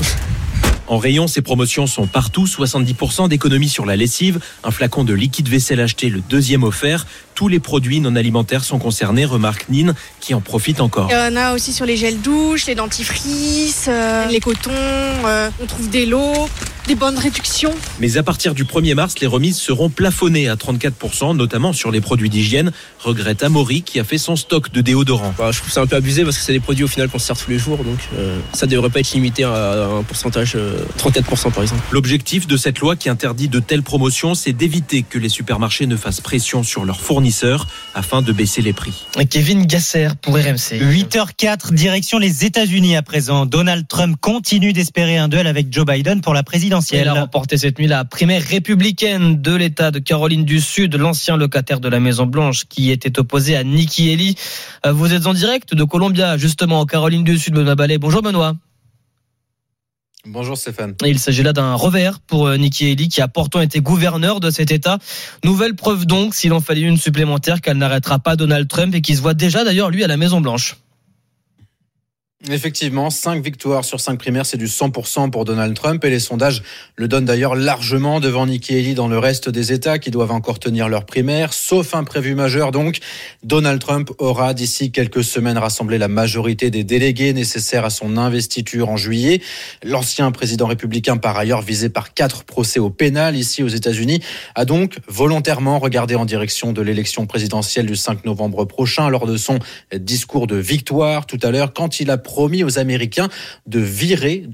En rayon, ces promotions sont partout. 70% d'économie sur la lessive, un flacon de liquide vaisselle acheté, le deuxième offert. Tous les produits non alimentaires sont concernés, remarque Nine, qui en profite encore. Il y a aussi sur les gels douches, les dentifrices, euh, les cotons, euh, on trouve des lots, des bonnes réductions. Mais à partir du 1er mars, les remises seront plafonnées à 34%, notamment sur les produits d'hygiène. Regrette Amaury qui a fait son stock de déodorants. Bah, je trouve ça un peu abusé parce que c'est des produits au final qu'on se sert tous les jours, donc euh, ça devrait pas être limité à un pourcentage euh, 34% par exemple. L'objectif de cette loi qui interdit de telles promotions, c'est d'éviter que les supermarchés ne fassent pression sur leurs fournisseurs afin de baisser les prix. Kevin Gasser pour RMC. 8h04, direction les États-Unis à présent. Donald Trump continue d'espérer un duel avec Joe Biden pour la Elle présidentielle. a remporté cette nuit la primaire républicaine de l'État de Caroline du Sud, l'ancien locataire de la Maison Blanche qui était opposé à Nikki Haley. Euh, Vous êtes en direct de Columbia, justement en Caroline du Sud, Benoît Ballet. Bonjour Benoît. Bonjour Stéphane. Et il s'agit là d'un revers pour euh, Nikki Haley qui a pourtant été gouverneur de cet État. Nouvelle preuve donc, s'il en fallait une supplémentaire, qu'elle n'arrêtera pas Donald Trump et qui se voit déjà d'ailleurs lui à la Maison Blanche. Effectivement, 5 victoires sur 5 primaires, c'est du 100% pour Donald Trump et les sondages le donnent d'ailleurs largement devant Nikki Haley dans le reste des États qui doivent encore tenir leurs primaires, sauf imprévu majeur donc. Donald Trump aura d'ici quelques semaines rassemblé la majorité des délégués nécessaires à son investiture en juillet. L'ancien président républicain, par ailleurs visé par quatre procès au pénal ici aux États-Unis, a donc volontairement regardé en direction de l'élection présidentielle du 5 novembre prochain lors de son discours de victoire tout à l'heure quand il a promis aux Américains de virer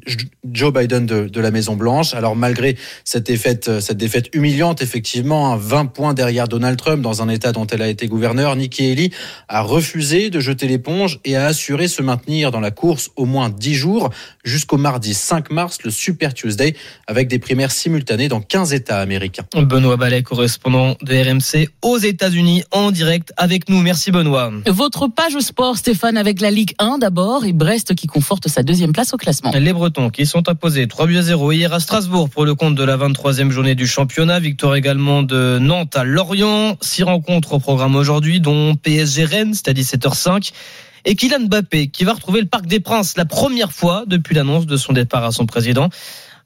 Joe Biden de, de la Maison Blanche. Alors malgré cette défaite, cette défaite humiliante, effectivement, hein, 20 points derrière Donald Trump dans un État dont elle a été gouverneur, Nikki Haley a refusé de jeter l'éponge et a assuré se maintenir dans la course au moins 10 jours jusqu'au mardi 5 mars, le Super Tuesday, avec des primaires simultanées dans 15 États américains. Benoît Ballet, correspondant de RMC aux États-Unis, en direct avec nous. Merci Benoît. Votre page sport, Stéphane, avec la Ligue 1 d'abord et Brest qui conforte sa deuxième place au classement. Les Bretons qui sont imposés 3 buts à 0 hier à Strasbourg pour le compte de la 23e journée du championnat. Victoire également de Nantes à Lorient. Six rencontres au programme aujourd'hui, dont PSG Rennes, c'est à 17h05. Et Kylian Mbappé qui va retrouver le Parc des Princes la première fois depuis l'annonce de son départ à son président.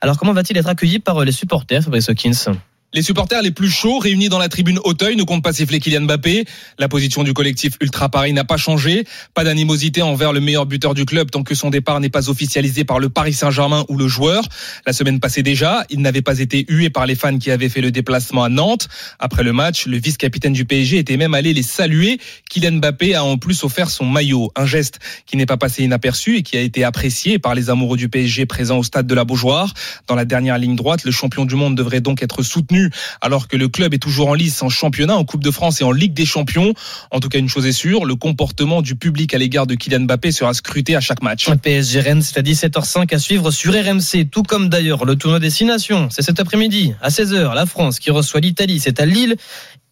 Alors comment va-t-il être accueilli par les supporters, Fabrice Hawkins? Les supporters les plus chauds réunis dans la tribune Auteuil ne comptent pas siffler Kylian Mbappé. La position du collectif Ultra Paris n'a pas changé. Pas d'animosité envers le meilleur buteur du club tant que son départ n'est pas officialisé par le Paris Saint-Germain ou le joueur. La semaine passée déjà, il n'avait pas été hué par les fans qui avaient fait le déplacement à Nantes. Après le match, le vice-capitaine du PSG était même allé les saluer. Kylian Mbappé a en plus offert son maillot, un geste qui n'est pas passé inaperçu et qui a été apprécié par les amoureux du PSG présents au stade de la Beaujoire. Dans la dernière ligne droite, le champion du monde devrait donc être soutenu alors que le club est toujours en lice en championnat, en Coupe de France et en Ligue des Champions. En tout cas, une chose est sûre, le comportement du public à l'égard de Kylian Mbappé sera scruté à chaque match. PSG Rennes, c'est à 17h05 à suivre sur RMC, tout comme d'ailleurs le tournoi Destination. C'est cet après-midi à 16h, la France qui reçoit l'Italie, c'est à Lille.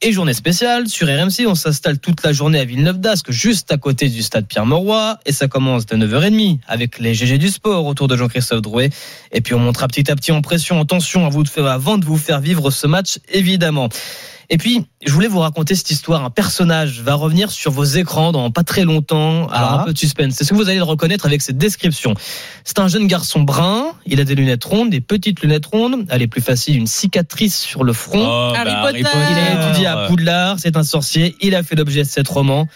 Et journée spéciale, sur RMC, on s'installe toute la journée à Villeneuve d'Ascq, juste à côté du stade Pierre-Mauroy. Et ça commence de 9h30 avec les GG du sport autour de Jean-Christophe Drouet. Et puis on montera petit à petit en pression, en tension à vous avant de vous faire vivre ce match, évidemment. Et puis, je voulais vous raconter cette histoire. Un personnage va revenir sur vos écrans dans pas très longtemps. Alors, Ah. un peu de suspense. C'est ce que vous allez le reconnaître avec cette description? C'est un jeune garçon brun. Il a des lunettes rondes, des petites lunettes rondes. Elle est plus facile, une cicatrice sur le front. Oh, bah, Harry Harry Potter. Il a étudié à Poudlard. C'est un sorcier. Il a fait l'objet de cette roman.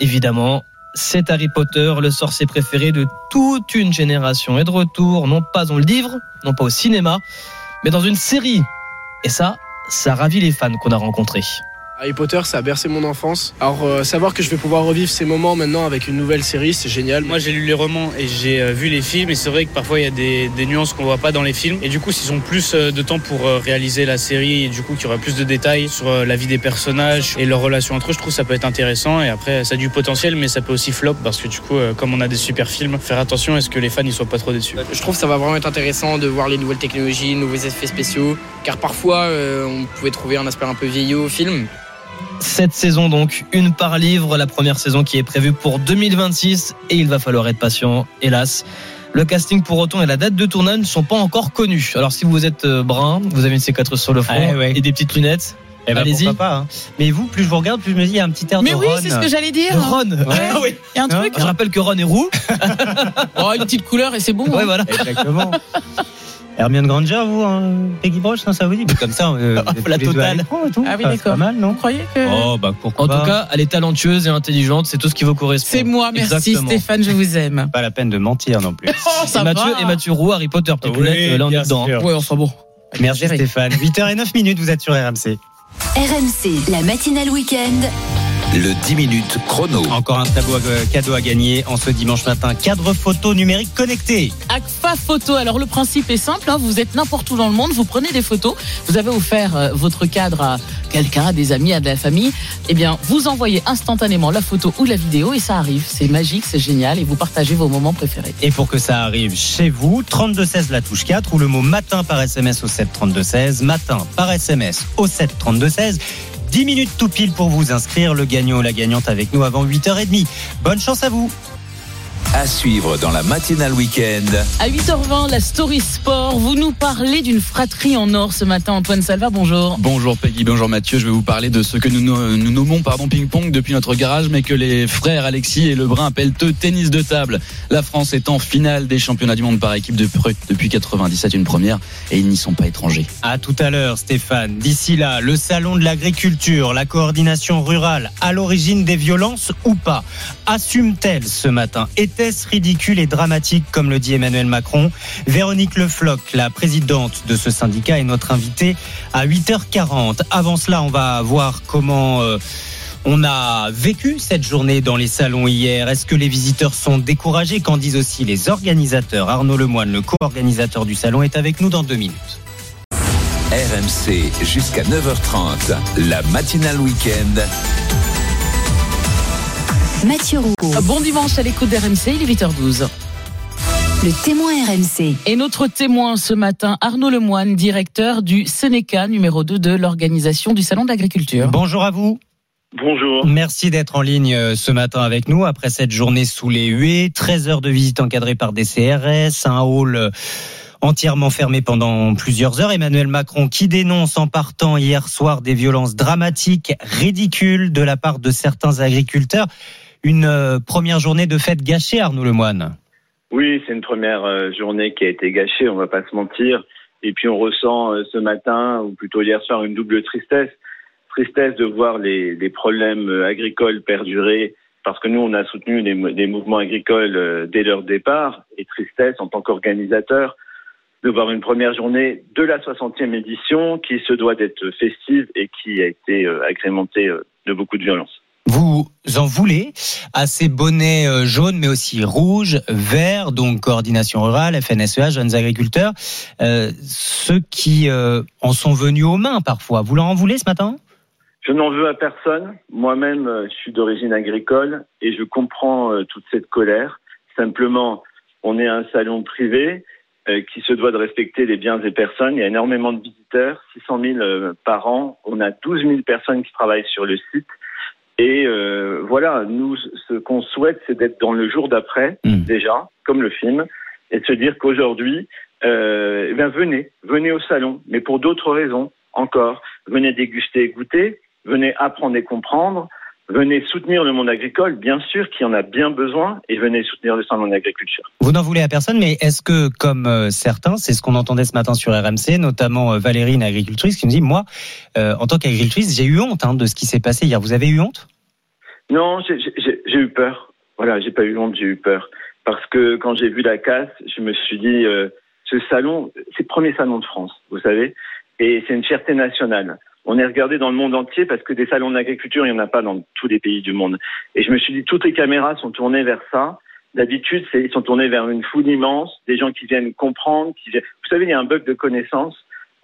Évidemment. C'est Harry Potter, le sorcier préféré de toute une génération. Et de retour, non pas dans le livre, non pas au cinéma, mais dans une série. Et ça, ça ravit les fans qu'on a rencontrés. Harry Potter, ça a bercé mon enfance. Alors, euh, savoir que je vais pouvoir revivre ces moments maintenant avec une nouvelle série, c'est génial. Moi, j'ai lu les romans et j'ai euh, vu les films, et c'est vrai que parfois il y a des, des nuances qu'on voit pas dans les films. Et du coup, s'ils ont plus euh, de temps pour euh, réaliser la série, et du coup, qu'il y aura plus de détails sur euh, la vie des personnages et leurs relations entre eux, je trouve que ça peut être intéressant. Et après, ça a du potentiel, mais ça peut aussi flop parce que du coup, euh, comme on a des super films, faire attention à ce que les fans ils soient pas trop déçus. Je trouve que ça va vraiment être intéressant de voir les nouvelles technologies, nouveaux effets spéciaux, car parfois euh, on pouvait trouver un aspect un peu vieillot au film. Cette saison donc, une par livre, la première saison qui est prévue pour 2026 et il va falloir être patient, hélas. Le casting pour autant et la date de tournage ne sont pas encore connus. Alors si vous êtes euh, brun, vous avez une cicatrice sur le front Ah ouais. et des petites lunettes, Eh ben, allez-y. hein. Mais vous, plus je vous regarde, plus je me dis, il y a un petit air Mais de oui, Ron. c'est ce que j'allais dire. De Ron. Ouais. Ah oui. Il y a un truc. Je rappelle que Ron est roux. Oh, une petite couleur et c'est bon. Ouais, hein. voilà. Exactement. Hermione Granger, vous, hein, Peggy Broche, non, ça vous dit Comme ça, euh, La totale. l'écran et tout. Ah oui, d'accord. pas mal, non Vous croyez que. Oh, bah pourquoi En pas. tout cas, elle est talentueuse et intelligente, c'est tout ce qui vous correspond. C'est moi, merci Exactement. Stéphane, je vous aime. Pas la peine de mentir non plus. Oh, ça et Mathieu, va. et Mathieu Roux, Harry Potter, petite Oui, euh, là on est dedans. sûr. Ouais, enfin bon. Merci. Stéphane. 8h09 minutes, vous êtes sur RMC. RMC, la matinale week-end. Le 10 minutes chrono. Encore un tableau à- cadeau à gagner en ce dimanche matin. Cadre photo numérique connecté. Agfa Photo. Alors le principe est simple, hein, vous êtes n'importe où dans le monde, vous prenez des photos, vous avez offert euh, votre cadre à quelqu'un, à des amis, à de la famille, eh bien vous envoyez instantanément la photo ou la vidéo et ça arrive. C'est magique, c'est génial et vous partagez vos moments préférés. Et pour que ça arrive chez vous, 3216 la touche 4 ou le mot matin par SMS au 7 32 16, matin par SMS au 7 32 16. 10 minutes tout pile pour vous inscrire, le gagnant ou la gagnante avec nous avant 8h30. Bonne chance à vous. À suivre dans la matinale week-end. À 8h20, la story sport, vous nous parlez d'une fratrie en or ce matin. Antoine Salva, bonjour. Bonjour Peggy, bonjour Mathieu. Je vais vous parler de ce que nous, nous nommons pardon ping-pong depuis notre garage, mais que les frères Alexis et Lebrun appellent eux tennis de table. La France est en finale des championnats du monde par équipe de Prut depuis 97, une première, et ils n'y sont pas étrangers. À tout à l'heure, Stéphane. D'ici là, le salon de l'agriculture, la coordination rurale, à l'origine des violences ou pas Assume-t-elle ce matin? Ridicule et dramatique, comme le dit Emmanuel Macron Véronique Le Floch, la présidente de ce syndicat, est notre invitée à 8h40. Avant cela, on va voir comment. euh, on a vécu cette journée dans les salons hier. Est-ce que les visiteurs sont découragés? Qu'en disent aussi les organisateurs? Arnaud Lemoine, le co-organisateur du salon, est avec nous dans deux minutes. RMC jusqu'à 9h30. La matinale week-end. Mathieu Roux. Bon dimanche à l'écoute d'RMC, il est 8h12. Le témoin RMC. Et notre témoin ce matin, Arnaud Lemoine, directeur du Sénéca numéro 2 de l'organisation du Salon de l'Agriculture. Bonjour à vous. Bonjour. Merci d'être en ligne euh, ce matin avec nous après cette journée sous les huées. 13 heures de visite encadrée par des CRS, un hall euh, entièrement fermé pendant plusieurs heures. Emmanuel Macron qui dénonce en partant hier soir des violences dramatiques, ridicules de la part de certains agriculteurs. Une euh, première journée de fête gâchée, Arnaud Lemoine. Oui, c'est une première euh, journée qui a été gâchée, on va pas se mentir. Et puis on ressent euh, ce matin, ou plutôt hier soir, une double tristesse. Tristesse de voir les, les problèmes agricoles perdurer, parce que nous, on a soutenu des mouvements agricoles dès leur départ. Et tristesse en tant qu'organisateur de voir une première journée de la 60e édition qui se doit d'être festive et qui a été agrémentée de beaucoup de violence. Vous en voulez à ces bonnets euh, jaunes, mais aussi rouges, verts, donc coordination rurale, FNSEA, jeunes agriculteurs, euh, ceux qui euh, en sont venus aux mains parfois. Vous leur en voulez ce matin? Je n'en veux à personne. Moi-même, euh, je suis d'origine agricole et je comprends euh, toute cette colère. Simplement, on est un salon privé qui se doit de respecter les biens des personnes. Il y a énormément de visiteurs, 600 000 euh, par an. On a 12 000 personnes qui travaillent sur le site. Et euh, voilà, nous, ce qu'on souhaite, c'est d'être dans le jour d'après, déjà, comme le film, et de se dire qu'aujourd'hui, euh, eh bien, venez, venez au salon, mais pour d'autres raisons encore. Venez déguster et goûter, venez apprendre et comprendre, venez soutenir le monde agricole, bien sûr, qui en a bien besoin, et venez soutenir le salon d'agriculture. Vous n'en voulez à personne, mais est-ce que, comme euh, certains, c'est ce qu'on entendait ce matin sur RMC, notamment euh, Valérie, une agricultrice, qui nous dit, moi, euh, en tant qu'agricultrice, j'ai eu honte hein, de ce qui s'est passé hier. Vous avez eu honte? Non, j'ai- eu peur. Voilà, j'ai pas eu honte, j'ai eu peur. Parce que quand j'ai vu la casse, je me suis dit, euh, ce salon, c'est le premier salon de France, vous savez, et c'est une fierté nationale. On est regardé dans le monde entier parce que des salons d'agriculture, il n'y en a pas dans tous les pays du monde. Et je me suis dit, toutes les caméras sont tournées vers ça. D'habitude, ils sont tournés vers une foule immense, des gens qui viennent comprendre. Qui viennent... Vous savez, il y a un bug de connaissance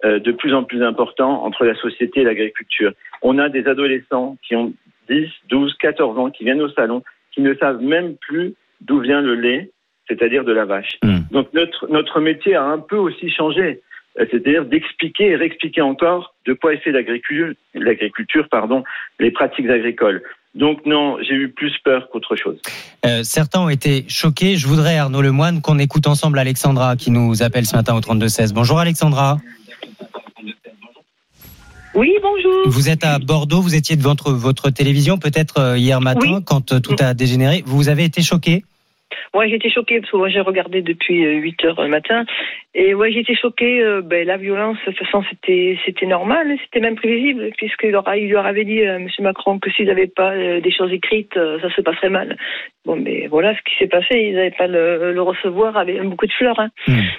euh, de plus en plus important entre la société et l'agriculture. On a des adolescents qui ont 10, 12, 14 ans, qui viennent au salon, qui ne savent même plus d'où vient le lait, c'est-à-dire de la vache. Donc notre, notre métier a un peu aussi changé, c'est-à-dire d'expliquer et réexpliquer encore de quoi est fait l'agriculture, l'agriculture, pardon, les pratiques agricoles. Donc non, j'ai eu plus peur qu'autre chose. Euh, certains ont été choqués. Je voudrais, Arnaud Lemoine, qu'on écoute ensemble Alexandra qui nous appelle ce matin au 32-16. Bonjour Alexandra. Oui, bonjour. Vous êtes à Bordeaux, vous étiez devant votre, votre télévision peut-être euh, hier matin quand euh, tout a dégénéré. Vous avez été Ouais, j'étais choquée parce que moi j'ai regardé depuis euh, 8 heures le matin et ouais j'étais choquée. euh, ben, la violence, de toute façon c'était c'était normal, c'était même prévisible puisqu'il leur, il leur avait dit euh, Monsieur Macron que s'ils n'avaient pas euh, des choses écrites, euh, ça se passerait mal. Bon, mais voilà ce qui s'est passé. Ils n'avaient pas le, le recevoir avec beaucoup de fleurs. Hein.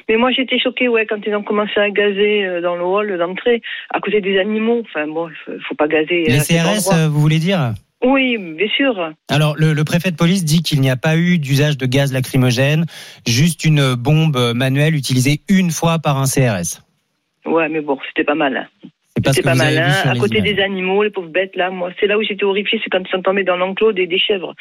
Mais moi j'étais choquée ouais quand ils ont commencé à gazer euh, dans le hall d'entrée à côté des animaux. Enfin bon, il faut, faut pas gazer. Les CRS, euh, vous voulez dire? Oui, bien sûr. Alors, le, le préfet de police dit qu'il n'y a pas eu d'usage de gaz lacrymogène, juste une bombe manuelle utilisée une fois par un CRS. Ouais, mais bon, c'était pas mal. C'était pas mal. À côté images. des animaux, les pauvres bêtes, là, moi, c'est là où j'étais horrifiée, c'est quand ils sont tombés dans l'enclos des, des chèvres.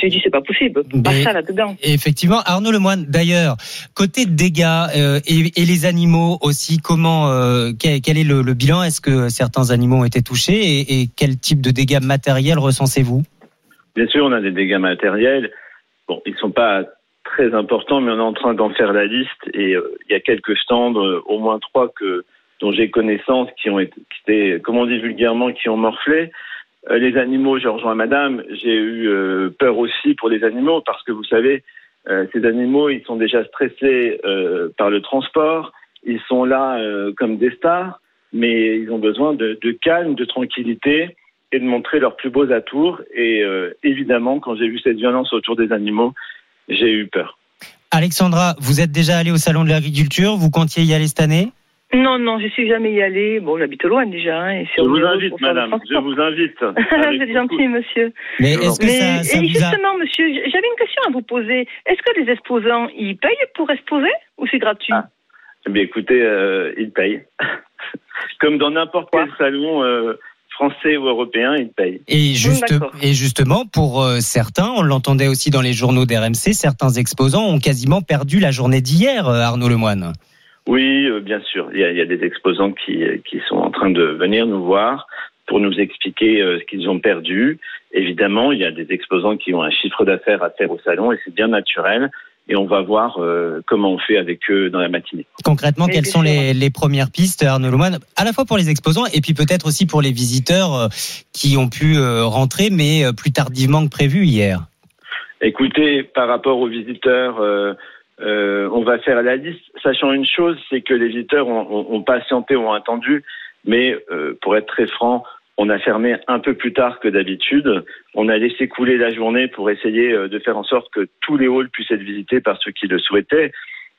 J'ai dit, c'est pas possible. Pas ça là-dedans. Effectivement, Arnaud Lemoine. D'ailleurs, côté dégâts euh, et, et les animaux aussi, comment, euh, quel, quel est le, le bilan? Est-ce que certains animaux ont été touchés? Et, et quel type de dégâts matériels recensez-vous? Bien sûr, on a des dégâts matériels. Bon, ils sont pas très importants, mais on est en train d'en faire la liste. Et euh, il y a quelques stands, euh, au moins trois que dont j'ai connaissance, qui ont été, qui étaient, comme on dit vulgairement, qui ont morflé. Euh, les animaux, je rejoins Madame. J'ai eu euh, peur aussi pour les animaux parce que vous savez, euh, ces animaux, ils sont déjà stressés par le transport. Ils sont là comme des stars, mais ils ont besoin de, calme, de tranquillité et de montrer leurs plus beaux atours. Et évidemment, quand j'ai vu cette violence autour des animaux, j'ai eu peur. Alexandra, vous êtes déjà allée au salon de l'agriculture? Vous comptiez y aller cette année? Non, non, je suis jamais y allée. Bon, j'habite loin déjà. Hein, Je vous invite, pour faire le madame, je vous invite. vous êtes gentil, monsieur. Mais est-ce que Mais- ça, ça et a... justement, monsieur, j'avais une question à vous poser. Est-ce que les exposants, ils payent pour exposer ou c'est gratuit? Eh bien, écoutez, euh, ils payent. Comme dans n'importe quel salon euh, français ou européen, ils payent. Et, juste, et justement, pour euh, certains, on l'entendait aussi dans les journaux d'RMC, certains exposants ont quasiment perdu la journée d'hier, euh, Arnaud Lemoine. Oui, euh, bien sûr. Il y, a, il y a des exposants qui, qui sont en train de venir nous voir pour nous expliquer euh, ce qu'ils ont perdu. Évidemment, il y a des exposants qui ont un chiffre d'affaires à faire au salon et c'est bien naturel. Et on va voir euh, comment on fait avec eux dans la matinée. Concrètement, quelles sont les, les premières pistes, Arnaud Lemoine, à la fois pour les exposants et puis peut-être aussi pour les visiteurs qui ont pu rentrer, mais plus tardivement que prévu hier Écoutez, par rapport aux visiteurs, euh, on va faire la liste, sachant une chose, c'est que les visiteurs ont, ont, ont patienté, ont attendu, mais euh, pour être très franc, on a fermé un peu plus tard que d'habitude. On a laissé couler la journée pour essayer euh, de faire en sorte que tous les halls puissent être visités par ceux qui le souhaitaient.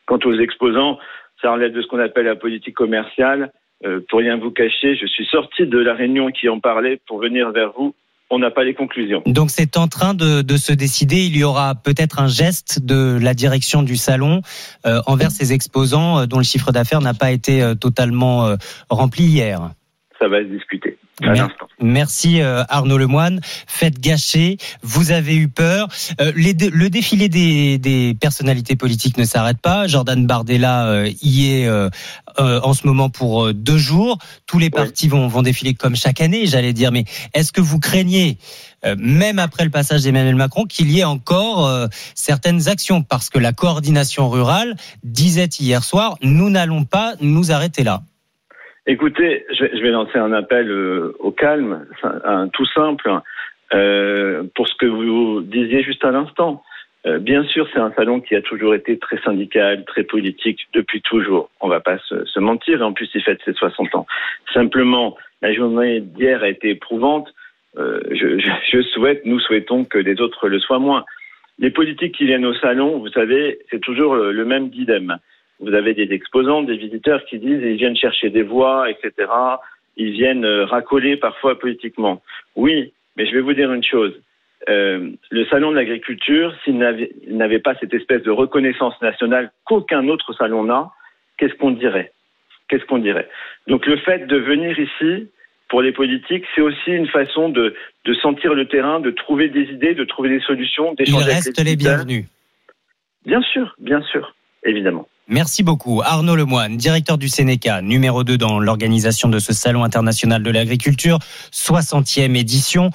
Quant aux exposants, ça relève de ce qu'on appelle la politique commerciale. Euh, pour rien vous cacher, je suis sorti de la réunion qui en parlait pour venir vers vous. On n'a pas les conclusions. Donc c'est en train de, se décider. Il y aura peut-être un geste de la direction du salon euh, envers ces exposants euh, dont le chiffre d'affaires n'a pas été euh, totalement rempli hier. Ça va se discuter. Merci euh, Arnaud Lemoine. Faites gâcher. Vous avez eu peur. Euh, les, le défilé des, des, personnalités politiques ne s'arrête pas. Jordan Bardella euh, y est en ce moment pour deux jours. Tous les partis vont, vont défiler comme chaque année, j'allais dire. Mais est-ce que vous craignez même après le passage d'Emmanuel Macron, qu'il y ait encore certaines actions, parce que la coordination rurale disait hier soir, nous n'allons pas nous arrêter là. Écoutez, je vais, lancer un appel euh, au calme, un, tout simple, euh, pour ce que vous disiez juste à l'instant. Euh, bien sûr, c'est un salon qui a toujours été très syndical, très politique depuis toujours. On va pas se, mentir, en plus, il fête ses 60 ans. Simplement, la journée d'hier a été éprouvante. Je souhaite, nous souhaitons que les autres le soient moins. Les politiques qui viennent au salon, vous savez, c'est toujours le, le même dilemme vous avez des exposants, des visiteurs qui disent ils viennent chercher des voix, etc. Ils viennent euh, racoler parfois politiquement. Oui, mais je vais vous dire une chose. Euh, le salon de l'agriculture, s'il n'avait pas cette espèce de reconnaissance nationale qu'aucun autre salon n'a, qu'est-ce qu'on dirait? Qu'est-ce qu'on dirait? Donc le fait de venir ici, pour les politiques, c'est aussi une façon de, de, sentir le terrain, de trouver des idées, de trouver des solutions, d'échanger avec les, les bienvenus. Bien sûr, bien sûr, évidemment. Merci beaucoup. Arnaud Lemoine, directeur du Sénéca, numéro 2 dans l'organisation de ce Salon international de l'agriculture, 60e édition.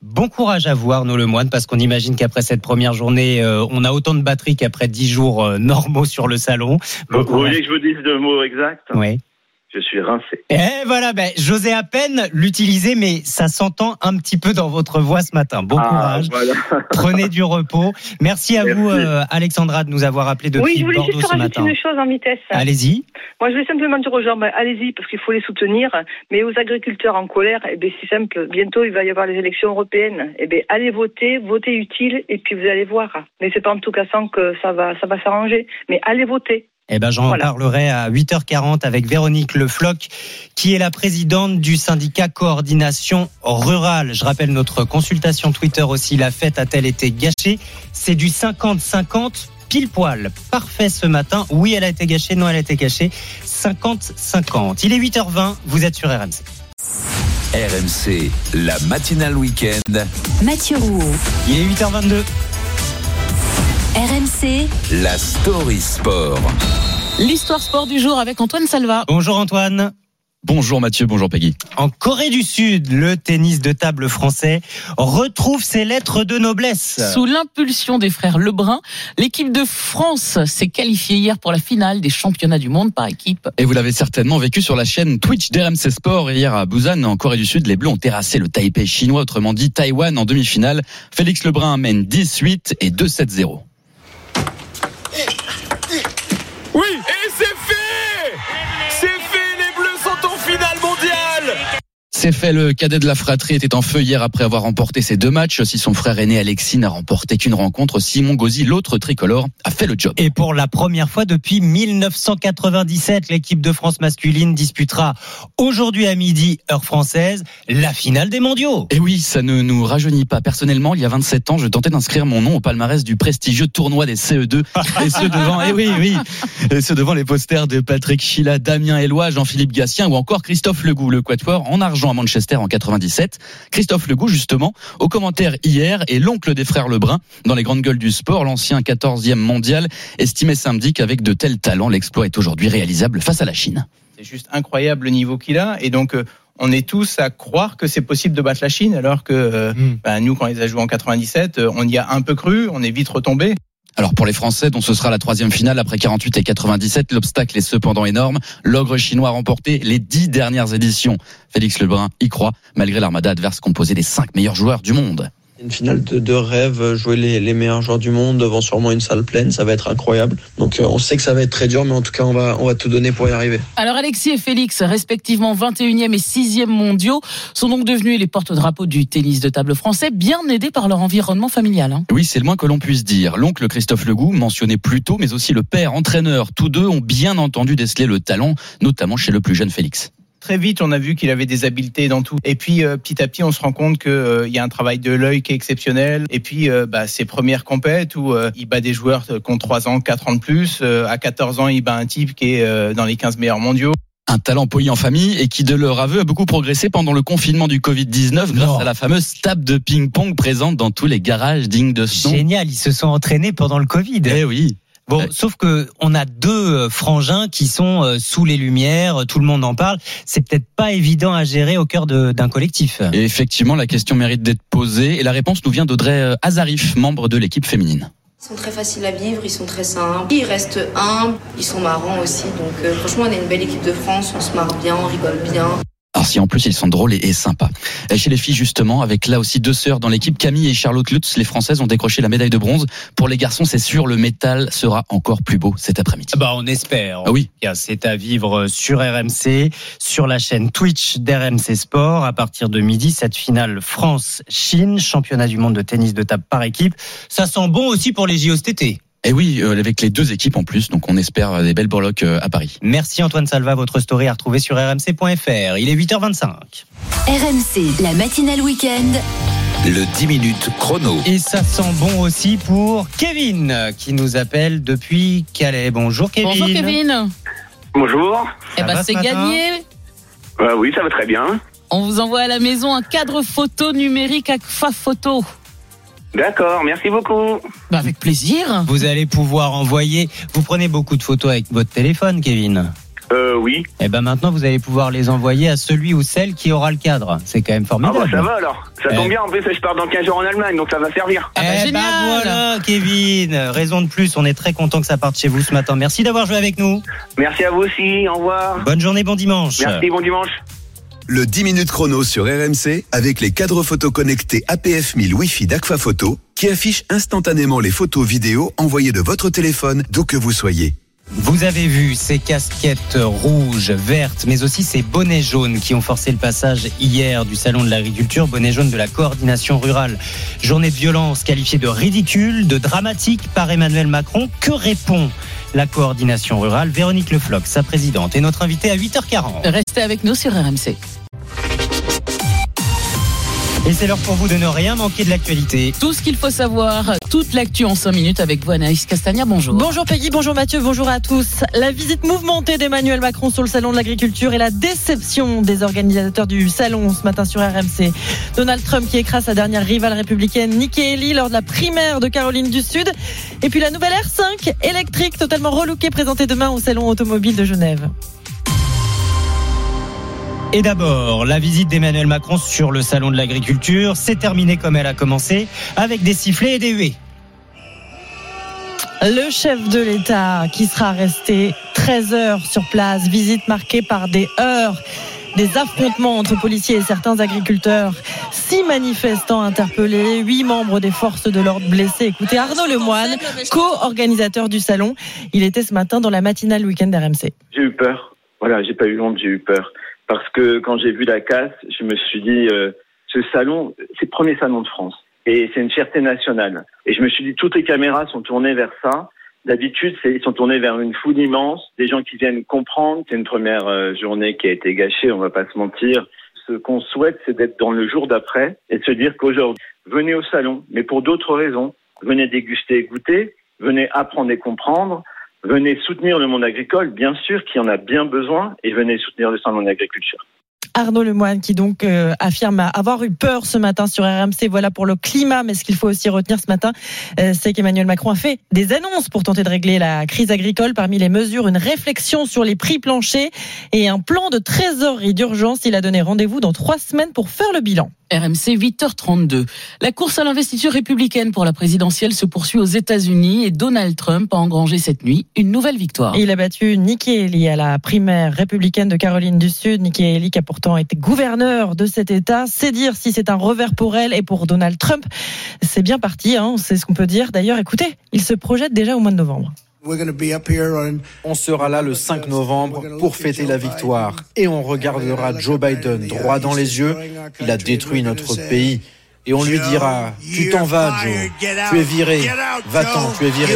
Bon courage à vous, Arnaud Lemoine, parce qu'on imagine qu'après cette première journée, euh, on a autant de batterie qu'après 10 jours euh, normaux sur le salon. Bon vous voulez que je vous dise le mot exact Oui je suis rincé. Et voilà, ben, j'osais à peine l'utiliser, mais ça s'entend un petit peu dans votre voix ce matin. Bon ah, courage. Voilà. Prenez du repos. Merci à Merci. vous, euh, Alexandra, de nous avoir appelé depuis oui, je voulais Bordeaux juste ce rajouter matin. une chose en vitesse. Allez-y. Moi, je voulais simplement dire aux gens, ben, allez-y, parce qu'il faut les soutenir. Mais aux agriculteurs en colère, eh ben, c'est simple. Bientôt, il va y avoir les élections européennes. Eh ben, allez voter, votez utile, et puis vous allez voir. Mais c'est pas en tout cas sans que ça va, ça va s'arranger. Mais allez voter. Eh ben, j'en Voilà. parlerai à 8h40 avec Véronique Lefloc, qui est la présidente du syndicat coordination rurale. Je rappelle notre consultation Twitter aussi. La fête a-t-elle été gâchée? C'est du 50-50 pile poil. Parfait ce matin. Oui, elle a été gâchée. Non, elle a été gâchée. 50-50. Il est 8h20. Vous êtes sur RMC. RMC, la matinale week-end. Mathieu Rouault. Il est 8h22. RMC, La story sport. L'histoire sport du jour avec Antoine Salva. Bonjour Antoine. Bonjour Mathieu, bonjour Peggy. En Corée du Sud, le tennis de table français retrouve ses lettres de noblesse. Sous l'impulsion des frères Lebrun, l'équipe de France s'est qualifiée hier pour la finale des championnats du monde par équipe. Et vous l'avez certainement vécu sur la chaîne Twitch d'RMC Sport. Hier à Busan, en Corée du Sud, les Bleus ont terrassé le Taipei chinois, autrement dit Taïwan, en demi-finale. Félix Lebrun mène 18 et 2-7-0. Oui, C'est fait, le cadet de la fratrie était en feu hier après avoir remporté ses deux matchs. Si son frère aîné Alexis n'a remporté qu'une rencontre, Simon Gauzy, l'autre tricolore, a fait le job. Et pour la première fois depuis 1997, l'équipe de France masculine disputera aujourd'hui à midi, heure française, la finale des mondiaux. Et oui, ça ne nous rajeunit pas. Personnellement, il y a 27 ans, je tentais d'inscrire mon nom au palmarès du prestigieux tournoi des CE2. Et ce devant, et oui, oui, et ce devant les posters de Patrick Chila, Damien Eloi, Jean-Philippe Gatien ou encore Christophe Legout, le quatuor en argent à Manchester en 97. Christophe Legout, justement, au commentaire hier, et l'oncle des frères Lebrun dans les grandes gueules du sport, l'ancien 14e mondial, estimait samedi qu'avec de tels talents, l'exploit est aujourd'hui réalisable face à la Chine. C'est juste incroyable le niveau qu'il a. Et donc, euh, on est tous à croire que c'est possible de battre la Chine, alors que euh, bah, nous, quand ils a joué en 97, euh, on y a un peu cru, on est vite retombé. Alors pour les Français, dont ce sera la troisième finale après 48 et 97, l'obstacle est cependant énorme. L'ogre chinois a remporté les dix dernières éditions. Félix Lebrun y croit, malgré l'armada adverse composée des cinq meilleurs joueurs du monde. Une finale de, de rêve, jouer les, les, meilleurs joueurs du monde devant sûrement une salle pleine, ça va être incroyable. Donc euh, on sait que ça va être très dur, mais en tout cas on va, on va tout donner pour y arriver. Alors Alexis et Félix, respectivement 21e et 6e mondiaux, sont donc devenus les porte-drapeaux du tennis de table français, bien aidés par leur environnement familial. Hein. Oui, c'est le moins que l'on puisse dire. L'oncle Christophe Legout, mentionné plus tôt, mais aussi le père, entraîneur, tous deux ont bien entendu déceler le talent, notamment chez le plus jeune Félix très vite, on a vu qu'il avait des habiletés dans tout. Et puis, euh, petit à petit, on se rend compte qu'il euh, y a un travail de l'œil qui est exceptionnel. Et puis, euh, bah, ses premières compètes où euh, il bat des joueurs qui ont 3 ans, 4 ans de plus. à 14 ans, il bat un type qui est dans les 15 meilleurs mondiaux un talent poli en famille et qui, de leur aveu, a beaucoup progressé pendant le confinement du Covid-19 grâce à la fameuse table de ping-pong présente dans tous les garages dignes de ce nom. Génial, ils se sont entraînés pendant le Covid. Eh oui. Bon, sauf que on a deux frangins qui sont sous les lumières, tout le monde en parle. C'est peut-être pas évident à gérer au cœur d'un collectif. Et effectivement, la question mérite d'être posée et la réponse nous vient d'Audrey Azarif, membre de l'équipe féminine. Ils sont très faciles à vivre, ils sont très simples, ils restent humbles, ils sont marrants aussi. Donc euh, franchement, on est une belle équipe de France, on se marre bien, on rigole bien. Alors si en plus ils sont drôles et, et, sympas. Et chez les filles justement, avec là aussi deux sœurs dans l'équipe, Camille et Charlotte Lutz, les Françaises ont décroché la médaille de bronze. Pour les garçons, c'est sûr, le métal sera encore plus beau cet après-midi. Bah on espère. Ah oui. C'est à vivre sur RMC, sur la chaîne Twitch d'RMC Sport. À partir de midi, cette finale France-Chine, championnat du monde de tennis de table par équipe. Ça sent bon aussi pour les JOCT. Et oui, euh, avec les deux équipes en plus, donc on espère des belles borloques euh, à Paris. Merci Antoine Salva, votre story à retrouver sur rmc.fr. Il est 8h25. RMC, la matinale week-end. Le 10 minutes chrono. Et ça sent bon aussi pour Kevin qui nous appelle depuis Calais. Bonjour Kevin. Bonjour Kevin. Bonjour. Eh ben c'est gagné. Euh, oui, ça va très bien. On vous envoie à la maison un cadre photo numérique Agfa Photo. D'accord, merci beaucoup. Bah avec plaisir. Vous allez pouvoir envoyer. Vous prenez beaucoup de photos avec votre téléphone, Kevin euh, oui. Et ben maintenant, vous allez pouvoir les envoyer à celui ou celle qui aura le cadre. C'est quand même formidable. Ah bah ça va alors. Ça tombe bien. En plus, je pars dans 15 jours en Allemagne, donc ça va servir. Ah bah, eh génial. Bah voilà, Kevin. Raison de plus. On est très content que ça parte chez vous ce matin. Merci d'avoir joué avec nous. Merci à vous aussi. Au revoir. Bonne journée, bon dimanche. Merci, bon dimanche. Le 10 minutes chrono sur RMC avec les cadres photos connectés APF 1000 Wi-Fi d'Aqfa Photo qui affichent instantanément les photos vidéo envoyées de votre téléphone d'où que vous soyez. Vous avez vu ces casquettes rouges, vertes, mais aussi ces bonnets jaunes qui ont forcé le passage hier du Salon de l'agriculture, bonnets jaunes de la coordination rurale. Journée de violence qualifiée de ridicule, de dramatique par Emmanuel Macron. Que répond la coordination rurale Véronique Lefloc, sa présidente, est notre invitée à 8h40. Restez avec nous sur RMC. Et c'est l'heure pour vous de ne rien manquer de l'actualité. Tout ce qu'il faut savoir, toute l'actu en 5 minutes avec vous, Anaïs Castagna. Bonjour. Bonjour Peggy, bonjour Mathieu, bonjour à tous. La visite mouvementée d'Emmanuel Macron sur le salon de l'agriculture et la déception des organisateurs du salon ce matin sur RMC. Donald Trump qui écrase sa dernière rivale républicaine, Nikki Haley, lors de la primaire de Caroline du Sud. Et puis la nouvelle R5 électrique totalement relookée présentée demain au salon automobile de Genève. Et d'abord, la visite d'Emmanuel Macron sur le salon de l'agriculture s'est terminée comme elle a commencé, avec des sifflets et des huées. Le chef de l'État qui sera resté 13 heures sur place, visite marquée par des heures, des affrontements entre policiers et certains agriculteurs, six manifestants interpellés, huit membres des forces de l'ordre blessés. Écoutez Arnaud Lemoine, co-organisateur du salon, il était ce matin dans la matinale week-end d'RMC. J'ai eu peur. Voilà, j'ai pas eu honte, j'ai eu peur parce que quand j'ai vu la casse, je me suis dit, euh, ce salon, c'est le premier salon de France. Et c'est une fierté nationale. Et je me suis dit, toutes les caméras sont tournées vers ça. D'habitude, ils sont tournés vers une foule immense, des gens qui viennent comprendre. C'est une première euh, journée qui a été gâchée, on va pas se mentir. Ce qu'on souhaite, c'est d'être dans le jour d'après et de se dire qu'aujourd'hui, venez au salon, mais pour d'autres raisons. Venez déguster et goûter, venez apprendre et comprendre, Venez soutenir le monde agricole, bien sûr, qui en a bien besoin, et venez soutenir le salon de l'agriculture. Arnaud Lemoine qui donc euh, affirme avoir eu peur ce matin sur RMC. Voilà pour le climat, mais ce qu'il faut aussi retenir ce matin, euh, c'est qu'Emmanuel Macron a fait des annonces pour tenter de régler la crise agricole. Parmi les mesures, une réflexion sur les prix planchers et un plan de trésorerie d'urgence. Il a donné rendez-vous dans trois semaines pour faire le bilan. RMC 8h32. La course à l'investiture républicaine pour la présidentielle se poursuit aux États-Unis et Donald Trump a engrangé cette nuit une nouvelle victoire. Il a battu Nikki Haley à la primaire républicaine de Caroline du Sud. Nikki Haley qui a pourtant été gouverneur de cet État. C'est dire si c'est un revers pour elle et pour Donald Trump. C'est bien parti, hein, c'est ce qu'on peut dire. D'ailleurs, écoutez, il se projette déjà au mois de novembre. On sera là le 5 novembre pour fêter la victoire. Et on regardera Joe Biden droit dans les yeux. Il a détruit notre pays. Et on lui dira, tu t'en vas Joe, tu es viré, va-t'en, tu es viré.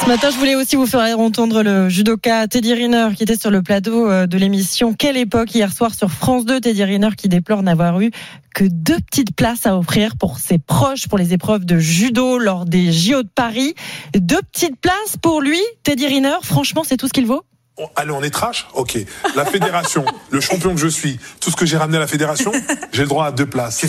Ce matin, je voulais aussi vous faire entendre le judoka Teddy Riner qui était sur le plateau euh, de l'émission Quelle époque hier soir sur France 2. Teddy Riner qui déplore n'avoir eu que deux petites places à offrir pour ses proches pour les épreuves de judo lors des JO de Paris. Deux petites places pour lui, Teddy Riner. Franchement, c'est tout ce qu'il vaut? Allez, on est trash Ok. La fédération, le champion que je suis, tout ce que j'ai ramené à la fédération, j'ai le droit à deux places.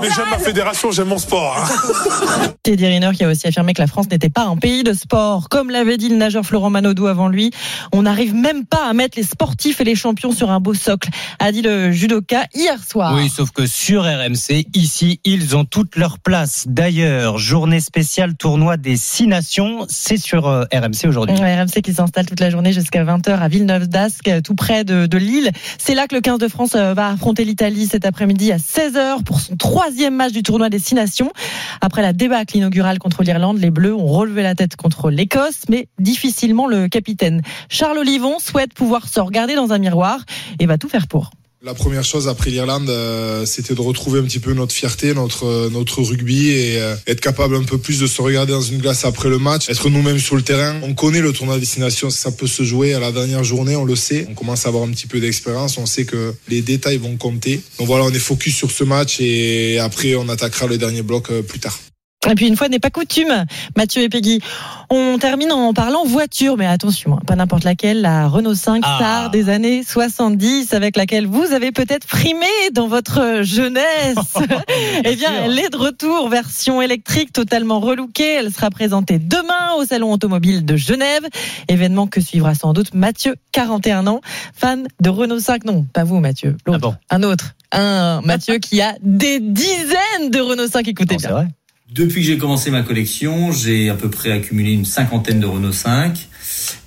Mais j'aime ma fédération, j'aime mon sport. hein. Teddy Riner qui a aussi affirmé que la France n'était pas un pays de sport. Comme l'avait dit le nageur Florent Manodou avant lui, on n'arrive même pas à mettre les sportifs et les champions sur un beau socle, a dit le judoka hier soir. Oui, sauf que sur RMC, ici, ils ont toute leur place. D'ailleurs, journée spéciale tournoi des six nations, c'est sur euh, RMC aujourd'hui. Ouais, RMC qui s'installe toute la journée jusqu'à 20h à Villeneuve d'Ascq, tout près de, de Lille. C'est là que le 15 de France euh, va affronter l'Italie cet après-midi à 16h pour son troisième match du tournoi des Six Nations. Après la débâcle inaugurale contre l'Irlande, les Bleus ont relevé la tête contre l'Écosse, mais difficilement le capitaine. Charles Olivon souhaite pouvoir se regarder dans un miroir et va tout faire pour. La première chose après l'Irlande, euh, c'était de retrouver un petit peu notre fierté, notre euh, notre rugby et euh, être capable un peu plus de se regarder dans une glace après le match, être nous-mêmes sur le terrain. On connaît le tournoi de destination, ça peut se jouer à la dernière journée, on le sait. On commence à avoir un petit peu d'expérience, on sait que les détails vont compter. Donc voilà, on est focus sur ce match et après on attaquera le dernier bloc plus tard. Et puis une fois n'est pas coutume, Mathieu et Peggy. On termine en parlant voiture, mais attention, hein, pas n'importe laquelle, la Renault 5 Ah. star des années 70, avec laquelle vous avez peut-être frimé dans votre jeunesse. eh bien, elle est de retour, version électrique totalement relookée. Elle sera présentée demain au Salon Automobile de Genève, événement que suivra sans doute Mathieu, 41 ans, fan de Renault 5. Non, pas vous Mathieu, l'autre, un autre. Un Mathieu qui a des dizaines de Renault 5, écoutez bien. Depuis que j'ai commencé ma collection, j'ai à peu près accumulé une cinquantaine de Renault 5.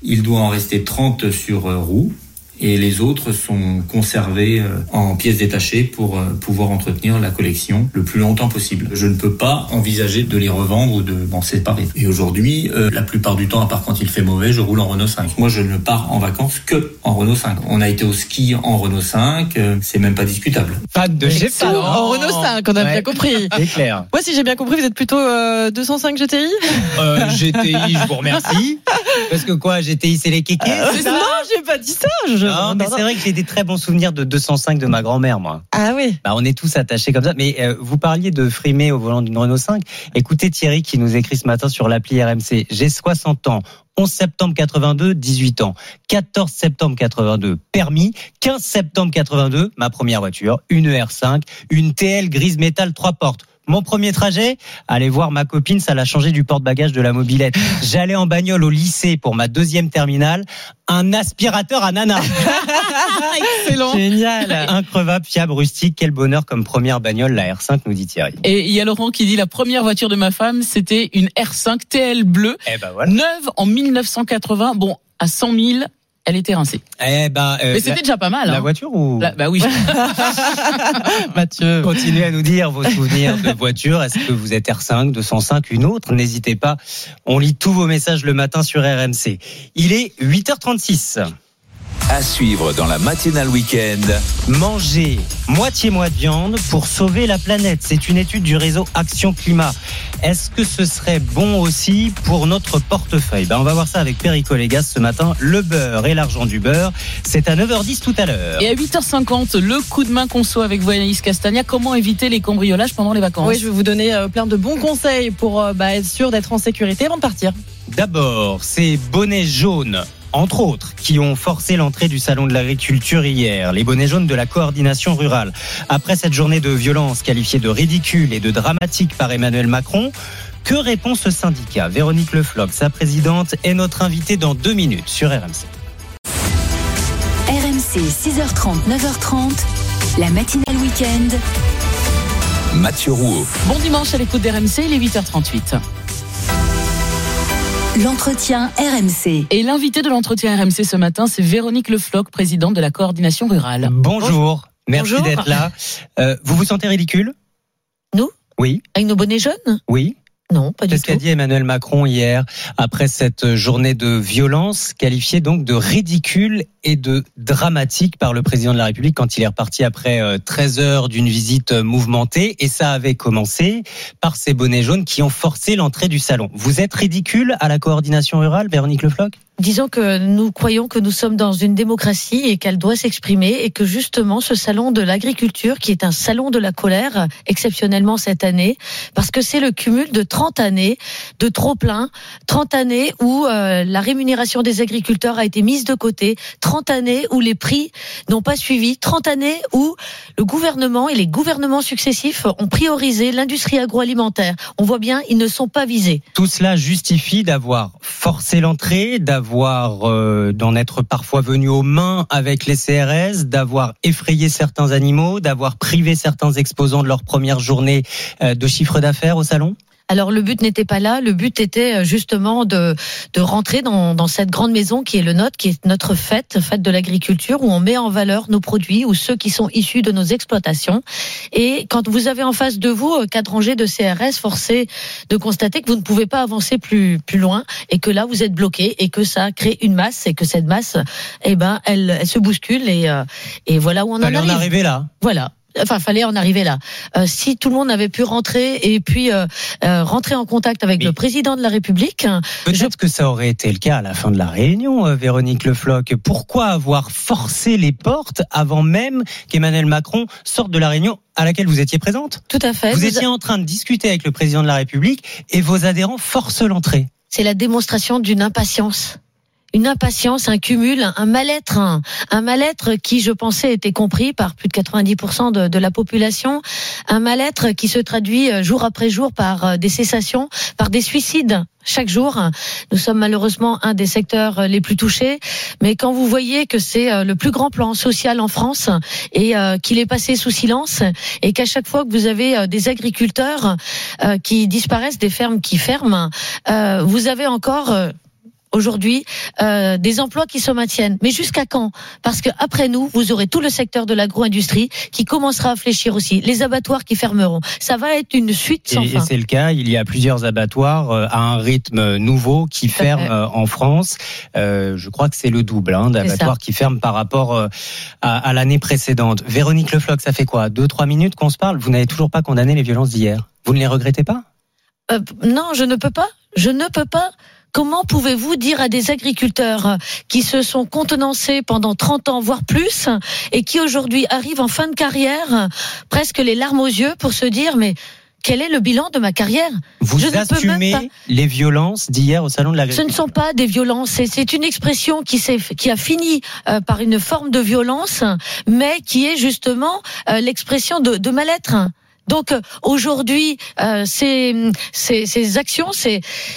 Il doit en rester 30 sur euh, roue et les autres sont conservés euh, en pièces détachées pour euh, pouvoir entretenir la collection le plus longtemps possible. Je ne peux pas envisager de les revendre ou de m'en séparer. Et aujourd'hui, euh, la plupart du temps, à part quand il fait mauvais, je roule en Renault 5. Moi, je ne pars en vacances que en Renault 5. On a été au ski en Renault 5, euh, c'est même pas discutable. Pas de Excellent. En Renault 5, on a bien compris. C'est clair. Moi, si j'ai bien compris, vous êtes plutôt euh, 205 GTI Euh, GTI, je vous remercie. Parce que quoi, GTI, c'est les kékés Non, j'ai pas dit ça. je- Non, mais c'est vrai que j'ai des très bons souvenirs de 205 de ma grand-mère, moi. Ah oui. Bah, on est tous attachés comme ça. Mais euh, vous parliez de frimer au volant d'une Renault 5. Écoutez Thierry qui nous écrit ce matin sur l'appli RMC. J'ai 60 ans. 11 septembre 82, 18 ans. 14 septembre 82, permis. 15 septembre 82, ma première voiture, une ER5, une TL grise métal trois portes. Mon premier trajet, aller voir ma copine, ça l'a changé du porte-bagages de la mobilette. J'allais en bagnole au lycée pour ma deuxième terminale, un aspirateur à nana. Excellent. Génial. Increvable, fiable, rustique. Quel bonheur comme première bagnole, la R5, nous dit Thierry. Et il y a Laurent qui dit la première voiture de ma femme, c'était une R5 TL bleue, Eh ben voilà. neuve en 1980. Bon, à 100 000, elle était rincée. Eh ben, euh, Mais c'était la- déjà pas mal. La hein. voiture ou La- bah oui. Mathieu. Continuez à nous dire vos souvenirs de voiture. Est-ce que vous êtes R5, 205, une autre? N'hésitez pas. On lit tous vos messages le matin sur RMC. Il est 8h36. À suivre dans la matinale week-end. Manger moitié-mois de viande pour sauver la planète. C'est une étude du réseau Action Climat. Est-ce que ce serait bon aussi pour notre portefeuille? Ben, On va voir ça avec Perico Légas ce matin. Le beurre et l'argent du beurre. C'est à 9h10 tout à l'heure. Et à 8h50, le coup de main conso avec Voyalis Castagna. Comment éviter les cambriolages pendant les vacances? Oui, je vais vous donner euh, plein de bons conseils pour euh, bah, être sûr d'être en sécurité avant de partir. D'abord, ces bonnets jaunes, entre autres, qui ont forcé l'entrée du salon de l'agriculture hier. Les bonnets jaunes de la coordination rurale. Après cette journée de violence qualifiée de ridicule et de dramatique par Emmanuel Macron, que répond ce syndicat? Véronique Lefloc, sa présidente, est notre invitée dans deux minutes sur RMC. RMC RMC, 6h30, 9h30, la matinale week-end. Mathieu Rouault. Bon dimanche à l'écoute d'RMC, il est 8h38. L'entretien RMC. Et l'invité de l'entretien RMC ce matin, c'est Véronique Lefloc, présidente de la coordination rurale. Bonjour. Merci d'être là. Euh, vous vous sentez ridicule? Nous? Oui. Avec nos bonnets jaunes? Oui. Non, pas du C'est ce qu'a dit Emmanuel Macron hier après cette journée de violence qualifiée donc de ridicule et de dramatique par le président de la République quand il est reparti après euh, 13 heures d'une visite euh, mouvementée? Et ça avait commencé par ces bonnets jaunes qui ont forcé l'entrée du salon. Vous êtes ridicule à la coordination rurale, Véronique Lefloc Disons que nous croyons que nous sommes dans une démocratie et qu'elle doit s'exprimer et que justement ce salon de l'agriculture, qui est un salon de la colère, exceptionnellement cette année, parce que c'est le cumul de 30 années de trop plein, 30 années où euh, la rémunération des agriculteurs a été mise de côté, 30 années où les prix n'ont pas suivi, 30 années où le gouvernement et les gouvernements successifs ont priorisé l'industrie agroalimentaire. On voit bien, ils ne sont pas visés. Tout cela justifie d'avoir forcé l'entrée, d'avoir euh, d'en être parfois venu aux mains avec les CRS, d'avoir effrayé certains animaux, d'avoir privé certains exposants de leur première journée euh, de chiffre d'affaires au salon? Alors le but n'était pas là, le but était euh, justement de, de rentrer dans, dans cette grande maison qui est le nôtre, qui est notre fête, fête de l'agriculture, où on met en valeur nos produits ou ceux qui sont issus de nos exploitations. Et quand vous avez en face de vous euh, quatre rangées de CRS, forcé de constater que vous ne pouvez pas avancer plus, plus loin et que là vous êtes bloqué et que ça crée une masse et que cette masse, eh ben, elle, elle se bouscule et, euh, et voilà où on en en arrive. arriver là. Voilà. Enfin, fallait en arriver là. Euh, si tout le monde avait pu rentrer et puis euh, euh, rentrer en contact avec le président de la République, Peut-être que ça aurait été le cas à la fin de la réunion, euh, Véronique Lefloc. Pourquoi avoir forcé les portes avant même qu'Emmanuel Macron sorte de la réunion à laquelle vous étiez présente? Tout à fait. Vous Vous étiez en train de discuter avec le président de la République et vos adhérents forcent l'entrée. c'est la démonstration d'une impatience. Une impatience, un cumul, un mal-être, un, mal-être qui, je pensais, était compris par plus de 90% de, de la population, un mal-être qui se traduit euh, jour après jour par euh, des cessations, par des suicides chaque jour. Nous sommes malheureusement un des secteurs euh, les plus touchés, mais quand vous voyez que c'est le plus grand plan social en France et qu'il est passé sous silence et qu'à chaque fois que vous avez des agriculteurs qui disparaissent, des fermes qui ferment, vous avez encore aujourd'hui euh, des emplois qui se maintiennent. Mais jusqu'à quand? Parce que après nous, vous aurez tout le secteur de l'agro-industrie qui commencera à fléchir aussi, les abattoirs qui fermeront. Ça va être une suite Et, sans et fin. c'est le cas, il y a plusieurs abattoirs euh, à un rythme nouveau qui ferment euh, en France. Je crois que c'est le double hein, d'abattoirs qui ferment par rapport à, à l'année précédente. Véronique Lefloc, ça fait quoi? Deux, trois minutes qu'on se parle? Vous n'avez toujours pas condamné les violences d'hier? Vous ne les regrettez pas? Euh, non, je ne peux pas. Je ne peux pas. Comment pouvez-vous dire à des agriculteurs qui se sont contenancés pendant 30 ans, voire plus, et qui aujourd'hui arrivent en fin de carrière, presque les larmes aux yeux, pour se dire, mais quel est le bilan de ma carrière? Vous Je assumez pas. les violences d'hier au salon de Ce l'agriculture ne sont pas des violences, c'est- une expression qui, s'est- qui a fini euh, par une forme de violence, mais qui est justement euh, l'expression de, de mal-être. Donc euh, aujourd'hui, euh, ces, ces, ces actions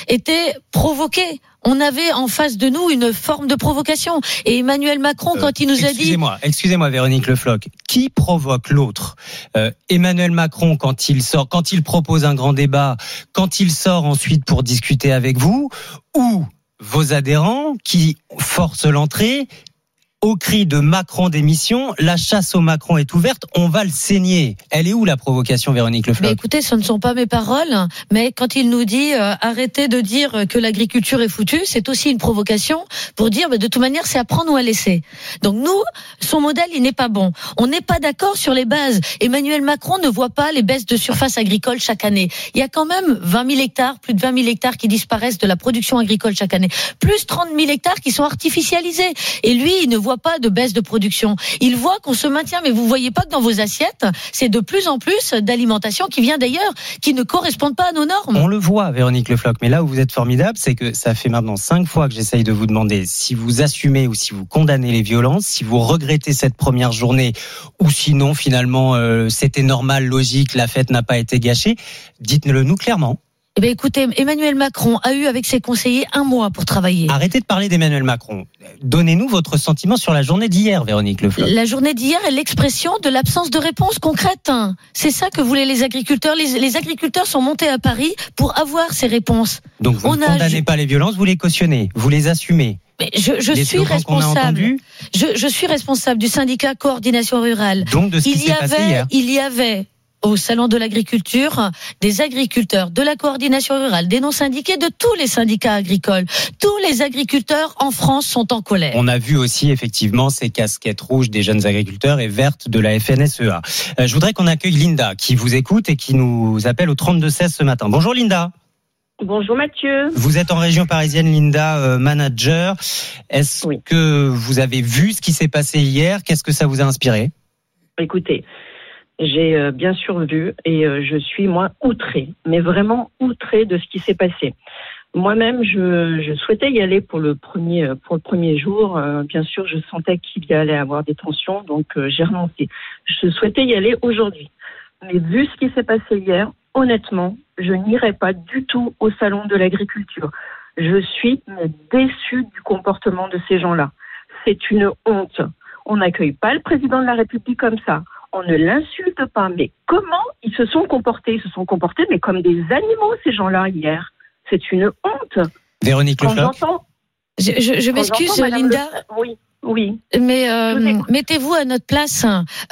étaient provoquées. On avait en face de nous une forme de provocation. Et Emmanuel Macron, quand il nous a dit... Excusez-moi, excusez-moi, Véronique Lefloc. Qui provoque l'autre? Euh, Emmanuel Macron quand il sort, quand il propose un grand débat, quand il sort ensuite pour discuter avec vous, ou vos adhérents qui forcent l'entrée au cri de Macron démission, la chasse au Macron est ouverte, on va le saigner. Elle est où la provocation, Véronique Mais Lefloc écoutez, ce ne sont pas mes paroles, mais quand il nous dit euh, arrêtez de dire que l'agriculture est foutue, c'est aussi une provocation pour dire bah, de toute manière c'est à prendre ou à laisser. Donc nous, son modèle il n'est pas bon. On n'est pas d'accord sur les bases. Emmanuel Macron ne voit pas les baisses de surface agricole chaque année. Il y a quand même 20 000 hectares, plus de 20 000 hectares qui disparaissent de la production agricole chaque année, plus 30 000 hectares qui sont artificialisés. Et lui, il ne voit pas de baisse de production. Il voit qu'on se maintient, mais vous voyez pas que dans vos assiettes, c'est de plus en plus d'alimentation qui vient d'ailleurs, qui ne correspondent pas à nos normes. On le voit, Véronique Lefloc. Mais là où vous êtes formidable, c'est que ça fait maintenant cinq fois que j'essaye de vous demander si vous assumez ou si vous condamnez les violences, si vous regrettez cette première journée, ou sinon finalement euh, c'était normal, logique, la fête n'a pas été gâchée. Dites-le nous clairement. Eh bien, écoutez, Emmanuel Macron a eu avec ses conseillers un mois pour travailler. Arrêtez de parler d'Emmanuel Macron. Donnez-nous votre sentiment sur la journée d'hier, Véronique Le Floch. La journée d'hier est l'expression de l'absence de réponse concrète. C'est ça que voulaient les agriculteurs. Les, les agriculteurs sont montés à Paris pour avoir ces réponses. Donc vous On ne a- condamnez pas les violences, vous les cautionnez, vous les assumez. Mais je, suis responsable. Je, je suis responsable du syndicat coordination rurale. Donc de ce qui il y s'est passé hier. il y avait au salon de l'agriculture des agriculteurs de la coordination rurale, des non syndiqués, de tous les syndicats agricoles. Tous les agriculteurs en France sont en colère. On a vu aussi effectivement ces casquettes rouges des jeunes agriculteurs et vertes de la FNSEA. Euh, je voudrais qu'on accueille Linda qui vous écoute et qui nous appelle au 32-16 ce matin. Bonjour Linda. Bonjour Mathieu. Vous êtes en région parisienne, Linda, euh, manager. Est-ce que vous avez vu ce qui s'est passé hier? Qu'est-ce que ça vous a inspiré? Écoutez, j'ai euh, bien sûr vu et euh, je suis moi outrée, mais vraiment outrée de ce qui s'est passé. Moi-même, je, je souhaitais y aller pour le premier euh, pour le premier jour. Bien sûr, je sentais qu'il y allait avoir des tensions, donc j'ai renoncé. Je souhaitais y aller aujourd'hui, mais vu ce qui s'est passé hier, honnêtement, je n'irai pas du tout au salon de l'agriculture. Je suis déçue du comportement de ces gens-là. C'est une honte. On n'accueille pas le président de la République comme ça. On ne l'insulte pas. Mais comment ils se sont comportés? Ils se sont comportés, mais comme des animaux, ces gens-là, hier. C'est une honte. Véronique Quand. Je, je- je quand m'excuse, Linda. Le- Oui, oui. Mais euh, mettez-vous à notre place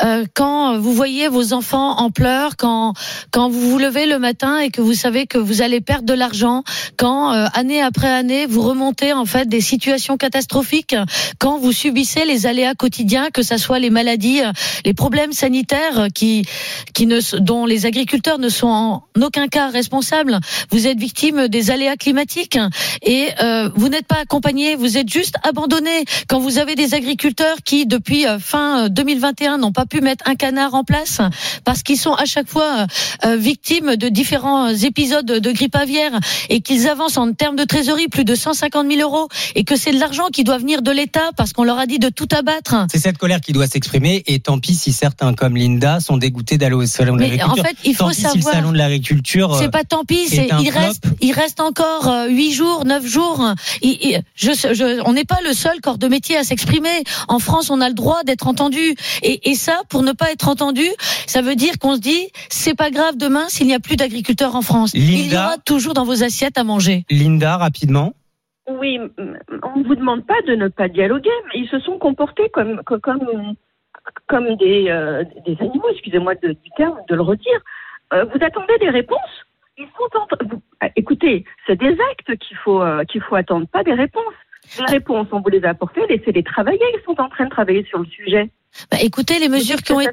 euh, quand vous voyez vos enfants en pleurs, quand quand vous vous levez le matin et que vous savez que vous allez perdre de l'argent, quand euh, année après année vous remontez en fait des situations catastrophiques, quand vous subissez les aléas quotidiens, que ça soit les maladies, euh, les problèmes sanitaires qui qui ne dont les agriculteurs ne sont en aucun cas responsables. Vous êtes victime des aléas climatiques et euh, vous n'êtes pas accompagné, vous êtes juste abandonné. Quand vous avez des agriculteurs qui, depuis euh, fin euh, 2021, n'ont pas pu mettre un canard en place parce qu'ils sont à chaque fois euh, euh, victimes de différents épisodes de grippe aviaire et qu'ils avancent en termes de trésorerie plus de 150 000 euros et que c'est de l'argent qui doit venir de l'État parce qu'on leur a dit de tout abattre. C'est cette colère qui doit s'exprimer et tant pis si certains comme Linda sont dégoûtés d'aller au salon de l'agriculture. en fait, il faut tant pis si le savoir- salon de l'agriculture euh, C'est pas tant pis, est c'est il flop. reste, il reste encore euh, huit jours, neuf jours. Il- il- je, je- on n'est pas le seul corps de métier à s'exprimer. En France, on a le droit d'être entendu. Et, et ça, pour ne pas être entendu, ça veut dire qu'on se dit, c'est pas grave demain s'il n'y a plus d'agriculteurs en France. Il y Linda aura toujours dans vos assiettes à manger. Linda, rapidement. Oui, on ne vous demande pas de ne pas dialoguer, mais ils se sont comportés comme, co- comme, comme des, euh, des animaux, excusez-moi de- du terme, de le redire. Euh, vous attendez des réponses Ils sont en... ah, Écoutez, c'est des actes qu'il faut, euh, qu'il faut attendre, pas des réponses. Les réponses, on vous les a apportées, laissez-les travailler. Ils sont en train de travailler sur le sujet. Bah, écoutez, les mesures qui ont été...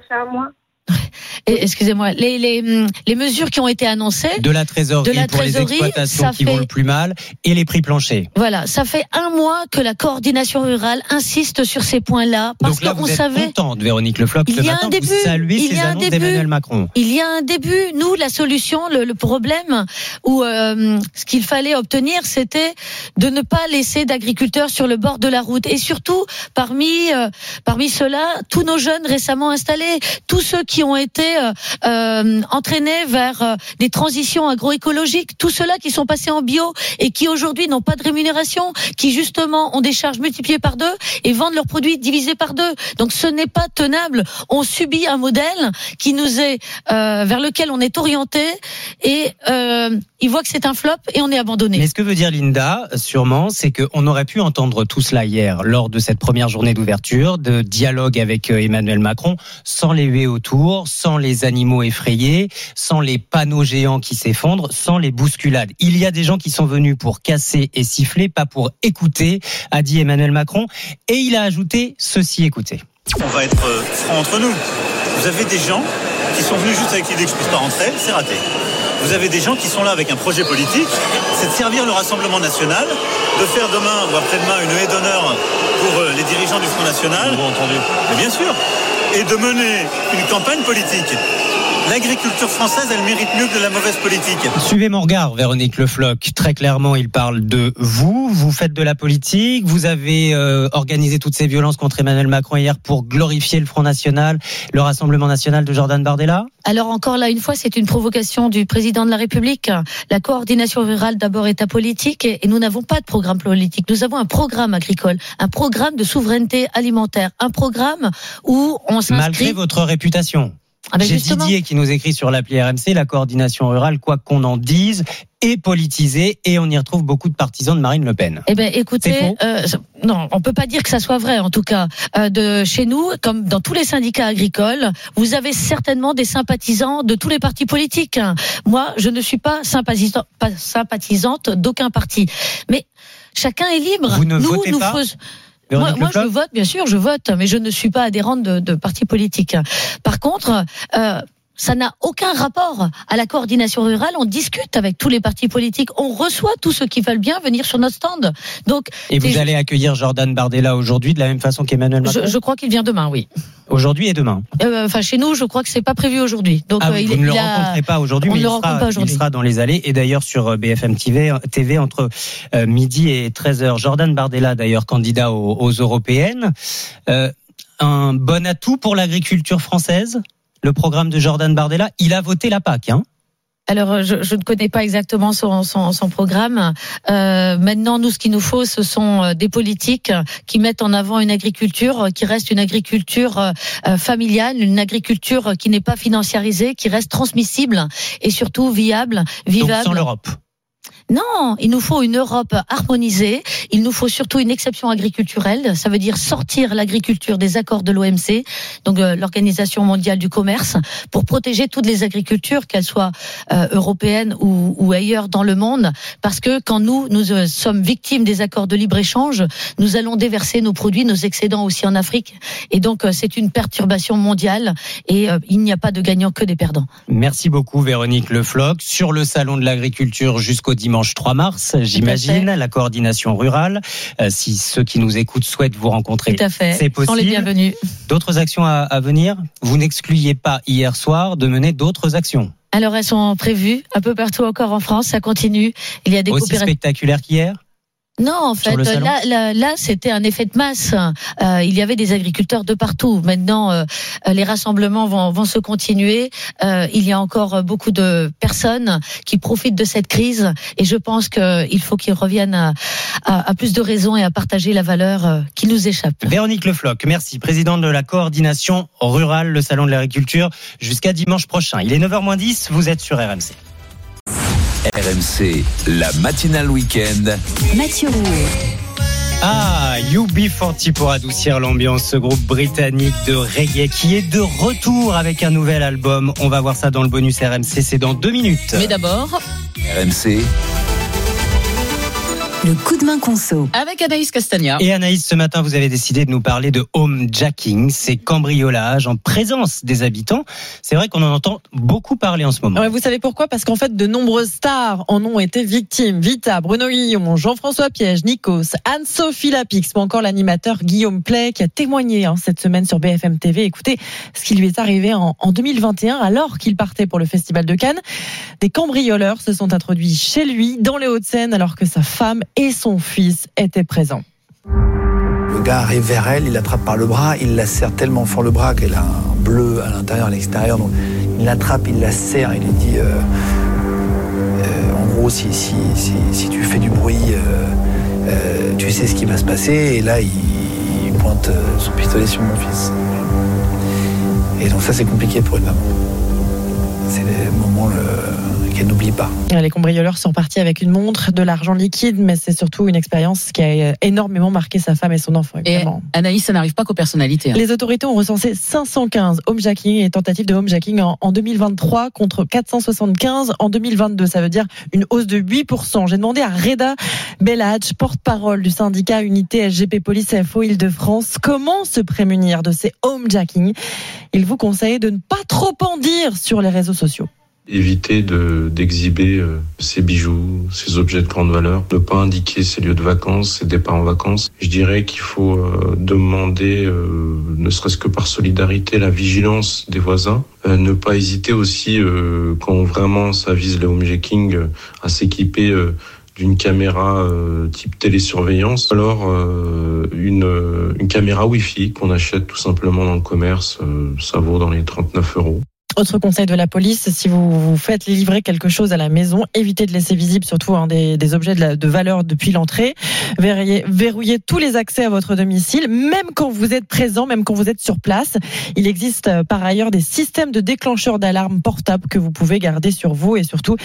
Excusez-moi, les, les, hum, les mesures qui ont été annoncées... De la trésorerie de la pour les exploitations qui vont le plus mal et les prix planchers. Voilà, ça fait un mois que la coordination rurale insiste sur ces points-là parce Donc là, qu'on vous êtes savait. contente, Véronique Le Floch, Il y a un début. il y a un début. Macron. Il y a un début. Nous, la solution, le, le problème, ou euh, ce qu'il fallait obtenir, c'était de ne pas laisser d'agriculteurs sur le bord de la route. Et surtout, parmi euh, parmi ceux-là, tous nos jeunes récemment installés, tous ceux qui ont été euh, euh, entraînés vers euh, des transitions agroécologiques, tous ceux-là qui sont passés en bio et qui aujourd'hui n'ont pas de rémunération, qui justement ont des charges multipliées par deux et vendent leurs produits divisés par deux. Donc ce n'est pas tenable. On subit un modèle qui nous est vers lequel on est orienté et euh, il voit que c'est un flop et on est abandonné. Mais ce que veut dire Linda, sûrement, c'est qu'on aurait pu entendre tout cela hier lors de cette première journée d'ouverture, de dialogue avec Emmanuel Macron, sans les huées autour, sans les animaux effrayés, sans les panneaux géants qui s'effondrent, sans les bousculades. Il y a des gens qui sont venus pour casser et siffler, pas pour écouter, a dit Emmanuel Macron, et il a ajouté ceci, écoutez. On va être euh, franc entre nous. Vous avez des gens qui sont venus juste avec l'idée que je puisse pas rentrer, c'est raté. Vous avez des gens qui sont là avec un projet politique, c'est de servir le Rassemblement national, de faire demain ou après-demain une haie d'honneur pour euh, les dirigeants du Front National. entendu. Mais bien sûr. Et de mener une campagne politique. L'agriculture française, elle mérite mieux que de la mauvaise politique. Suivez mon regard, Véronique Le Floch. Très clairement, il parle de vous. Vous faites de la politique. Vous avez euh, organisé toutes ces violences contre Emmanuel Macron hier pour glorifier le Front National, le Rassemblement National de Jordan Bardella. Alors encore là, une fois, c'est une provocation du président de la République. La coordination rurale d'abord est apolitique et, et nous n'avons pas de programme politique. Nous avons un programme agricole, un programme de souveraineté alimentaire, un programme où on Malgré s'inscrit. votre réputation. Ah ben J'ai. Didier qui nous écrit sur l'appli RMC, la coordination rurale, quoi qu'on en dise, est politisée et on y retrouve beaucoup de partisans de Marine Le Pen. Eh ben, écoutez, euh, non, on peut pas dire que ça soit vrai. En tout cas, euh, de chez nous, comme dans tous les syndicats agricoles, vous avez certainement des sympathisants de tous les partis politiques. Moi, je ne suis pas sympathisant- pas sympathisante d'aucun parti, mais chacun est libre. Vous ne nous, votez nous pas fais- Véronique moi, moi, je vote, bien sûr, je vote, mais je ne suis pas adhérente de, de parti politique. Par contre, euh, ça n'a aucun rapport à la coordination rurale. On discute avec tous les partis politiques. On reçoit tous ceux qui veulent bien venir sur notre stand. Donc, Et vous allez accueillir Jordan Bardella aujourd'hui de la même façon qu'Emmanuel Macron je, je crois qu'il vient demain, oui. Aujourd'hui et demain. Euh, Enfin, chez nous, je crois que c'est pas prévu aujourd'hui. Donc, Ah, euh, il, vous ne le a- rencontrez pas aujourd'hui, mais il sera, pas il sera dans les allées. Et d'ailleurs sur euh, BFM TV, TV entre euh, midi et 13h. Jordan Bardella, d'ailleurs candidat aux, aux européennes. Euh, un bon atout pour l'agriculture française, le programme de Jordan Bardella. Il a voté la PAC. Hein Alors, je, je ne connais pas exactement son, son, son programme. Euh, maintenant, nous, ce qu'il nous faut, ce sont euh, des politiques qui mettent en avant une agriculture euh, qui reste une agriculture euh, familiale, une agriculture qui n'est pas financiarisée, qui reste transmissible et surtout viable, Donc vivable. sans l'Europe. Non, il nous faut une Europe harmonisée. Il nous faut surtout une exception agriculturelle. Ça veut dire sortir l'agriculture des accords de l'OMC, donc euh, l'Organisation mondiale du commerce, pour protéger toutes les agricultures, qu'elles soient euh, européennes ou, ailleurs dans le monde. Parce que quand nous, euh, sommes victimes des accords de libre-échange, nous allons déverser nos produits, nos excédents aussi en Afrique. Et donc, c'est une perturbation mondiale et il n'y a pas de gagnants que des perdants. Merci beaucoup Véronique Le Floch. Sur le salon de l'agriculture jusqu'au dimanche 3 mars, j'imagine, la coordination rurale. Euh, si ceux qui nous écoutent souhaitent vous rencontrer, Tout à fait. c'est Sont les possible. bienvenus. D'autres actions à, à venir Vous n'excluiez pas hier soir de mener d'autres actions Alors elles sont prévues un peu partout encore en France, ça continue. Il y a des aussi coopératives. spectaculaires qu'hier Non, en fait, là, là, là, c'était un effet de masse. Euh, il y avait des agriculteurs de partout. Maintenant, euh, les rassemblements vont, vont se continuer. Euh, il y a encore beaucoup de personnes qui profitent de cette crise, et je pense qu'il faut qu'ils reviennent à, à- à plus de raisons et à partager la valeur euh, qui nous échappe. Véronique Le Floch, merci, présidente de la coordination rurale, le salon de l'agriculture, jusqu'à dimanche prochain. Il est 9h10, vous êtes sur RMC. RMC, la matinale week-end. Mathieu Roux. Ah, UB40 pour adoucir l'ambiance, ce groupe britannique de reggae qui est de retour avec un nouvel album. On va voir ça dans le bonus RMC, c'est dans deux minutes. Mais d'abord, RMC, Le coup de main conso. avec Anaïs Castagna. Et Anaïs, ce matin, vous avez décidé de nous parler de homejacking, c'est cambriolage en présence des habitants. C'est vrai qu'on en entend beaucoup parler en ce moment. Ouais, vous savez pourquoi? Parce qu'en fait, de nombreuses stars en ont été victimes. Vita, Bruno Guillon, Jean-François Piège, Nikos, Anne-Sophie Lapix ou encore l'animateur Guillaume Play qui a témoigné hein, cette semaine sur BFM TV. Écoutez ce qui lui est arrivé en, en 2021 alors qu'il partait pour le Festival de Cannes. Des cambrioleurs se sont introduits chez lui dans les Hauts-de-Seine alors que sa femme et son fils étaient présents. Le gars arrive vers elle, il l'attrape par le bras, il la serre tellement fort le bras qu'elle a un bleu à l'intérieur, à l'extérieur. Il l'attrape, il la serre, il lui dit euh, euh, en gros, si, tu fais du bruit, euh, tu sais ce qui va se passer. Et là, il, pointe son pistolet sur mon fils. Et donc, ça, c'est compliqué pour une maman. C'est des moments le- qu'elle n'oublie pas. Les cambrioleurs sont partis avec une montre, de l'argent liquide, mais c'est surtout une expérience qui a énormément marqué sa femme et son enfant. Et. Anaïs, ça n'arrive pas qu'aux personnalités. hein. Les autorités ont recensé 515 homejacking et tentatives de homejacking en, en 2023 contre 475 en 2022. Ça veut dire une hausse de 8%. J'ai demandé à Reda Bellage, porte-parole du syndicat Unité SGP Police FO Île-de-France, comment se prémunir de ces homejacking. Il vous conseille de ne pas trop en dire sur les réseaux sociaux. Éviter de- d'exhiber euh, ses bijoux, ses objets de grande valeur, ne pas indiquer ses lieux de vacances, ses départs en vacances. Je dirais qu'il faut euh, demander, euh, ne serait-ce que par solidarité, la vigilance des voisins. Euh, ne pas hésiter aussi, euh, quand vraiment ça vise le homejacking, euh, à s'équiper d'une caméra euh, type télésurveillance, alors euh, une, euh, une caméra Wi-Fi qu'on achète tout simplement dans le commerce, ça vaut dans les 39 euros. Autre conseil de la police, si vous vous faites livrer quelque chose à la maison, évitez de laisser visible surtout hein, des, des objets de, la- de valeur depuis l'entrée. Verrouillez, verrouillez tous les accès à votre domicile, même quand vous êtes présent, même quand vous êtes sur place. Il existe euh, par ailleurs des systèmes de déclencheurs d'alarme portables que vous pouvez garder sur vous et surtout,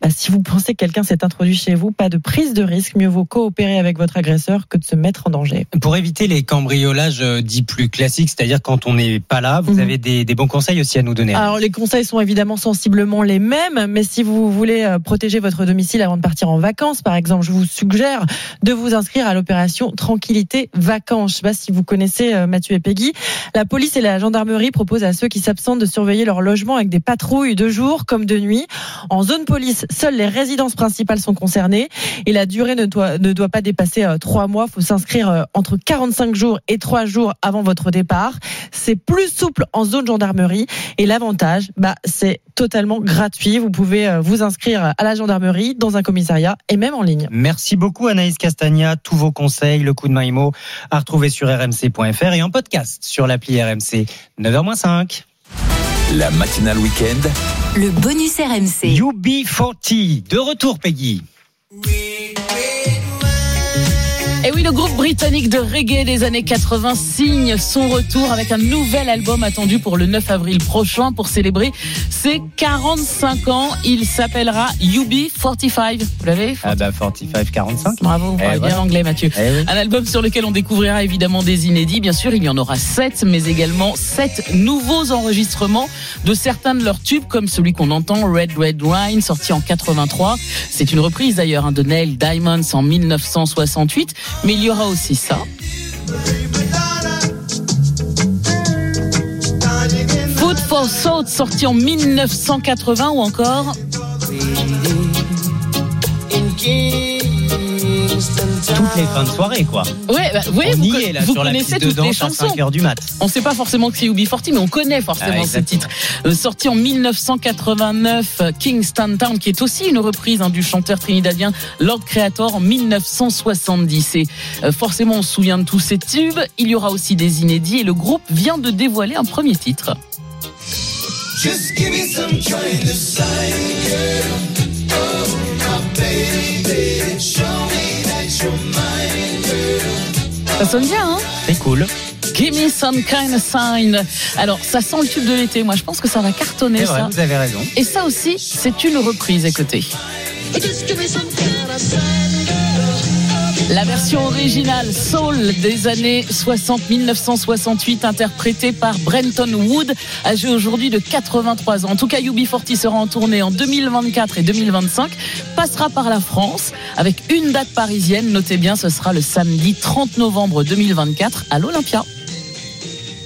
bah, si vous pensez que quelqu'un s'est introduit chez vous, pas de prise de risque, mieux vaut coopérer avec votre agresseur que de se mettre en danger. Pour éviter les cambriolages euh, dits plus classiques, c'est-à-dire quand on n'est pas là, vous Mhm. avez des, des bons conseils aussi à nous donner. Alors les conseils sont évidemment sensiblement les mêmes, mais si vous voulez euh, protéger votre domicile avant de partir en vacances, par exemple, je vous suggère de vous inscrire à l'opération Tranquillité Vacances. Je sais pas si vous connaissez euh, Mathieu et Peggy. La police et la gendarmerie proposent à ceux qui s'absentent de surveiller leur logement avec des patrouilles de jour comme de nuit. En zone police, seules les résidences principales sont concernées et la durée ne doit, ne doit pas dépasser euh, trois mois. Il faut s'inscrire entre 45 jours et trois jours avant votre départ. C'est plus souple en zone gendarmerie et l'avantage, bah, c'est totalement gratuit. Vous pouvez euh, vous inscrire à la gendarmerie, dans un commissariat et même en ligne. Merci beaucoup Anaïs Castagna. Tous vos conseils, le coup de maïmo à retrouver sur rmc.fr et en podcast sur l'appli RMC 9h05. La matinale week-end. Le bonus RMC. UB40, de retour Peggy. Et oui, le groupe britannique de reggae des années 80 signe son retour avec un nouvel album attendu pour le 9 avril prochain pour célébrer ses 45 ans. Il s'appellera UB45. Vous l'avez Ah bah 45 45. Bravo, vous Eh, parlez bien l'anglais Mathieu. Eh oui. Un album sur lequel on découvrira évidemment des inédits. Bien sûr, il y en aura sept, mais également sept nouveaux enregistrements de certains de leurs tubes, comme celui qu'on entend, Red Red Wine, sorti en 83. C'est une reprise d'ailleurs hein, de Neil Diamonds en 1968, mais il y aura aussi ça. Food for Thought, sorti en 1980, ou encore Toutes les fins de soirée quoi. Ouais, bah, ouais, On vous, y est, là, vous sur connaissez toutes les chansons. 5 heures du mat. On sait pas forcément que c'est UB40, mais on connaît forcément Ah, ce titre. Euh, sorti en 1989, euh, Kingston Town, qui est aussi une reprise hein, du chanteur trinidadien Lord Creator en 1970. Et euh, forcément, on se souvient de tous ces tubes. Il y aura aussi des inédits et le groupe vient de dévoiler un premier titre. Just give me some kind of sign, girl. Oh, my baby. Show me Ça sonne bien, hein C'est cool. Give me some kind of sign. Alors, ça sent le tube de l'été. Moi, je pense que ça va cartonner, vrai, ça. vous avez raison. Et ça aussi, c'est une reprise. Écoutez. Just give me some kind of sign, girl. La version originale Soul des années 60, 1968, interprétée par Brenton Wood, âgé aujourd'hui de 83 ans. En tout cas, UB40 sera en tournée en 2024 et 2025, passera par la France avec une date parisienne. Notez bien, ce sera le samedi 30 novembre 2024 à l'Olympia.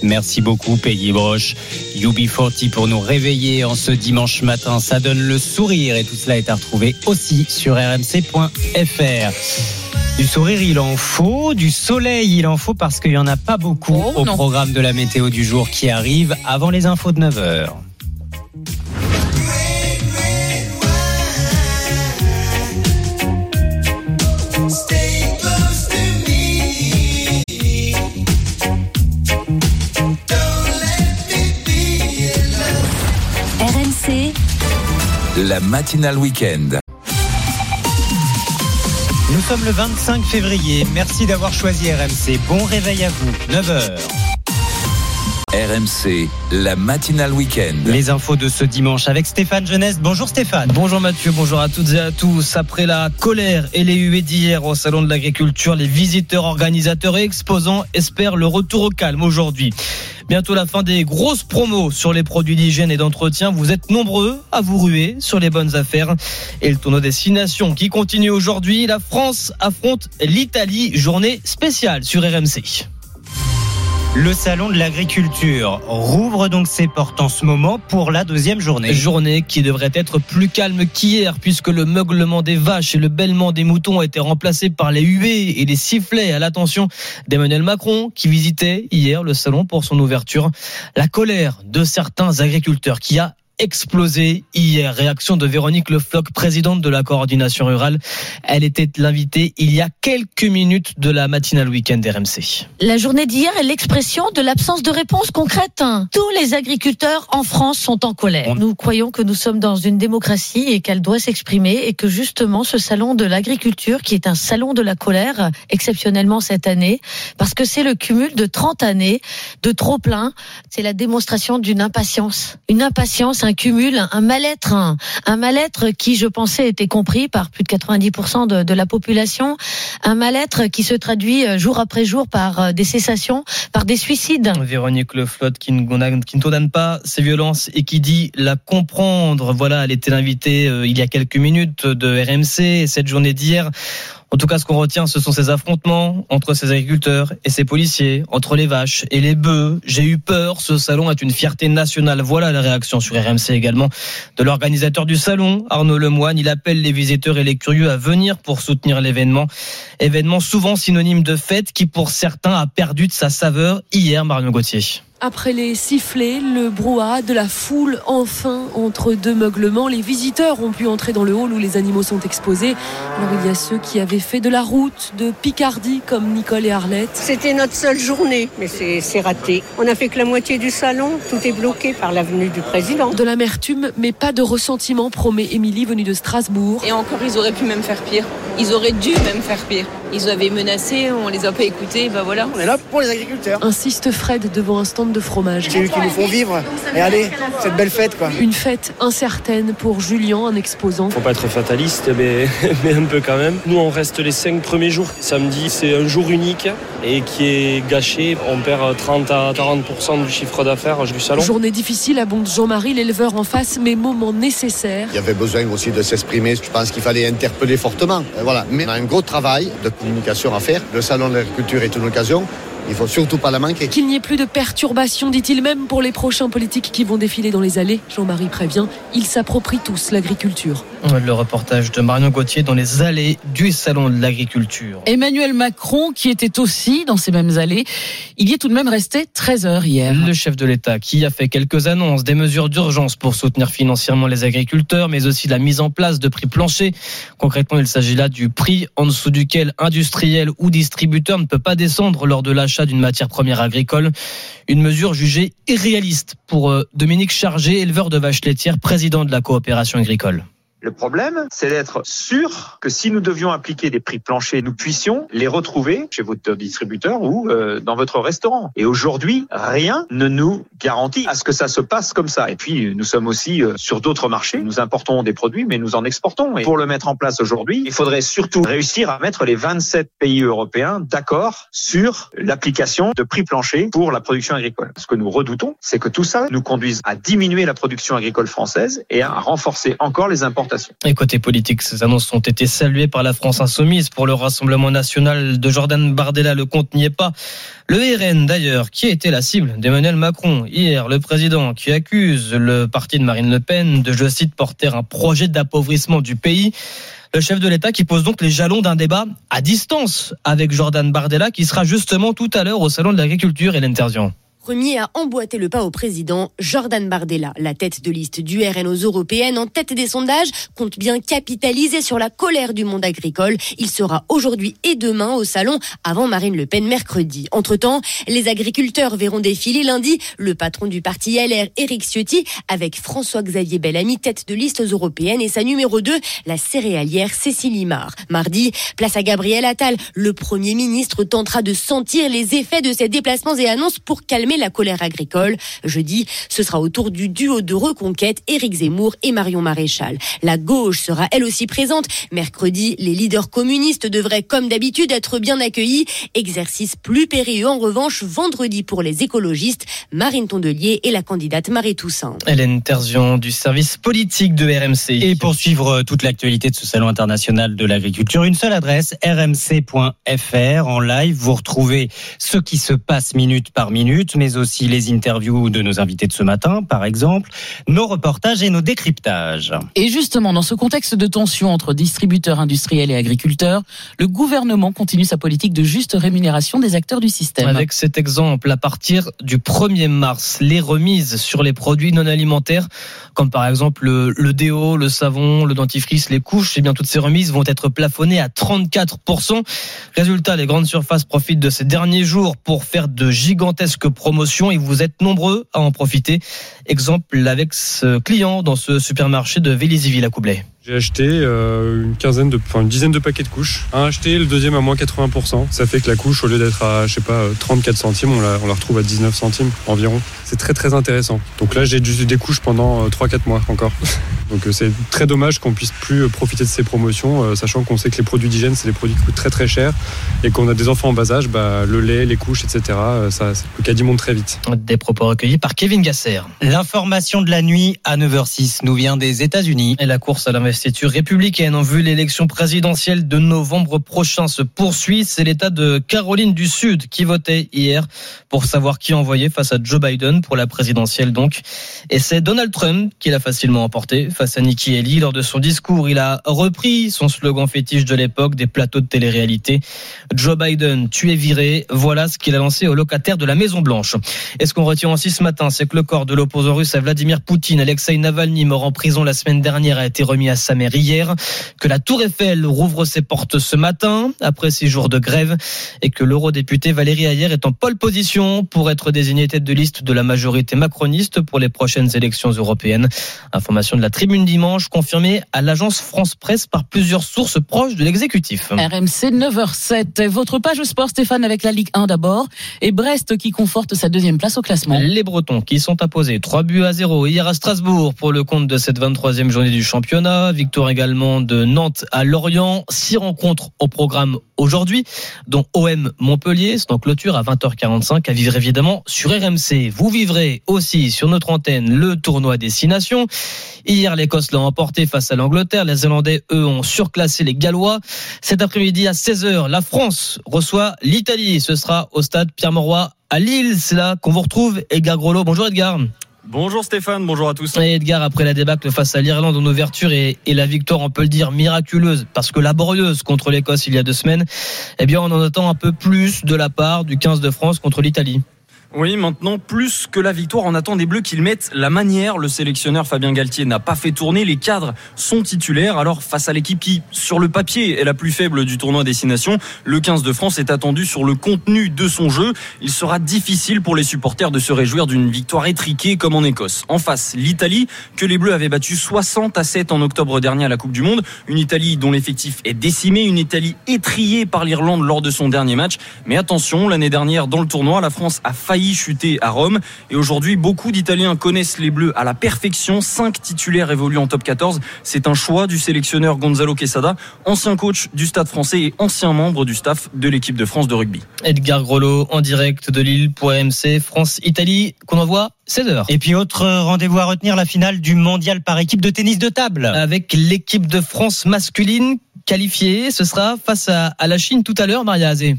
Merci beaucoup Peggy Broche. UB40 pour nous réveiller en ce dimanche matin. Ça donne le sourire et tout cela est à retrouver aussi sur rmc.fr. Du sourire, il en faut. Du soleil, il en faut parce qu'il n'y en a pas beaucoup Oh, au non. programme de la météo du jour qui arrive avant les infos de 9h. La matinale week-end. Nous sommes le 25 février. Merci d'avoir choisi RMC. Bon réveil à vous. 9h. RMC, la matinale week-end. Les infos de ce dimanche avec Stéphane Jeunesse. Bonjour Stéphane. Bonjour Mathieu, bonjour à toutes et à tous. Après la colère et les huées d'hier au Salon de l'Agriculture, les visiteurs, organisateurs et exposants espèrent le retour au calme aujourd'hui. Bientôt la fin des grosses promos sur les produits d'hygiène et d'entretien. Vous êtes nombreux à vous ruer sur les bonnes affaires. Et le tournoi Destination qui continue aujourd'hui. La France affronte l'Italie. Journée spéciale sur RMC. Le salon de l'agriculture rouvre donc ses portes en ce moment pour la deuxième journée. Journée qui devrait être plus calme qu'hier puisque le meuglement des vaches et le bêlement des moutons ont été remplacés par les huées et les sifflets à l'attention d'Emmanuel Macron qui visitait hier le salon pour son ouverture. La colère de certains agriculteurs qui a explosé hier. Réaction de Véronique Le Floch, présidente de la coordination rurale. Elle était l'invitée il y a quelques minutes de la matinale week-end RMC. La journée d'hier est l'expression de l'absence de réponse concrète. Tous les agriculteurs en France sont en colère. Nous croyons que nous sommes dans une démocratie et qu'elle doit s'exprimer et que justement ce salon de l'agriculture, qui est un salon de la colère, exceptionnellement cette année, parce que c'est le cumul de 30 années de trop plein, c'est la démonstration d'une impatience. Une impatience, un cumul, un mal-être, un, un mal-être qui, je pensais, était compris par plus de 90% de, de la population, un mal-être qui se traduit euh, jour après jour par euh, des cessations, par des suicides. Véronique Le Flotte qui ne, qui ne condamne pas ces violences et qui dit la comprendre. Voilà, elle était l'invitée euh, il y a quelques minutes de RMC. Cette journée d'hier, en tout cas, ce qu'on retient, ce sont ces affrontements entre ces agriculteurs et ces policiers, entre les vaches et les bœufs. J'ai eu peur. Ce salon est une fierté nationale. Voilà la réaction sur RMC également de l'organisateur du salon, Arnaud Lemoine. Il appelle les visiteurs et les curieux à venir pour soutenir l'événement. Événement souvent synonyme de fête qui, pour certains, a perdu de sa saveur hier, Marion Gauthier. Après les sifflets, le brouhaha de la foule, enfin, entre deux meuglements, les visiteurs ont pu entrer dans le hall où les animaux sont exposés. Alors il y a ceux qui avaient fait de la route, de Picardie, comme Nicole et Arlette. C'était notre seule journée, mais c'est c'est raté. On a fait que la moitié du salon, tout est bloqué par l'avenue du président. De l'amertume, mais pas de ressentiment, promet Émilie, venue de Strasbourg. Et encore, ils auraient pu même faire pire. Ils auraient dû même faire pire. Ils avaient menacé, on les a pas écoutés, bah voilà. On est là pour les agriculteurs. Insiste Fred devant un stand de fromage. C'est eux qui nous font vivre. Et allez, cette belle fête quoi. Une fête incertaine pour Julien, un exposant. Faut pas être fataliste, mais, mais un peu quand même. Nous, on reste les cinq premiers jours. Samedi, c'est un jour unique et qui est gâché. On perd 30 à 40% du chiffre d'affaires du salon. Journée difficile, abonde Jean-Marie, l'éleveur en face, mais moment nécessaire. Il y avait besoin aussi de s'exprimer. Je pense qu'il fallait interpeller fortement. Voilà. Mais on a un gros travail de communication à faire. Le salon de l'agriculture est une occasion. Il faut surtout pas la manquer. Qu'il n'y ait plus de perturbations, dit-il même pour les prochains politiques qui vont défiler dans les allées. Jean-Marie prévient, ils s'approprient tous l'agriculture. Le reportage de Marion Gauthier dans les allées du salon de l'agriculture. Emmanuel Macron, qui était aussi dans ces mêmes allées, il y est tout de même resté 13 heures hier. Le chef de l'État qui a fait quelques annonces, des mesures d'urgence pour soutenir financièrement les agriculteurs, mais aussi la mise en place de prix planchers. Concrètement, il s'agit là du prix en dessous duquel industriel ou distributeur ne peut pas descendre lors de l'achat d'une matière première agricole. Une mesure jugée irréaliste pour euh, Dominique Chargé, éleveur de vaches laitières, président de la coopération agricole. Le problème, c'est d'être sûr que si nous devions appliquer des prix planchers, nous puissions les retrouver chez votre distributeur ou euh, dans votre restaurant. Et aujourd'hui, rien ne nous garantit à ce que ça se passe comme ça. Et puis, nous sommes aussi euh, sur d'autres marchés. Nous importons des produits, mais nous en exportons. Et pour le mettre en place aujourd'hui, il faudrait surtout réussir à mettre les 27 pays européens d'accord sur l'application de prix planchers pour la production agricole. Ce que nous redoutons, c'est que tout ça nous conduise à diminuer la production agricole française et à renforcer encore les importations. Et côté politique, ces annonces ont été saluées par la France insoumise pour le Rassemblement national de Jordan Bardella. Le compte n'y est pas. Le RN d'ailleurs, qui a été la cible d'Emmanuel Macron hier, le président qui accuse le parti de Marine Le Pen de, je cite, porter un projet d'appauvrissement du pays. Le chef de l'État qui pose donc les jalons d'un débat à distance avec Jordan Bardella qui sera justement tout à l'heure au Salon de l'Agriculture et l'intervient. Premier à emboîter le pas au président, Jordan Bardella, la tête de liste du RN aux européennes, en tête des sondages, compte bien capitaliser sur la colère du monde agricole. Il sera aujourd'hui et demain au salon avant Marine Le Pen mercredi. Entre-temps, les agriculteurs verront défiler lundi le patron du parti LR, Éric Ciotti, avec François-Xavier Bellamy, tête de liste aux européennes, et sa numéro 2, la céréalière Cécile Limard. Mardi, place à Gabriel Attal. Le premier ministre tentera de sentir les effets de ces déplacements et annonces pour calmer calmer la colère agricole. Jeudi, ce sera au tour du duo de reconquête Éric Zemmour et Marion Maréchal. La gauche sera elle aussi présente. Mercredi, les leaders communistes devraient comme d'habitude être bien accueillis. Exercice plus périlleux en revanche vendredi pour les écologistes, Marine Tondelier et la candidate Marie Toussaint. Hélène Terzian du service politique de RMC. Et pour suivre toute l'actualité de ce salon international de l'agriculture, une seule adresse, rmc.fr. En live, vous retrouvez ce qui se passe minute par minute, mais aussi les interviews de nos invités de ce matin, par exemple, nos reportages et nos décryptages. Et justement, dans ce contexte de tension entre distributeurs industriels et agriculteurs, le gouvernement continue sa politique de juste rémunération des acteurs du système. Avec cet exemple, à partir du 1er mars, les remises sur les produits non alimentaires, comme par exemple le, le déo, le savon, le dentifrice, les couches, eh bien toutes ces remises vont être plafonnées à 34%. Résultat, les grandes surfaces profitent de ces derniers jours pour faire de gigantesques et vous êtes nombreux à en profiter. Exemple avec ce client dans ce supermarché de Vélizyville à Coublet. J'ai acheté euh, une quinzaine de, enfin une dizaine de paquets de couches. Un acheté, le deuxième à moins 80%. Ça fait que la couche, au lieu d'être à, je sais pas, 34 centimes, on la, on la retrouve à 19 centimes environ. C'est très très intéressant. Donc là, j'ai dû des couches pendant 3-4 mois encore. Donc euh, c'est très dommage qu'on puisse plus euh, profiter de ces promotions, euh, sachant qu'on sait que les produits d'hygiène, c'est des produits qui coûtent très très cher et qu'on a des enfants en bas âge, bah, le lait, les couches, etc. euh, Ça, le caddie monte très vite. Des propos recueillis par Kevin Gasser. L'information de la nuit à 9h06 nous vient des États-Unis. Et la course à l'investiture républicaine en vue l'élection présidentielle de novembre prochain se poursuit. C'est l'État de Caroline du Sud qui votait hier pour savoir qui envoyer face à Joe Biden pour la présidentielle donc. Et c'est Donald Trump qui l'a facilement emporté face à Nikki Haley. Lors de son discours, il a repris son slogan fétiche de l'époque des plateaux de télé-réalité. Joe Biden, tu es viré. Voilà ce qu'il a lancé aux locataires de la Maison Blanche. Et ce qu'on retient aussi ce matin, c'est que le corps de l'opposant russe à Vladimir Poutine, Alexei Navalny, mort en prison la semaine dernière, a été remis à sa mère hier. Que la Tour Eiffel rouvre ses portes ce matin, après six jours de grève, et que l'eurodéputé Valérie Ayer est en pole position pour être désigné tête de liste de la majorité macroniste pour les prochaines élections européennes. Information de la tribune dimanche, confirmée à l'agence France Presse par plusieurs sources proches de l'exécutif. RMC 9h07. Votre page sport, Stéphane, avec la Ligue 1 d'abord. Et Brest qui conforte sa deuxième place au classement. Les Bretons qui sont imposés 3 buts à 0 hier à Strasbourg pour le compte de cette 23e journée du championnat. Victoire également de Nantes à Lorient. Six rencontres au programme aujourd'hui, dont OM Montpellier. C'est en clôture à 20h45 à vivre évidemment sur RMC. Vous vivrez aussi sur notre antenne le tournoi Destination. Hier, l'Écosse l'a emporté face à l'Angleterre. Les Zélandais, eux, ont surclassé les Gallois. Cet après-midi à 16h, la France reçoit l'Italie. Ce sera au stade Pierre-Mauroy à Lille. C'est là qu'on vous retrouve. Edgar Groslo. Bonjour Edgar. Bonjour Stéphane, bonjour à tous. Et Edgar, après la débâcle face à l'Irlande en ouverture et, et, la victoire, on peut le dire, miraculeuse, parce que laborieuse contre l'Écosse il y a deux semaines, eh bien on en attend un peu plus de la part du 15 de France contre l'Italie. Oui, maintenant, plus que la victoire, on attend des Bleus qu'ils mettent la manière. Le sélectionneur Fabien Galtier n'a pas fait tourner. Les cadres sont titulaires. Alors, face à l'équipe qui, sur le papier, est la plus faible du tournoi Destination, le 15 de France est attendu sur le contenu de son jeu. Il sera difficile pour les supporters de se réjouir d'une victoire étriquée comme en Écosse. En face, l'Italie, que les Bleus avaient battu 60 à 7 en octobre dernier à la Coupe du Monde. Une Italie dont l'effectif est décimé. Une Italie étriée par l'Irlande lors de son dernier match. Mais attention, l'année dernière, dans le tournoi, la France a failli chuté à Rome. Et aujourd'hui, beaucoup d'Italiens connaissent les Bleus à la perfection. Cinq titulaires évoluent en top 14. C'est un choix du sélectionneur Gonzalo Quesada, ancien coach du Stade français et ancien membre du staff de l'équipe de France de rugby. Edgar Grollo en direct de Lille pour MC France-Italie qu'on envoie 16h. Et puis autre rendez-vous à retenir, la finale du mondial par équipe de tennis de table. Avec l'équipe de France masculine qualifiée, ce sera face à, à la Chine tout à l'heure, Maria Azé.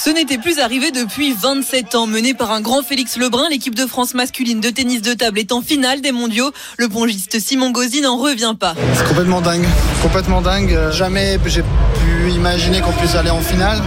Ce n'était plus arrivé depuis 27 ans. Menée par un grand Félix Lebrun, l'équipe de France masculine de tennis de table est en finale des mondiaux. Le pongiste Simon Gauzy n'en revient pas. C'est complètement dingue. Complètement dingue. Jamais j'ai imaginer qu'on puisse aller en finale.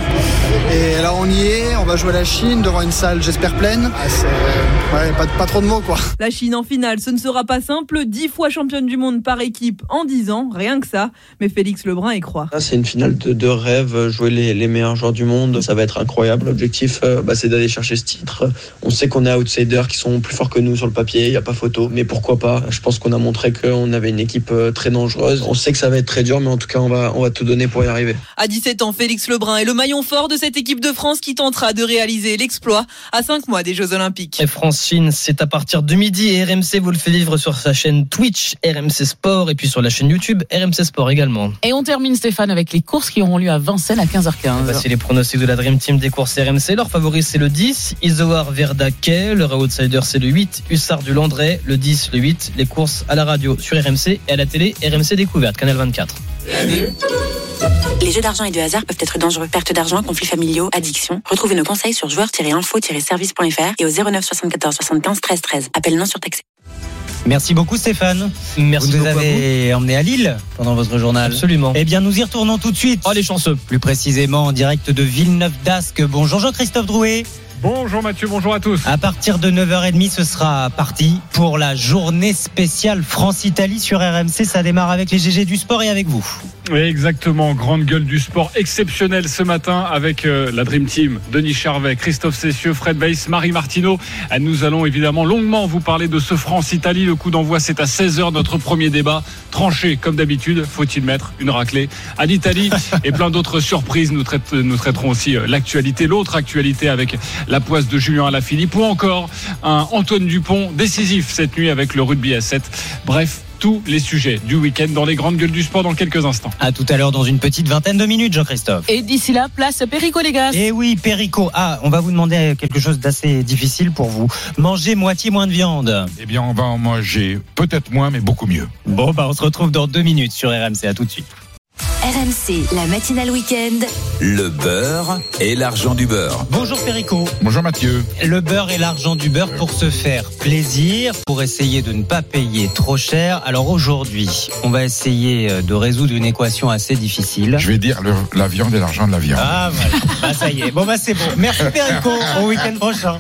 Et là, on y est. On va jouer la Chine devant une salle, j'espère, pleine. Ah, ouais, pas, pas, trop de mots, quoi. La Chine en finale, ce ne sera pas simple. Dix fois championne du monde par équipe en 10 ans, rien que ça. Mais Félix Lebrun y croit. C'est une finale de, de rêve. Jouer les, les, meilleurs joueurs du monde, ça va être incroyable. L'objectif, euh, bah, c'est d'aller chercher ce titre. On sait qu'on est outsiders qui sont plus forts que nous sur le papier. Il n'y a pas photo. Mais pourquoi pas? Je pense qu'on a montré qu'on avait une équipe euh, très dangereuse. On sait que ça va être très dur, mais en tout cas, on va, on va tout donner pour y arriver. Week-end. À 17 ans, Félix Lebrun est le maillon fort de cette équipe de France qui tentera de réaliser l'exploit à 5 mois des Jeux Olympiques. Et France-Chine, c'est à partir de midi et RMC vous le fait vivre sur sa chaîne Twitch, RMC Sport, et puis sur la chaîne YouTube, RMC Sport également. Et on termine Stéphane avec les courses qui auront lieu à Vincennes à 15h15. Voici les pronostics de la Dream Team des courses RMC. Leur favori, c'est le 10, Isoar Verdaquet. Leur outsider, c'est le 8, Hussard du Landré. Le 10, le 8. Les courses à la radio sur RMC et à la télé, RMC Découverte, Canal 24. Les jeux d'argent et de hasard peuvent être dangereux. Perte d'argent, conflits familiaux, addiction. Retrouvez nos conseils sur joueurs-info-service.fr et au 09 74 75 13 13. Appel non surtaxé. Merci beaucoup Stéphane. Merci Vous nous avez emmené à Lille pendant votre journal. Absolument. Eh bien, nous y retournons tout de suite. Oh, les chanceux. Plus précisément en direct de Villeneuve d'Ascq. Bonjour Jean-Christophe Drouet. Bonjour Mathieu, bonjour à tous. À partir de 9h30, ce sera parti pour la journée spéciale France-Italie sur RMC. Ça démarre avec les GG du sport et avec vous. Oui, exactement. Grande gueule du sport exceptionnelle ce matin avec euh, la Dream Team. Denis Charvet, Christophe Cessieux, Fred Weiss, Marie Martineau. Nous allons évidemment longuement vous parler de ce France-Italie. Le coup d'envoi, c'est à 16h, notre premier débat. Tranché, comme d'habitude. Faut-il mettre une raclée à l'Italie et plein d'autres surprises. Nous traiterons aussi euh, l'actualité, l'autre actualité avec la poisse de Julien Alaphilippe ou encore un Antoine Dupont décisif cette nuit avec le rugby à 7. Bref, tous les sujets du week-end dans les grandes gueules du sport dans quelques instants. À tout à l'heure dans une petite vingtaine de minutes, Jean-Christophe. Et d'ici là, place Perico Légas. Eh oui, Perico. Ah, on va vous demander quelque chose d'assez difficile pour vous. Manger moitié moins de viande. Eh bien, on va en manger peut-être moins, mais beaucoup mieux. Bon, bah, on se retrouve dans deux minutes sur RMC. À tout de suite. RMC, la matinale week-end. Le beurre et l'argent du beurre. Bonjour Perico. Bonjour Mathieu. Le beurre et l'argent du beurre pour se faire plaisir, pour essayer de ne pas payer trop cher. Alors aujourd'hui, on va essayer euh, de résoudre une équation assez difficile. Je vais dire le- la viande et l'argent de la viande. Ah voilà, bah, ça y est. Bon bah c'est bon. Merci Perico. Au week-end prochain.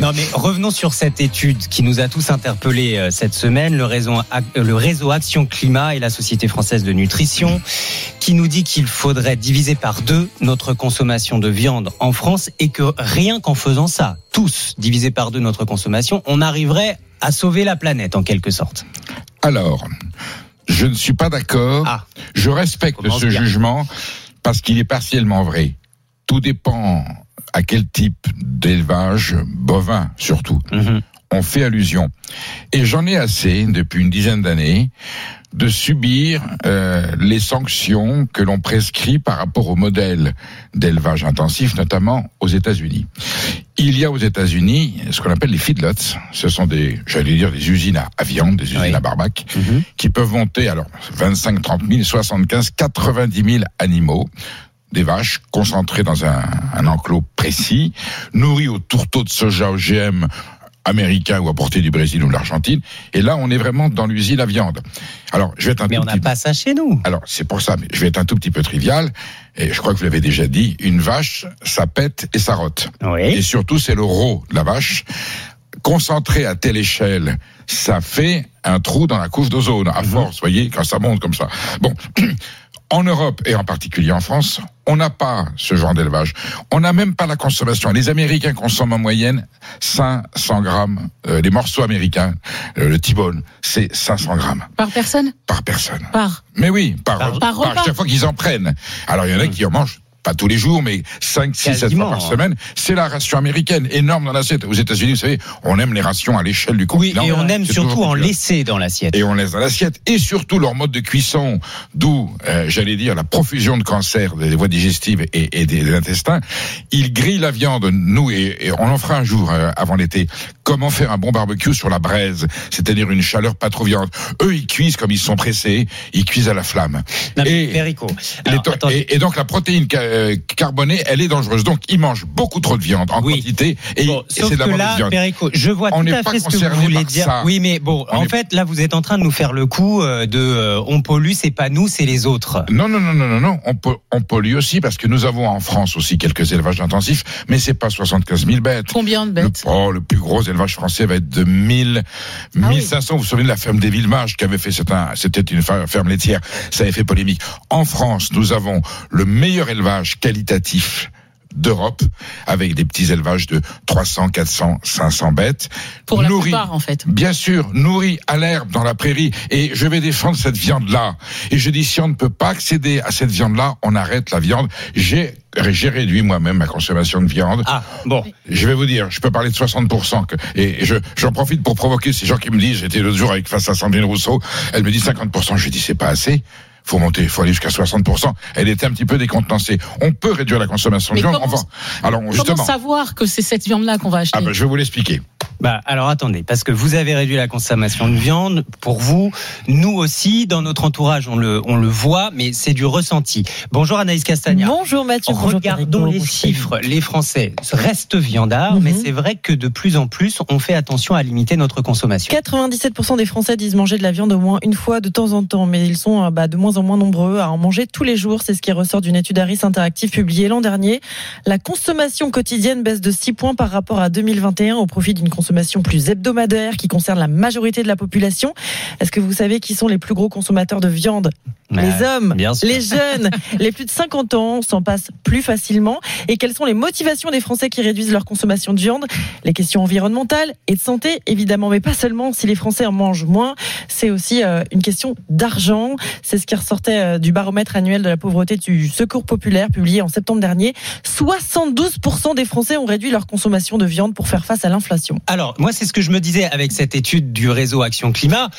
Non mais revenons sur cette étude qui nous a tous interpellés euh, cette semaine, le réseau, Ac- euh, le réseau Action Climat et la Société française de nutrition, qui nous dit qu'il faudrait diviser par deux notre consommation de viande en France et que rien qu'en faisant ça, tous diviser par deux notre consommation, on arriverait à sauver la planète en quelque sorte. Alors, je ne suis pas d'accord. je respecte ce bien. jugement parce qu'il est partiellement vrai. Tout dépend à quel type d'élevage bovin, surtout. On fait allusion. Et j'en ai assez, depuis une dizaine d'années, de subir euh, les sanctions que l'on prescrit par rapport au modèle d'élevage intensif, notamment aux États-Unis. Il y a aux États-Unis ce qu'on appelle les feedlots. Ce sont des, j'allais dire, des usines à, viande, des usines à barbac, qui peuvent monter alors 25, 30 000, 75, 90 000 animaux des vaches concentrées dans un, un enclos précis, nourries au tourteau de soja OGM américain ou apporté du Brésil ou de l'Argentine. Et là, on est vraiment dans l'usine à viande. Alors, je vais être un Mais on n'a pas ça chez nous. alors, c'est pour ça, mais je vais être un tout petit peu trivial, et je crois que vous l'avez déjà dit, une vache, ça pète et ça rote. Et surtout, c'est le rot de la vache. Concentré à telle échelle, ça fait un trou dans la couche d'ozone, à force, vous voyez, quand ça monte comme ça. Bon, en Europe, et en particulier en France, on n'a pas ce genre d'élevage. On n'a même pas la consommation. Les Américains consomment en moyenne 500 grammes. Euh, les morceaux américains, euh, le T-bone, c'est 500 grammes Par personne? Par personne. Par. Mais oui, par, Par- par, par repas. chaque fois qu'ils en prennent. Alors il y en a qui en mangent pas tous les jours, mais 5, 6, 7 fois par hein. semaine. C'est la ration américaine, énorme dans l'assiette. Aux États-Unis, vous savez, on aime les rations à l'échelle du Oui, continent. et on aime surtout en laisser dans l'assiette. Et on laisse dans l'assiette. Et surtout leur mode de cuisson, d'où, euh, j'allais dire, la profusion de cancers des voies digestives et, et des, des intestins. Ils grillent la viande, nous, et, et on en fera un jour euh, avant l'été. Comment faire un bon barbecue sur la braise, c'est-à-dire une chaleur pas trop viande? Eux, ils cuisent comme ils sont pressés, ils cuisent à la flamme. et, Perico. les to- et, et donc la protéine euh, carbonée, elle est dangereuse. Donc ils mangent beaucoup trop de viande en quantité et, et Sauf c'est de la mauvaise là, viande. Perico, je vois On tout n'est à pas fait ce que vous concerné voulez par dire. ça. Oui, mais bon, On en est- fait, là, vous êtes en train de nous faire le coup euh, de euh, on pollue, c'est pas nous, c'est les autres. Non, non, non, non, non, non. On, peut, on pollue aussi parce que nous avons en France aussi quelques élevages intensifs, mais c'est pas 75 000 bêtes. Combien de bêtes Oh, le plus gros élevage français va être de 1000, Ah 1500. Vous vous souvenez de la ferme des Villemages qui avait fait, c'était une fer- ferme laitière. Ça avait fait polémique. En France, nous avons le meilleur élevage qualitatif d'Europe, avec des petits élevages de 300, 400, 500 bêtes. Pour la nourris, plupart, en fait. Bien sûr, nourris à l'herbe dans la prairie. Et je vais défendre cette viande-là. Et je dis, si on ne peut pas accéder à cette viande-là, on arrête la viande. J'ai j'ai réduit moi-même ma consommation de viande. Ah, bon. Je vais vous dire, je peux parler de 60%. Que, et je, j'en profite pour provoquer ces gens qui me disent, j'étais l'autre jour avec face à Sandrine Rousseau, elle me dit 50%. Je lui dis, c'est pas assez. Faut monter, faut aller jusqu'à 60%. Elle était un petit peu décontenancée. On peut réduire la consommation de viande. comment- Enfin, alors Comment justement. savoir que c'est cette viande-là qu'on va acheter? Ah ben, je vais vous l'expliquer. Bah, alors attendez, parce que vous avez réduit la consommation de viande. Pour vous, nous aussi, dans notre entourage, on le, on le voit, mais c'est du ressenti. Bonjour Anaïs Castagna. Bonjour Mathieu. Regardons les chiffres. Les Français restent viandards, mais c'est vrai que de plus en plus, on fait attention à limiter notre consommation. 97% des Français disent manger de la viande au moins une fois de temps en temps, mais ils sont euh, bah, de moins en moins nombreux à en manger tous les jours. C'est ce qui ressort d'une étude Harris Interactive publiée l'an dernier. La consommation quotidienne baisse de 6 points par rapport à 2021 au profit d'une consommation plus hebdomadaire qui concerne la majorité de la population. Est-ce que vous savez qui sont les plus gros consommateurs de viande? Les hommes, les jeunes, les plus de 50 ans s'en passent plus facilement. Et quelles sont les motivations des Français qui réduisent leur consommation de viande? Les questions environnementales et de santé, évidemment, mais pas seulement. Si les Français en mangent moins, c'est aussi euh, une question d'argent. C'est ce qui ressortait euh, du baromètre annuel de la pauvreté du Secours populaire publié en septembre dernier. 72% des Français ont réduit leur consommation de viande pour faire face à l'inflation. Alors, moi, c'est ce que je me disais avec cette étude du réseau Action Climat.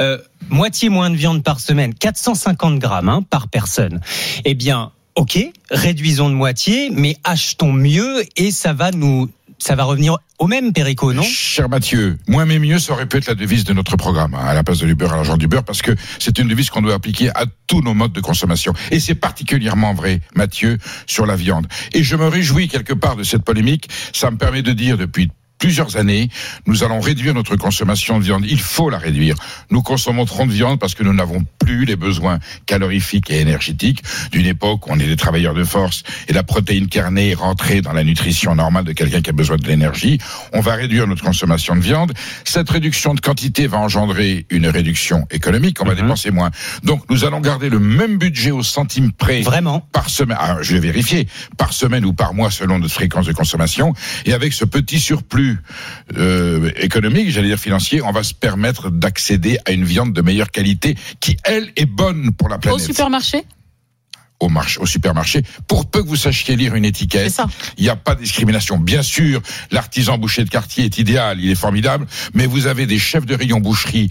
Euh, moitié moins de viande par semaine, 450 grammes hein, par personne. Eh bien, ok, réduisons de moitié, mais achetons mieux et ça va nous, ça va revenir au même Périco, non? Cher Mathieu, moins mais mieux, ça aurait pu être la devise de notre programme, hein, à la place de l'Uber à l'argent du beurre, parce que c'est une devise qu'on doit appliquer à tous nos modes de consommation. Et c'est particulièrement vrai, Mathieu, sur la viande. Et je me réjouis quelque part de cette polémique. Ça me permet de dire depuis plusieurs années, nous allons réduire notre consommation de viande. Il faut la réduire. Nous consommons trop de viande parce que nous n'avons plus les besoins calorifiques et énergétiques d'une époque où on est des travailleurs de force et la protéine carnée est rentrée dans la nutrition normale de quelqu'un qui a besoin de l'énergie. On va réduire notre consommation de viande. Cette réduction de quantité va engendrer une réduction économique. On va dépenser moins. Donc, nous allons garder le même budget au centime près. Vraiment Par semaine. Ah, je vais vérifier. Par semaine ou par mois selon notre fréquence de consommation. Et avec ce petit surplus euh, économique, j'allais dire financier, on va se permettre d'accéder à une viande de meilleure qualité qui, elle, est bonne pour la Au planète. supermarché? Au, marché, au supermarché, pour peu que vous sachiez lire une étiquette, il n'y a pas de discrimination. Bien sûr, l'artisan boucher de quartier est idéal, il est formidable, mais vous avez des chefs de rayon boucherie.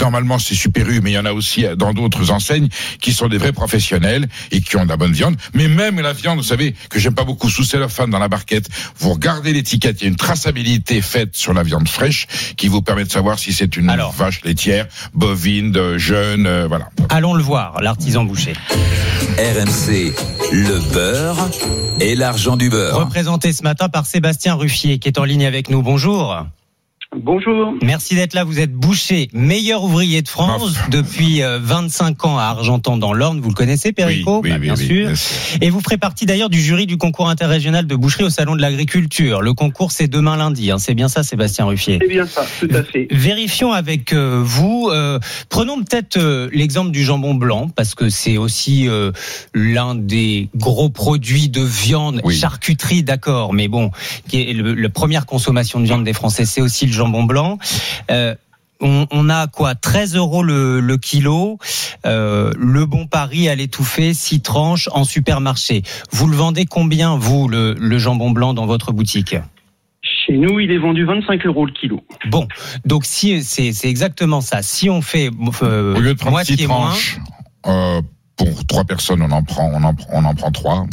Normalement, c'est Super U, mais il y en a aussi dans d'autres enseignes qui sont des vrais professionnels et qui ont de la bonne viande. Mais même la viande, vous savez, que j'aime pas beaucoup sous cellophane dans la barquette, vous regardez l'étiquette, il y a une traçabilité faite sur la viande fraîche qui vous permet de savoir si c'est une vache laitière, bovine, de jeune, euh, voilà. Allons le voir, l'artisan boucher. RMC, le beurre et l'argent du beurre. Représenté ce matin par Sébastien Ruffier, qui est en ligne avec nous. Bonjour. Bonjour. Merci d'être là. Vous êtes boucher, meilleur ouvrier de France depuis euh, 25 ans à Argentan dans l'Orne. Vous le connaissez, Perico Oui, oui, Bah, Bien oui, sûr. bien sûr. Et vous ferez partie d'ailleurs du jury du concours interrégional de boucherie au Salon de l'Agriculture. Le concours, c'est demain lundi. hein. C'est bien ça, Sébastien Ruffier C'est bien ça, tout à fait. Vérifions avec euh, vous. euh, prenons peut-être euh, l'exemple du jambon blanc parce que c'est aussi euh, l'un des gros produits de viande, charcuterie, d'accord, mais bon, qui est le, la première consommation de viande des Français, c'est aussi le jambon blanc. Euh, on, on a quoi 13 euros le, le kilo. Euh, le bon pari à l'étouffer, 6 tranches en supermarché. Vous le vendez combien, vous, le, le jambon blanc dans votre boutique? Chez nous, il est vendu 25 euros le kilo. Bon, donc si c'est exactement ça. Si on fait euh, Au lieu de prendre moitié six moins, tranches, euh, pour trois personnes, on en prend, on en, on en prend trois.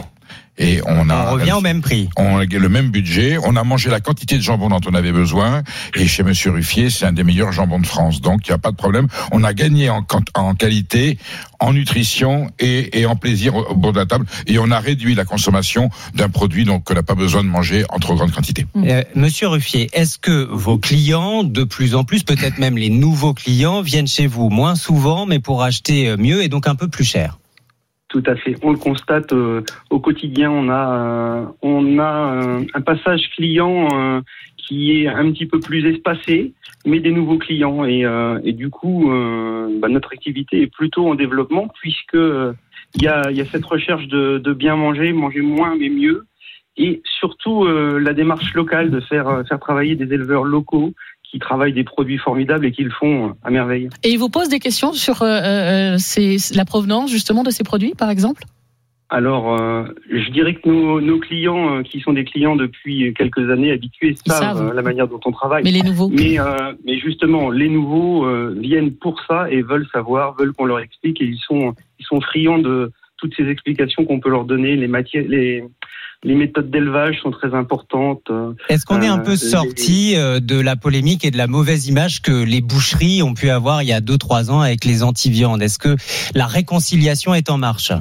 Et on a. on revient au même prix. On a le même budget. On a mangé la quantité de jambon dont on avait besoin. Et chez Monsieur Ruffier, c'est un des meilleurs jambons de France. Donc, il n'y a pas de problème. On a gagné en, qualité, en nutrition et, et en plaisir au, au bord de la table. Et on a réduit la consommation d'un produit donc qu'on n'a pas besoin de manger en trop grande quantité. Euh, Monsieur Ruffier, est-ce que vos clients, de plus en plus, peut-être même les nouveaux clients, viennent chez vous moins souvent, mais pour acheter euh, mieux et donc un peu plus cher? Tout à fait. On le constate euh, au quotidien. On a, euh, on a euh, un passage client qui est un petit peu plus espacé, mais des nouveaux clients. Et, du coup, bah, notre activité est plutôt en développement puisque il y a, y a cette recherche de, de bien manger, manger moins mais mieux. et surtout la démarche locale de faire faire travailler des éleveurs locaux qui travaillent des produits formidables et qui le font à merveille. Et ils vous posent des questions sur euh, euh, ces- la provenance justement de ces produits, par exemple? Alors, euh, je dirais que nos, nos clients, euh, qui sont des clients depuis quelques années habitués, savent, savent. euh, la manière dont on travaille. Mais les nouveaux? Mais, mais justement, les nouveaux viennent pour ça et veulent savoir, veulent qu'on leur explique et ils sont, ils sont friands de toutes ces explications qu'on peut leur donner. Les matières, les, les méthodes d'élevage sont très importantes. euh, Est-ce qu'on est un euh, peu sorti euh, de la polémique et de la mauvaise image que les boucheries ont pu avoir il y a 2-3 ans avec les anti-viandes? Est-ce que la réconciliation est en marche?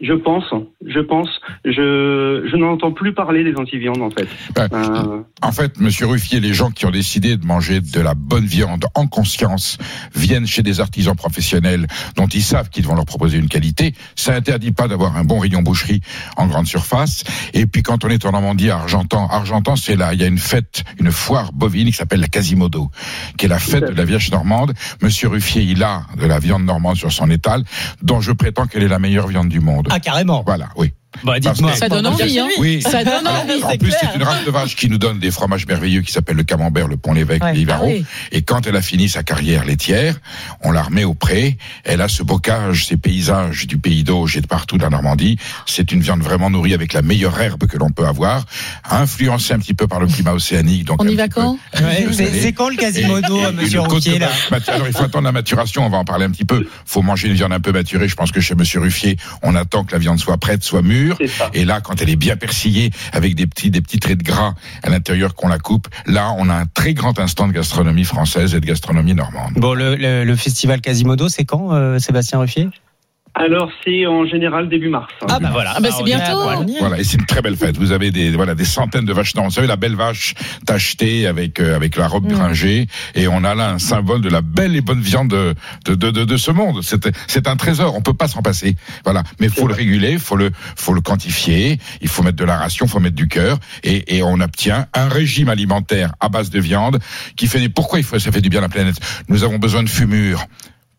Je pense, je pense. Je, je n'entends plus parler des antiviandes en fait. Ben, Euh, En fait, Monsieur Ruffier, les gens qui ont décidé de manger de la bonne viande en conscience viennent chez des artisans professionnels dont ils savent qu'ils vont leur proposer une qualité. Ça interdit pas d'avoir un bon rayon boucherie en grande surface. Et puis quand on est en Normandie, à Argentan, Argentan, c'est là, il y a une fête, une foire bovine qui s'appelle la Quasimodo, qui est la fête de la Vierge normande. Monsieur Ruffier, il a de la viande normande sur son étal, dont je prétends qu'elle est la meilleure viande du monde. Ah, carrément. Voilà. Bah, dites-moi. Ça donne envie, hein Oui. Ça donne Alors, envie, en c'est plus, c'est une race de vache qui nous donne des fromages merveilleux qui s'appellent le camembert, le pont-l'évêque, Ouais. le Livaro. Ah oui. Et quand elle a fini sa carrière laitière, on la remet au pré. Elle a ce bocage, ces paysages du pays d'Auge et de partout de la Normandie. C'est une viande vraiment nourrie avec la meilleure herbe que l'on peut avoir, influencée un petit peu par le climat océanique. Donc On y va quand? Ouais, c'est- quand le Quasimodo, Et- et monsieur de là? Alors, il faut attendre la maturation, on va en parler un petit peu. faut manger une viande un peu maturée. Je pense que chez monsieur Ruffier, on attend que la viande soit prête, soit mûre. Et là, quand elle est bien persillée, avec des petits, des petits traits de gras à l'intérieur qu'on la coupe, là, on a un très grand instant de gastronomie française et de gastronomie normande. Bon, le, le- le festival Quasimodo, c'est quand, euh, Sébastien Ruffier? Alors c'est en général début mars. Ah bah voilà. Ah bah, c'est bientôt. Voilà. Voilà, et c'est une très belle fête. Vous avez des voilà des centaines de vaches non, Vous savez la belle vache tachetée avec euh, avec la robe gringée, et on a là un symbole de la belle et bonne viande de de de, de, de ce monde. C'est c'est un trésor. On peut pas s'en passer. Voilà, mais faut le réguler, faut le faut le quantifier. Il faut mettre de la ration, faut mettre du cœur, et et on obtient un régime alimentaire à base de viande qui fait des. Pourquoi il faut ça fait du bien à la planète? Nous avons besoin de fumure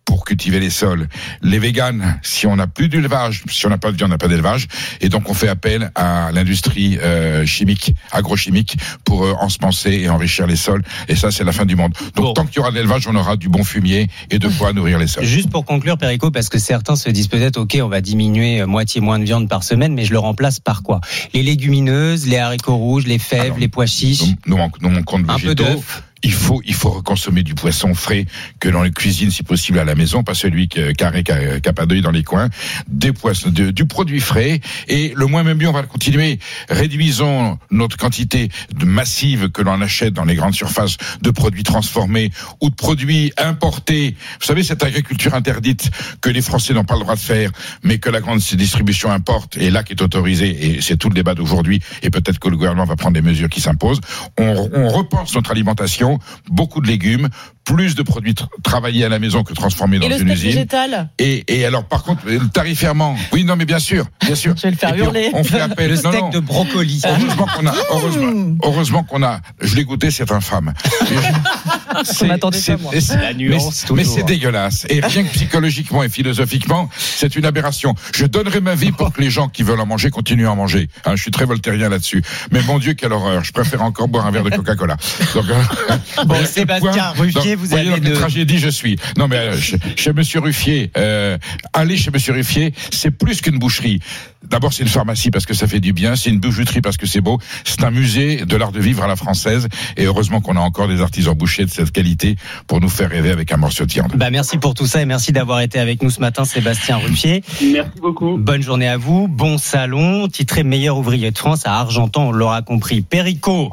pour cultiver les sols. Les véganes, si on n'a plus d'élevage, si on n'a pas de viande, on n'a pas d'élevage, et donc on fait appel à l'industrie euh, chimique, agrochimique, pour euh, ensemencer et enrichir les sols. Et ça, c'est la fin du monde. Donc tant qu'il y aura de l'élevage, on aura du bon fumier et de quoi nourrir les sols. Juste pour conclure, Perico, parce que certains se disent peut-être, ok, on va diminuer euh, moitié moins de viande par semaine, mais je le remplace par quoi? Les légumineuses, les haricots rouges, les fèves, les pois chiches. Nous, nous, nous manquons de Un peu végétaux. Il faut, il faut consommer du poisson frais que l'on cuisine si possible à la maison, pas celui que, carré pas d'œil dans les coins. Des poissons, du produit frais et le moins même mieux, on va le continuer. Réduisons notre quantité massive que l'on achète dans les grandes surfaces de produits transformés ou de produits importés. Vous savez cette agriculture interdite que les Français n'ont pas le droit de faire, mais que la grande distribution importe et là qui est autorisée et c'est tout le débat d'aujourd'hui et peut-être que le gouvernement va prendre des mesures qui s'imposent. On, on repense notre alimentation, beaucoup de légumes, plus de produits tra- travaillés à la maison que transformés dans Et le une usine. végétal Et, et alors, par contre, le tarifairement, oui, non, mais bien sûr, bien sûr. Je vais le faire hurler. On, on fait appel. Le non, steak non. de brocoli. Heureusement qu'on a, heureusement, heureusement qu'on a, je l'ai goûté, c'est infâme. C'est- La nuance, mais, mais c'est dégueulasse. Et rien que psychologiquement et philosophiquement, c'est une aberration. Je donnerai ma vie pour que les gens qui veulent en manger continuent à en manger. Hein, je suis très voltairien là-dessus. Mais mon Dieu, quelle horreur. Je préfère encore boire un verre de Coca-Cola. Donc, euh, Bon, Sébastien point- Vous voyez avez de- tragédie je suis. Non, mais euh, chez, chez Monsieur Ruffier, euh, aller chez Monsieur Ruffier, c'est plus qu'une boucherie. D'abord, c'est une pharmacie parce que ça fait du bien. C'est une bijouterie parce que c'est beau. C'est un musée de l'art de vivre à la française. Et heureusement qu'on a encore des artisans bouchers de cette qualité pour nous faire rêver avec un morceau de viande. Bah, merci pour tout ça et merci d'avoir été avec nous ce matin, Sébastien Ruffier. Merci beaucoup. Bonne journée à vous. Bon salon, titré meilleur ouvrier de France à Argentan, on l'aura compris. Perico.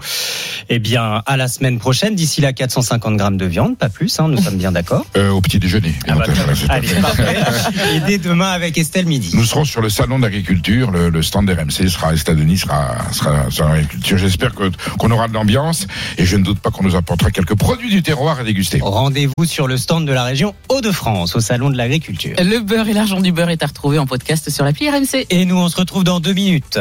Eh bien, à la semaine prochaine. D'ici là, 450 grammes de viande, pas plus, hein, nous sommes bien d'accord. Euh, au petit déjeuner. Ah bah, Allez, parfait. Et dès demain avec Estelle Midi. Nous serons sur le salon d'agriculture, le, le stand RMC sera, Estade-Denis sera, sera sur l'agriculture. J'espère que, qu'on aura de l'ambiance et je ne doute pas qu'on nous apportera quelques produits du terroir à déguster. Rendez-vous sur le stand de la région Hauts-de-France, au salon de l'agriculture. Le beurre et l'argent du beurre est à retrouver en podcast sur l'appli RMC. Et nous, on se retrouve dans deux minutes.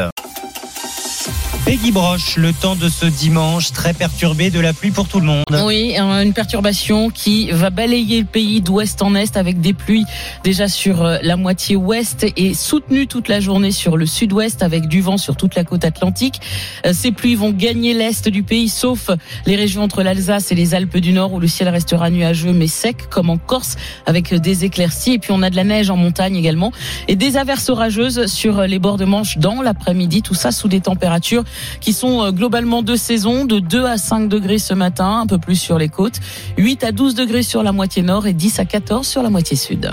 Peggy Broche, le temps de ce dimanche très perturbé, de la pluie pour tout le monde. Oui, une perturbation qui va balayer le pays d'ouest en est avec des pluies déjà sur euh, la moitié ouest et soutenues toute la journée sur le sud-ouest avec du vent sur toute la côte atlantique. Euh, ces pluies vont gagner l'est du pays sauf les régions entre l'Alsace et les Alpes du Nord où le ciel restera nuageux mais sec comme en Corse avec des éclaircies et puis on a de la neige en montagne également et des averses orageuses sur les bords de Manche dans l'après-midi, tout ça sous des températures qui sont euh, globalement de saison, de 2 à 5 degrés ce matin, un peu plus sur les côtes, 8 à 12 degrés sur la moitié nord et 10 à 14 sur la moitié sud.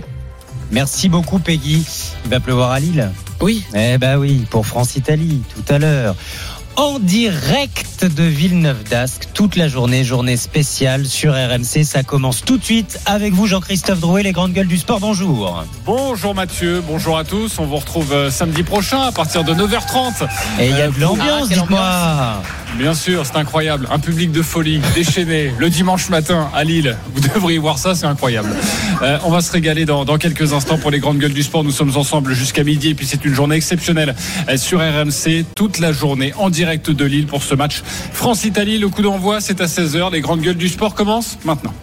Merci beaucoup Peggy. Il va pleuvoir à Lille Oui. Eh ben oui, pour France-Italie tout à l'heure en direct de Villeneuve d'Ascq toute la journée, journée spéciale sur RMC. Ça commence tout de suite avec vous, Jean-Christophe Drouet, les grandes gueules du sport. Bonjour. Bonjour Mathieu, bonjour à tous. On vous retrouve euh, samedi prochain à partir de 9h30. Et il y a de l'ambiance, ah, dites-moi. Bien sûr, c'est incroyable. Un public de folie, déchaîné, le dimanche matin à Lille. Vous devriez voir ça, c'est incroyable. Euh, on va se régaler dans, dans, quelques instants pour les grandes gueules du sport. Nous sommes ensemble jusqu'à midi et puis c'est une journée exceptionnelle euh, sur RMC toute la journée en direct direct de Lille pour ce match France-Italie. Le coup d'envoi, c'est à 16h. Les grandes gueules du sport commencent maintenant.